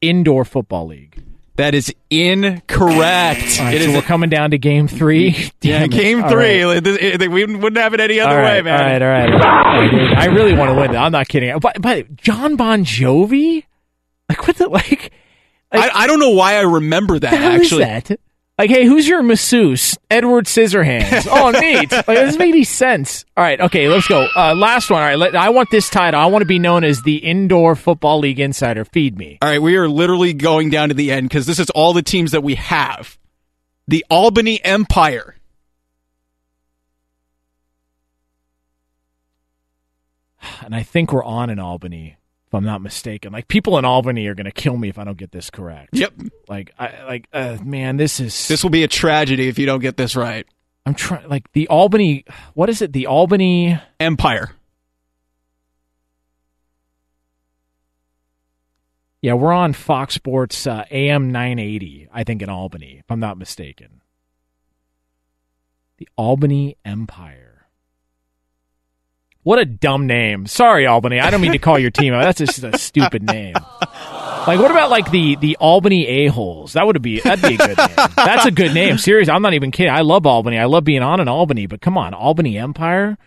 Indoor Football League. That is incorrect. Right, It so is we're coming down to game three. *laughs* yeah, it. game three. right. This- it- we wouldn't have it any other All way, man. All right, all right. All right. I really want to win. I'm not kidding. But, but John Bon Jovi, like what the like? I, I don't know why I remember that actually. that? Like, hey, who's your masseuse? Edward Scissorhands. Oh, *laughs* neat. Like, it doesn't make any sense. All right, okay, let's go. Uh, last one. All right, let, I want this title. I want to be known as the Indoor Football League Insider. Feed me. All right, we are literally going down to the end because this is all the teams that we have. The Albany Empire. And I think we're on in Albany, if I'm not mistaken. Like, people in Albany are going to kill me if I don't get this correct. Yep. Like, I like, uh, man, this is This will be a tragedy if you don't get this right. I'm trying. Like the Albany. What is it? The Albany Empire. Yeah, we're on Fox Sports uh, AM 980, I think, in Albany, if I'm not mistaken. The Albany Empire. What a dumb name. Sorry, Albany. I don't mean to call your team out. That's just a stupid name. Like, what about like the the Albany a holes? That would be that'd be a good name. That's a good name. Seriously, I'm not even kidding. I love Albany. I love being on in Albany. But come on, Albany Empire.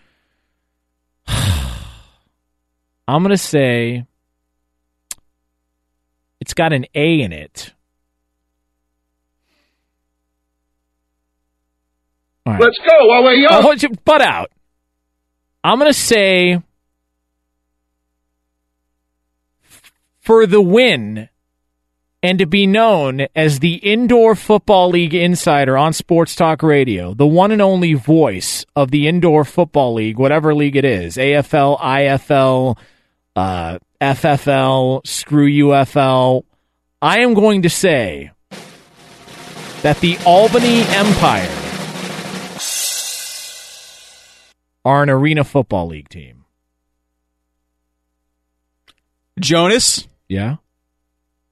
*sighs* I'm gonna say it's got an A in it. Right. Let's go while we're young. Oh, butt out. I'm going to say for the win and to be known as the Indoor Football League insider on Sports Talk Radio, the one and only voice of the Indoor Football League, whatever league it is AFL, IFL, uh, FFL, screw UFL. I am going to say that the Albany Empire are an Arena Football League team. Jonas? Yeah?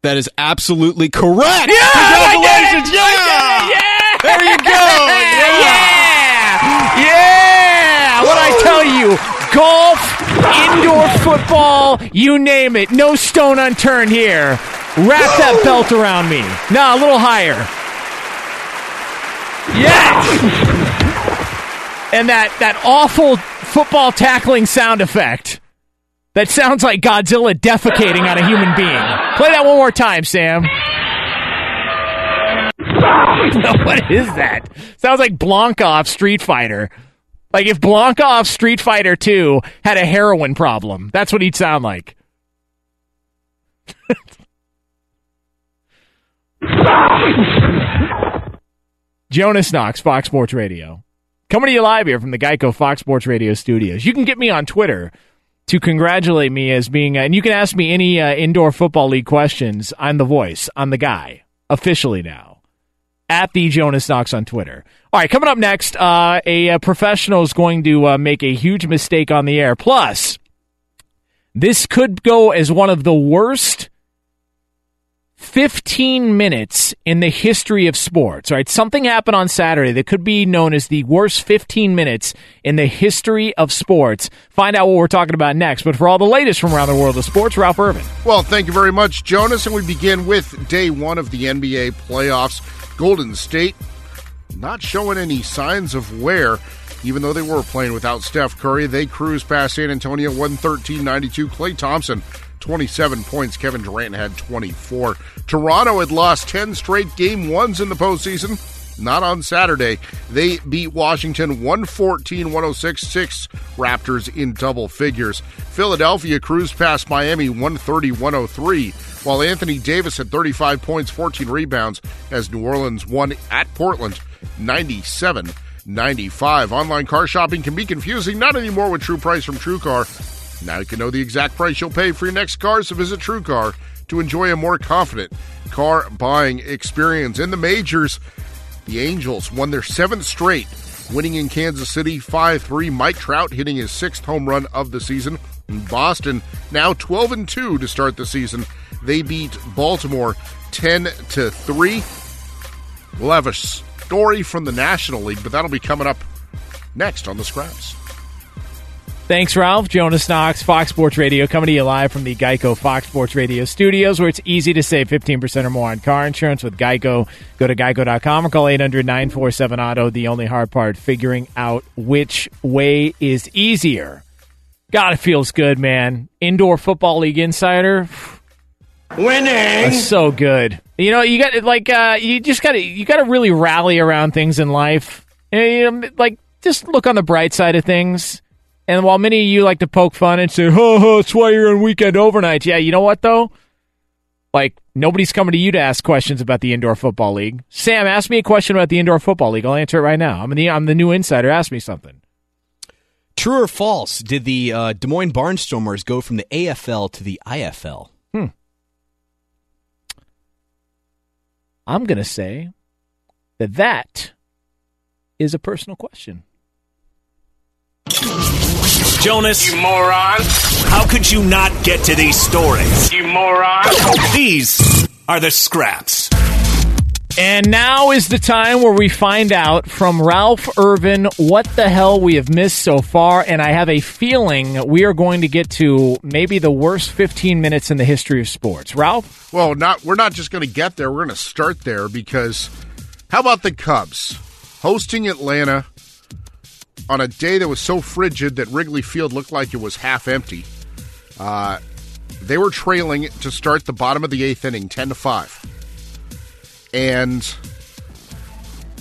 That is absolutely correct. Yeah! Congratulations. I Yeah! Yeah! There you go. Yeah! *laughs* Yeah! What I tell you, golf, indoor football, you name it. No stone unturned here. Wrap that belt around me. Nah, a little higher. Yes! And that, that awful football tackling sound effect. That sounds like Godzilla defecating on a human being. Play that one more time, Sam. *laughs* what is that? Sounds like Blanka off Street Fighter. Like if Blanka off Street Fighter 2 had a heroin problem, that's what he'd sound like. *laughs* Jonas Knox, Fox Sports Radio. Coming to you live here from the Geico Fox Sports Radio studios. You can get me on Twitter to congratulate me as being, and you can ask me any uh, indoor football league questions. I'm the voice. I'm the guy officially now. At the Jonas Knox on Twitter. All right, coming up next, uh, a, a professional is going to uh, make a huge mistake on the air. Plus, this could go as one of the worst 15 minutes in the history of sports. Right, something happened on Saturday that could be known as the worst 15 minutes in the history of sports. Find out what we're talking about next. But for all the latest from around the world of sports, Ralph Irvin. Well, thank you very much, Jonas. And we begin with day one of the NBA playoffs. Golden State not showing any signs of wear. Even though they were playing without Steph Curry, they cruised past San Antonio 113 92. Klay Thompson 27 points. Kevin Durant had 24. Toronto had lost 10 straight game ones in the postseason. Not on Saturday. They beat Washington 114 106, six Raptors in double figures. Philadelphia cruised past Miami 130 103, while Anthony Davis had 35 points, 14 rebounds, as New Orleans won at Portland 97 95. Online car shopping can be confusing, not anymore with True Price from TrueCar. Now you can know the exact price you'll pay for your next car, so visit TrueCar to enjoy a more confident car buying experience. In the majors, the Angels won their seventh straight, winning in Kansas City 5 3. Mike Trout hitting his sixth home run of the season. In Boston, now 12 and 2 to start the season. They beat Baltimore 10 to 3. We'll have a story from the National League, but that'll be coming up next on the Scraps. Thanks, Ralph. Jonas Knox, Fox Sports Radio, coming to you live from the Geico Fox Sports Radio studios, where it's easy to save 15% or more on car insurance with Geico. Go to geico.com or call 800 947 Auto. The only hard part, figuring out which way is easier. God, it feels good, man. Indoor Football League Insider. Winning. That's so good. You know, you got like uh, you just got to you got to really rally around things in life. You know, like just look on the bright side of things. And while many of you like to poke fun and say, "Oh, oh that's why you're on weekend overnights," yeah, you know what though? Like nobody's coming to you to ask questions about the indoor football league. Sam, ask me a question about the indoor football league. I'll answer it right now. I'm the I'm the new insider. Ask me something. True or false? Did the uh, Des Moines Barnstormers go from the AFL to the IFL? Hmm. I'm going to say that that is a personal question. Jonas. You moron. How could you not get to these stories? You moron. These are the scraps. And now is the time where we find out from Ralph Irvin what the hell we have missed so far. And I have a feeling we are going to get to maybe the worst 15 minutes in the history of sports. Ralph? Well, not we're not just going to get there. We're going to start there because how about the Cubs hosting Atlanta on a day that was so frigid that Wrigley Field looked like it was half empty? Uh, they were trailing to start the bottom of the eighth inning, ten to five and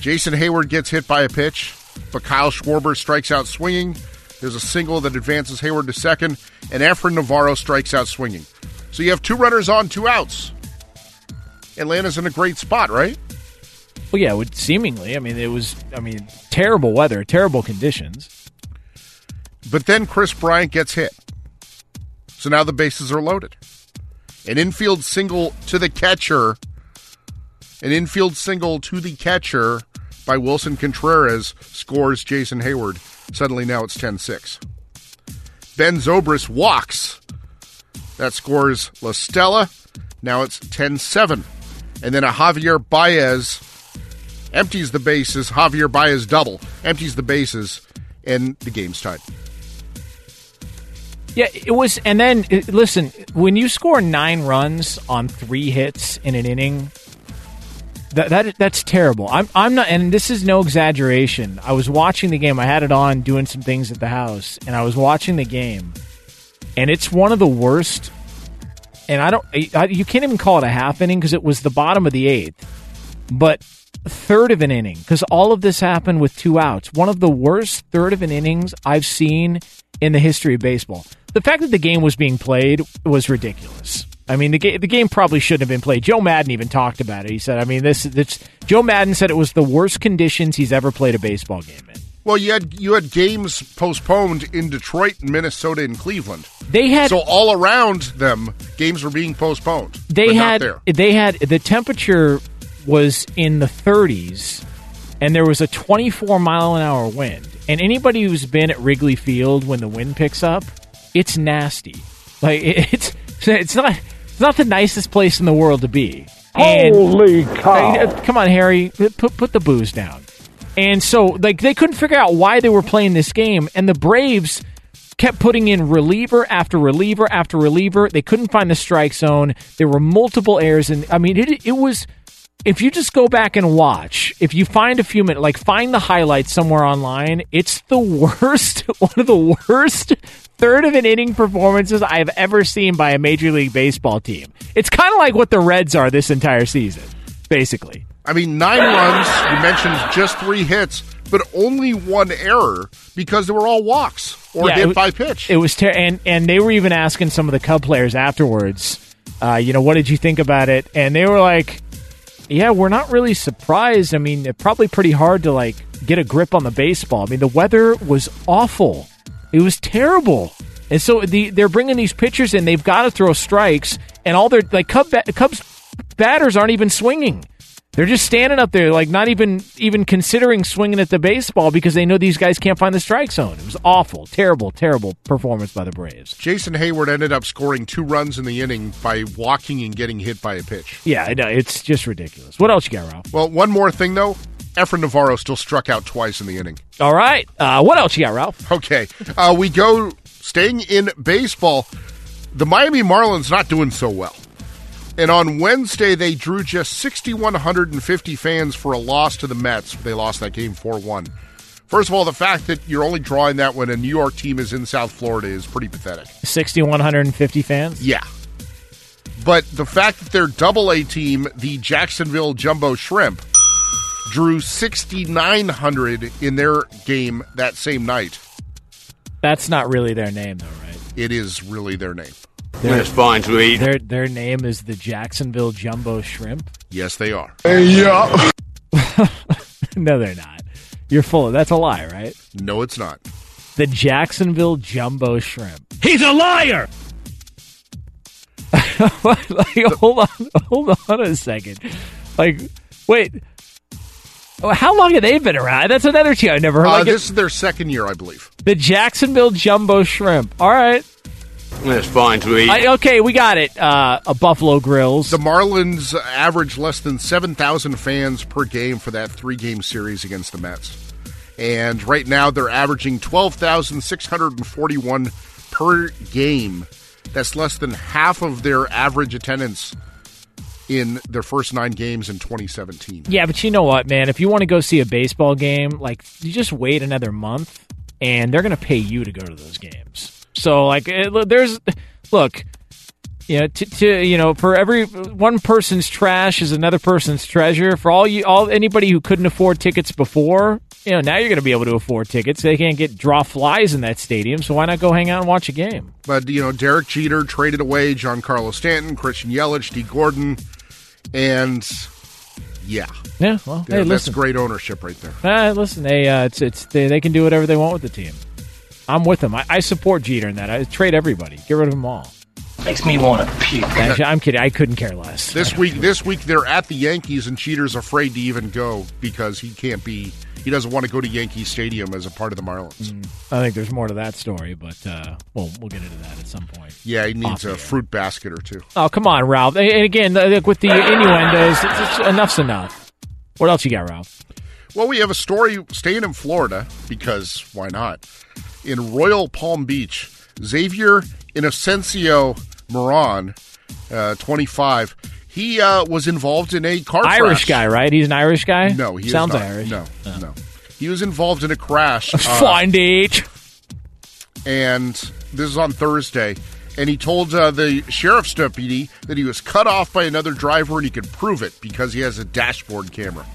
Jason Heyward gets hit by a pitch, but Kyle Schwarber strikes out swinging. There's a single that advances Heyward to second, and Efren Navarro strikes out swinging. So you have two runners on, two outs. Atlanta's in a great spot, right? Well, yeah, would seemingly. I mean, it was. I mean, terrible weather, terrible conditions. But then Kris Bryant gets hit. So now the bases are loaded. An infield single to the catcher. An infield single to the catcher by Willson Contreras scores Jason Heyward. Suddenly now it's 10 6. Ben Zobrist walks. That scores La Stella. Now it's 10 7. And then a Javier Baez empties the bases. Javier Baez double empties the bases, and the game's tied. Yeah, it was. And then, uh, listen, when you score nine runs on three hits in an inning, that, that that's terrible. I'm I'm not, and this is no exaggeration. I was watching the game. I had it on, doing some things at the house, and I was watching the game, and it's one of the worst. And I don't, I, you can't even call it a half inning because it was the bottom of the eighth, but third of an inning because all of this happened with two outs. One of the worst third of an innings I've seen in the history of baseball. The fact that the game was being played was ridiculous. I mean, the game the game probably shouldn't have been played. Joe Maddon even talked about it. He said, "I mean, this, this." Joe Maddon said it was the worst conditions he's ever played a baseball game in. Well, you had you had games postponed in Detroit, Minnesota, and Cleveland. They had so all around them games were being postponed. They had they had the temperature was in the 30s, and there was a 24 mile an hour wind. And anybody who's been at Wrigley Field when the wind picks up, it's nasty. Like *laughs* it's it's not it's not the nicest place in the world to be. And- Holy cow. Uh, come on, Harry, put put the booze down. And so, like, they couldn't figure out why they were playing this game, and the Braves kept putting in reliever after reliever after reliever. They couldn't find the strike zone. There were multiple errors, and I mean, it it was. If you just go back and watch, if you find a few minutes, like find the highlights somewhere online, it's the *laughs* worst, one of the worst third of an inning performances I've ever seen by a Major League Baseball team. It's kind of like what the Reds are this entire season, basically. I mean, nine runs. You mentioned just three hits, but only one error because they were all walks or Yeah, hit it- by pitch. It was ter- and and they were even asking some of the Cub players afterwards, uh, you know, what did you think about it? And they were like, "Yeah, we're not really surprised. I mean, probably pretty hard to like get a grip on the baseball. I mean, the weather was awful. It was terrible." And so the, they're bringing these pitchers in. They've got to throw strikes, and all their like Cub Cubs batters aren't even swinging. They're just standing up there, like not even even considering swinging at the baseball because they know these guys can't find the strike zone. It was awful, terrible, terrible performance by the Braves. Jason Heyward ended up scoring two runs in the inning by walking and getting hit by a pitch. Yeah, I know, it's just ridiculous. What else you got, Ralph? Well, one more thing though. Efren Navarro still struck out twice in the inning. All right, uh, what else you got, Ralph? Okay, uh, we go staying in baseball. The Miami Marlins not doing so well. And on Wednesday, they drew just 6,150 fans for a loss to the Mets. They lost that game 4 1. First of all, the fact that you're only drawing that when a New York team is in South Florida is pretty pathetic. Sixty one hundred and fifty fans. Yeah. But the fact that their double A team, the Jacksonville Jumbo Shrimp, drew 6,900 in their game that same night. That's not really their name, though, right? It is really their name. Their, fine to eat. Their their name is the Jacksonville Jumbo Shrimp. Yes, they are. yeah. *laughs* no, they're not. You're full of that's a lie, right? No, it's not. The Jacksonville Jumbo Shrimp. He's a liar. *laughs* like, hold on, hold on a second. Like, wait, Oh, how long have they been around? That's another team I've never heard. Uh, like this is their second year, I believe. the Jacksonville Jumbo Shrimp. All right, It's fine to eat. I, okay, we got it. Uh, a Buffalo Grills. The Marlins average less than 7,000 fans per game for that three game series against the Mets. And right now they're averaging 12,641 per game. That's less than half of their average attendance in their first nine games in 2017. Yeah, but you know what, man? If you want to go see a baseball game, like you just wait another month, and they're going to pay you to go to those games. So, like, it, there's look, You know, to, to you know, for every one person's trash is another person's treasure. For all you, all anybody who couldn't afford tickets before, you know, now you're going to be able to afford tickets. They can't get draw flies in that stadium, so why not go hang out and watch a game? But you know, Derek Jeter traded away Giancarlo Stanton, Christian Yelich, Dee Gordon, and yeah, Yeah, well, Yeah, hey, that's listen, great ownership right there. Uh, listen, they uh, it's it's they, they can do whatever they want with the team. I'm with them. I, I support Jeter in that. I trade everybody, get rid of them all. Makes me want to puke. Actually, I'm kidding. I couldn't care less. This week, this week they're at the Yankees, and Cheater's afraid to even go because he can't be. He doesn't want to go to Yankee Stadium as a part of the Marlins. I think there's more to that story, but uh, well, we'll get into that at some point. Yeah, he needs Off a air. fruit basket or two. Oh, come on, Ralph. And again, like with the innuendos, it's, it's, enough's enough. What else you got, Ralph? Well, we have a story staying in Florida because why not? In Royal Palm Beach, Xavier Inocencio Moran, uh, 25, he uh, was involved in a car Irish crash. guy, right? He's an Irish guy. No, he is sounds not. Irish. No, no. He was involved in a crash. *laughs* uh, Find it. and this is on Thursday. And he told uh, the sheriff's deputy that he was cut off by another driver and he could prove it because he has a dashboard camera.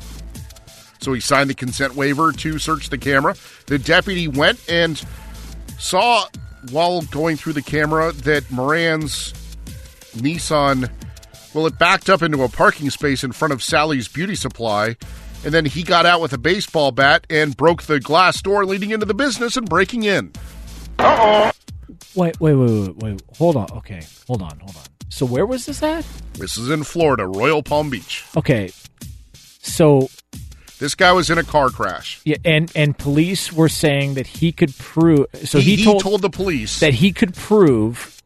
So he signed the consent waiver to search the camera. The deputy went and saw while going through the camera that Moran's Nissan, well, it backed up into a parking space in front of Sally's Beauty Supply. And then he got out with a baseball bat and broke the glass door leading into the business and breaking in. Uh oh. Wait, wait, wait, wait, wait. Hold on. Okay, hold on, hold on. So where was this at? This is in Florida, Royal Palm Beach. Okay, so This guy was in a car crash. yeah, and and police were saying that he could prove. So he, he, he told, told the police that he could prove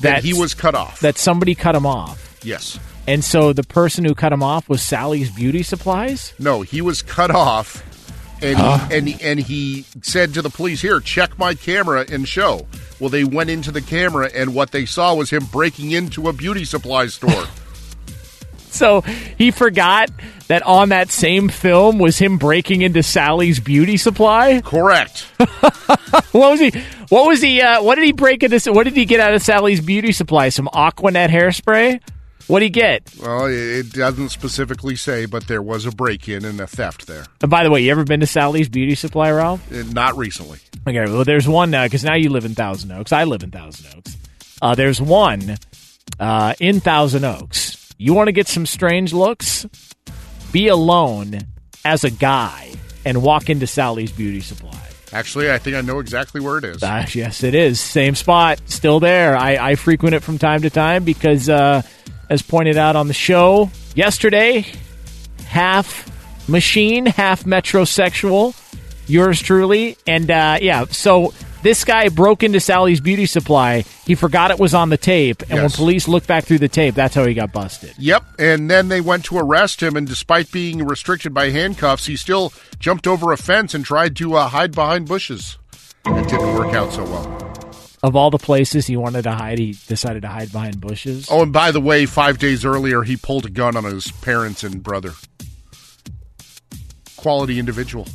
that he was cut off. that somebody cut him off. Yes. And so the person who cut him off was Sally's Beauty Supplies. No, he was cut off, and and and he said to the police, "Here, check my camera and show." Well, they went into the camera, and what they saw was him breaking into a beauty supply store. *laughs* So he forgot that on that same film was him breaking into Sally's Beauty Supply. *laughs* Correct. what was he? What was he? Uh, what did he break into? What did he get out of Sally's Beauty Supply? Some Aquanet hairspray. What did he get? well, it doesn't specifically say, but there was a break-in and a theft there. And by the way, you ever been to Sally's Beauty Supply, Ralph? Uh, Not recently. Okay, well, there's one now because now you live in Thousand Oaks. I live in Thousand Oaks. Uh, there's one uh, in Thousand Oaks. You want to get some strange looks? Be alone as a guy and walk into Sally's Beauty Supply. Actually, I think I know exactly where it is. Uh, yes, it is. Same spot, still there. I, I frequent it from time to time because, uh, as pointed out on the show yesterday, half machine, half metrosexual. Yours truly. And, uh, yeah, so this guy broke into Sally's Beauty Supply. He forgot it was on the tape. And when police looked back through the tape, that's how he got busted. Yep, and then they went to arrest him, and despite being restricted by handcuffs, he still jumped over a fence and tried to uh, hide behind bushes. It didn't work out so well. Of all the places he wanted to hide, he decided to hide behind bushes. Oh, and by the way, five days earlier, he pulled a gun on his parents and brother. Quality individual.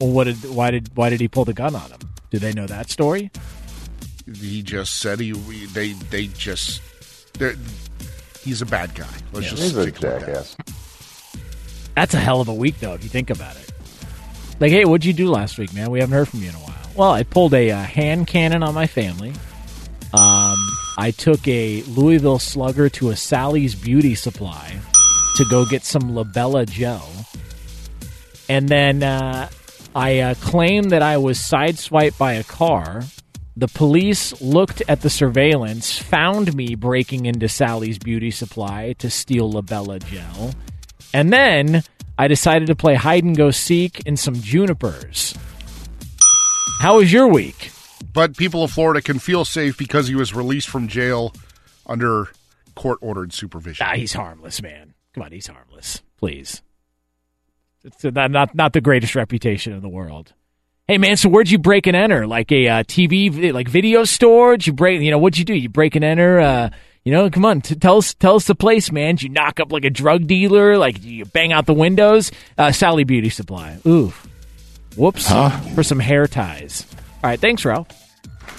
Well, what did why did why did he pull the gun on him? Do they know that story? He just said he. They. They just. they're- He's a bad guy. Let's just He's a stick with that. jackass. That's a hell of a week, though, if you think about it. Like, hey, what'd you do last week, man? We haven't heard from you in a while. Well, I pulled a uh, hand cannon on my family. Um, I took a Louisville Slugger to a Sally's Beauty Supply to go get some Labella gel, and then uh, I uh, claimed that I was sideswiped by a car. The police looked at the surveillance, found me breaking into Sally's Beauty Supply to steal Labella gel. And then I decided to play hide and go seek in some junipers. How was your week? But people of Florida can feel safe because he was released from jail under court ordered supervision. Ah, he's harmless, man. Come on, he's harmless. Please. It's not not, not the greatest reputation in the world. Hey man, so where'd you break and enter? Like a uh, TV, like video store? Did you break? You know, what'd you do? You break and enter? Uh, you know, come on, t- tell us, tell us the place, man. Did you knock up like a drug dealer? Like you bang out the windows? Uh, Sally Beauty Supply. Oof. Whoops. For some hair ties. All right, thanks, Ralph.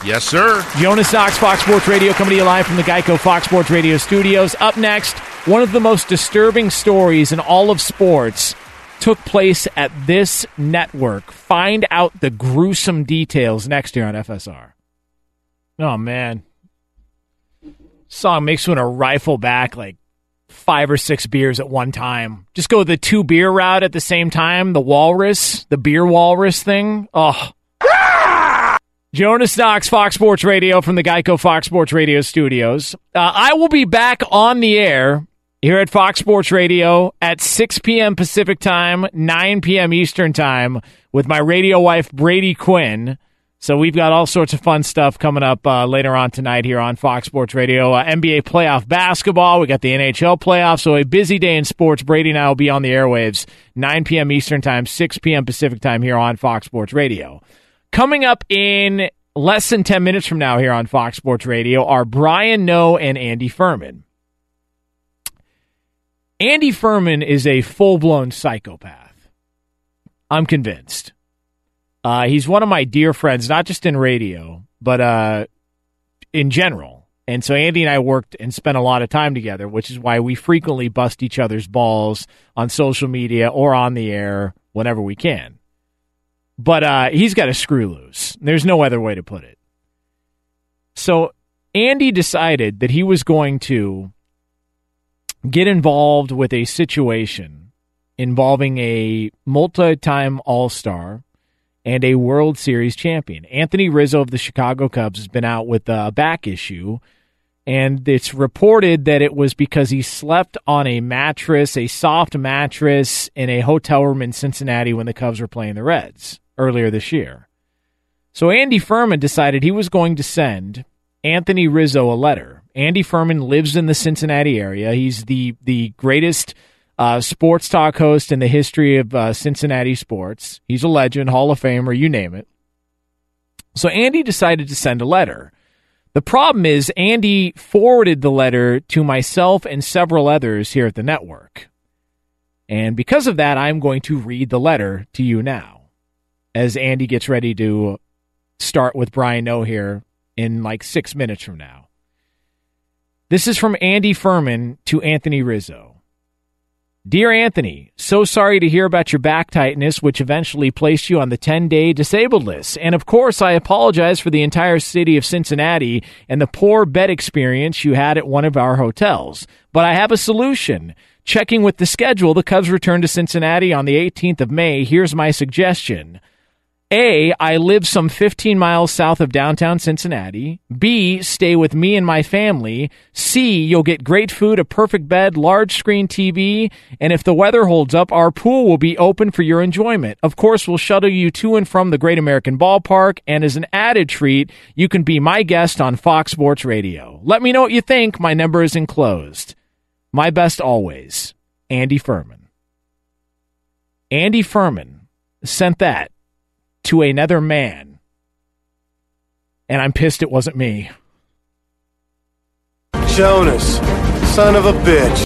Yes, sir. Jonas Knox, Fox Sports Radio, coming to you live from the Geico Fox Sports Radio studios. Up next, one of the most disturbing stories in all of sports took place at this network. Find out the gruesome details next year on FSR. Oh, man. Song makes me want to rifle back like five or six beers at one time. Just go the two beer route at the same time. The walrus, the beer walrus thing. Oh. Jonas Knox, Fox Sports Radio from the Geico Fox Sports Radio studios. Uh, I will be back on the air here at Fox Sports Radio at 6 p.m. Pacific Time, 9 p.m. Eastern Time with my radio wife, Brady Quinn. So we've got all sorts of fun stuff coming up uh, later on tonight here on Fox Sports Radio. Uh, NBA playoff basketball. We got the NHL playoffs. So a busy day in sports. Brady and I will be on the airwaves 9 p.m. Eastern Time, 6 p.m. Pacific Time here on Fox Sports Radio. Coming up in less than 10 minutes from now here on Fox Sports Radio are Brian Noe and Andy Furman. Andy Furman is a full blown psychopath. I'm convinced. Uh, he's one of my dear friends, not just in radio, but uh, in general. And so Andy and I worked and spent a lot of time together, which is why we frequently bust each other's balls on social media or on the air whenever we can. But uh, he's got a screw loose. There's no other way to put it. So Andy decided that he was going to get involved with a situation involving a multi time All Star and a World Series champion. Anthony Rizzo of the Chicago Cubs has been out with a back issue, and it's reported that it was because he slept on a mattress, a soft mattress, in a hotel room in Cincinnati when the Cubs were playing the Reds earlier this year. So Andy Furman decided he was going to send Anthony Rizzo a letter. Andy Furman lives in the Cincinnati area. He's the the greatest uh, sports talk host in the history of uh, Cincinnati sports. He's a legend, Hall of Famer, you name it. So Andy decided to send a letter. The problem is, Andy forwarded the letter to myself and several others here at the network. And because of that, I'm going to read the letter to you now as Andy gets ready to start with Brian Noe here in like six minutes from now. This is from Andy Furman to Anthony Rizzo. Dear Anthony, so sorry to hear about your back tightness, which eventually placed you on the 10 day disabled list. And of course, I apologize for the entire city of Cincinnati and the poor bed experience you had at one of our hotels. But I have a solution. Checking with the schedule, the Cubs return to Cincinnati on the 18th of May. Here's my suggestion. A, I live some 15 miles south of downtown Cincinnati. B, stay with me and my family. C, you'll get great food, a perfect bed, large screen TV, and if the weather holds up, our pool will be open for your enjoyment. Of course, we'll shuttle you to and from the Great American Ballpark, and as an added treat, you can be my guest on Fox Sports Radio. Let me know what you think. My number is enclosed. My best always, Andy Furman. Andy Furman sent that to another man. And I'm pissed it wasn't me. Jonas, son of a bitch.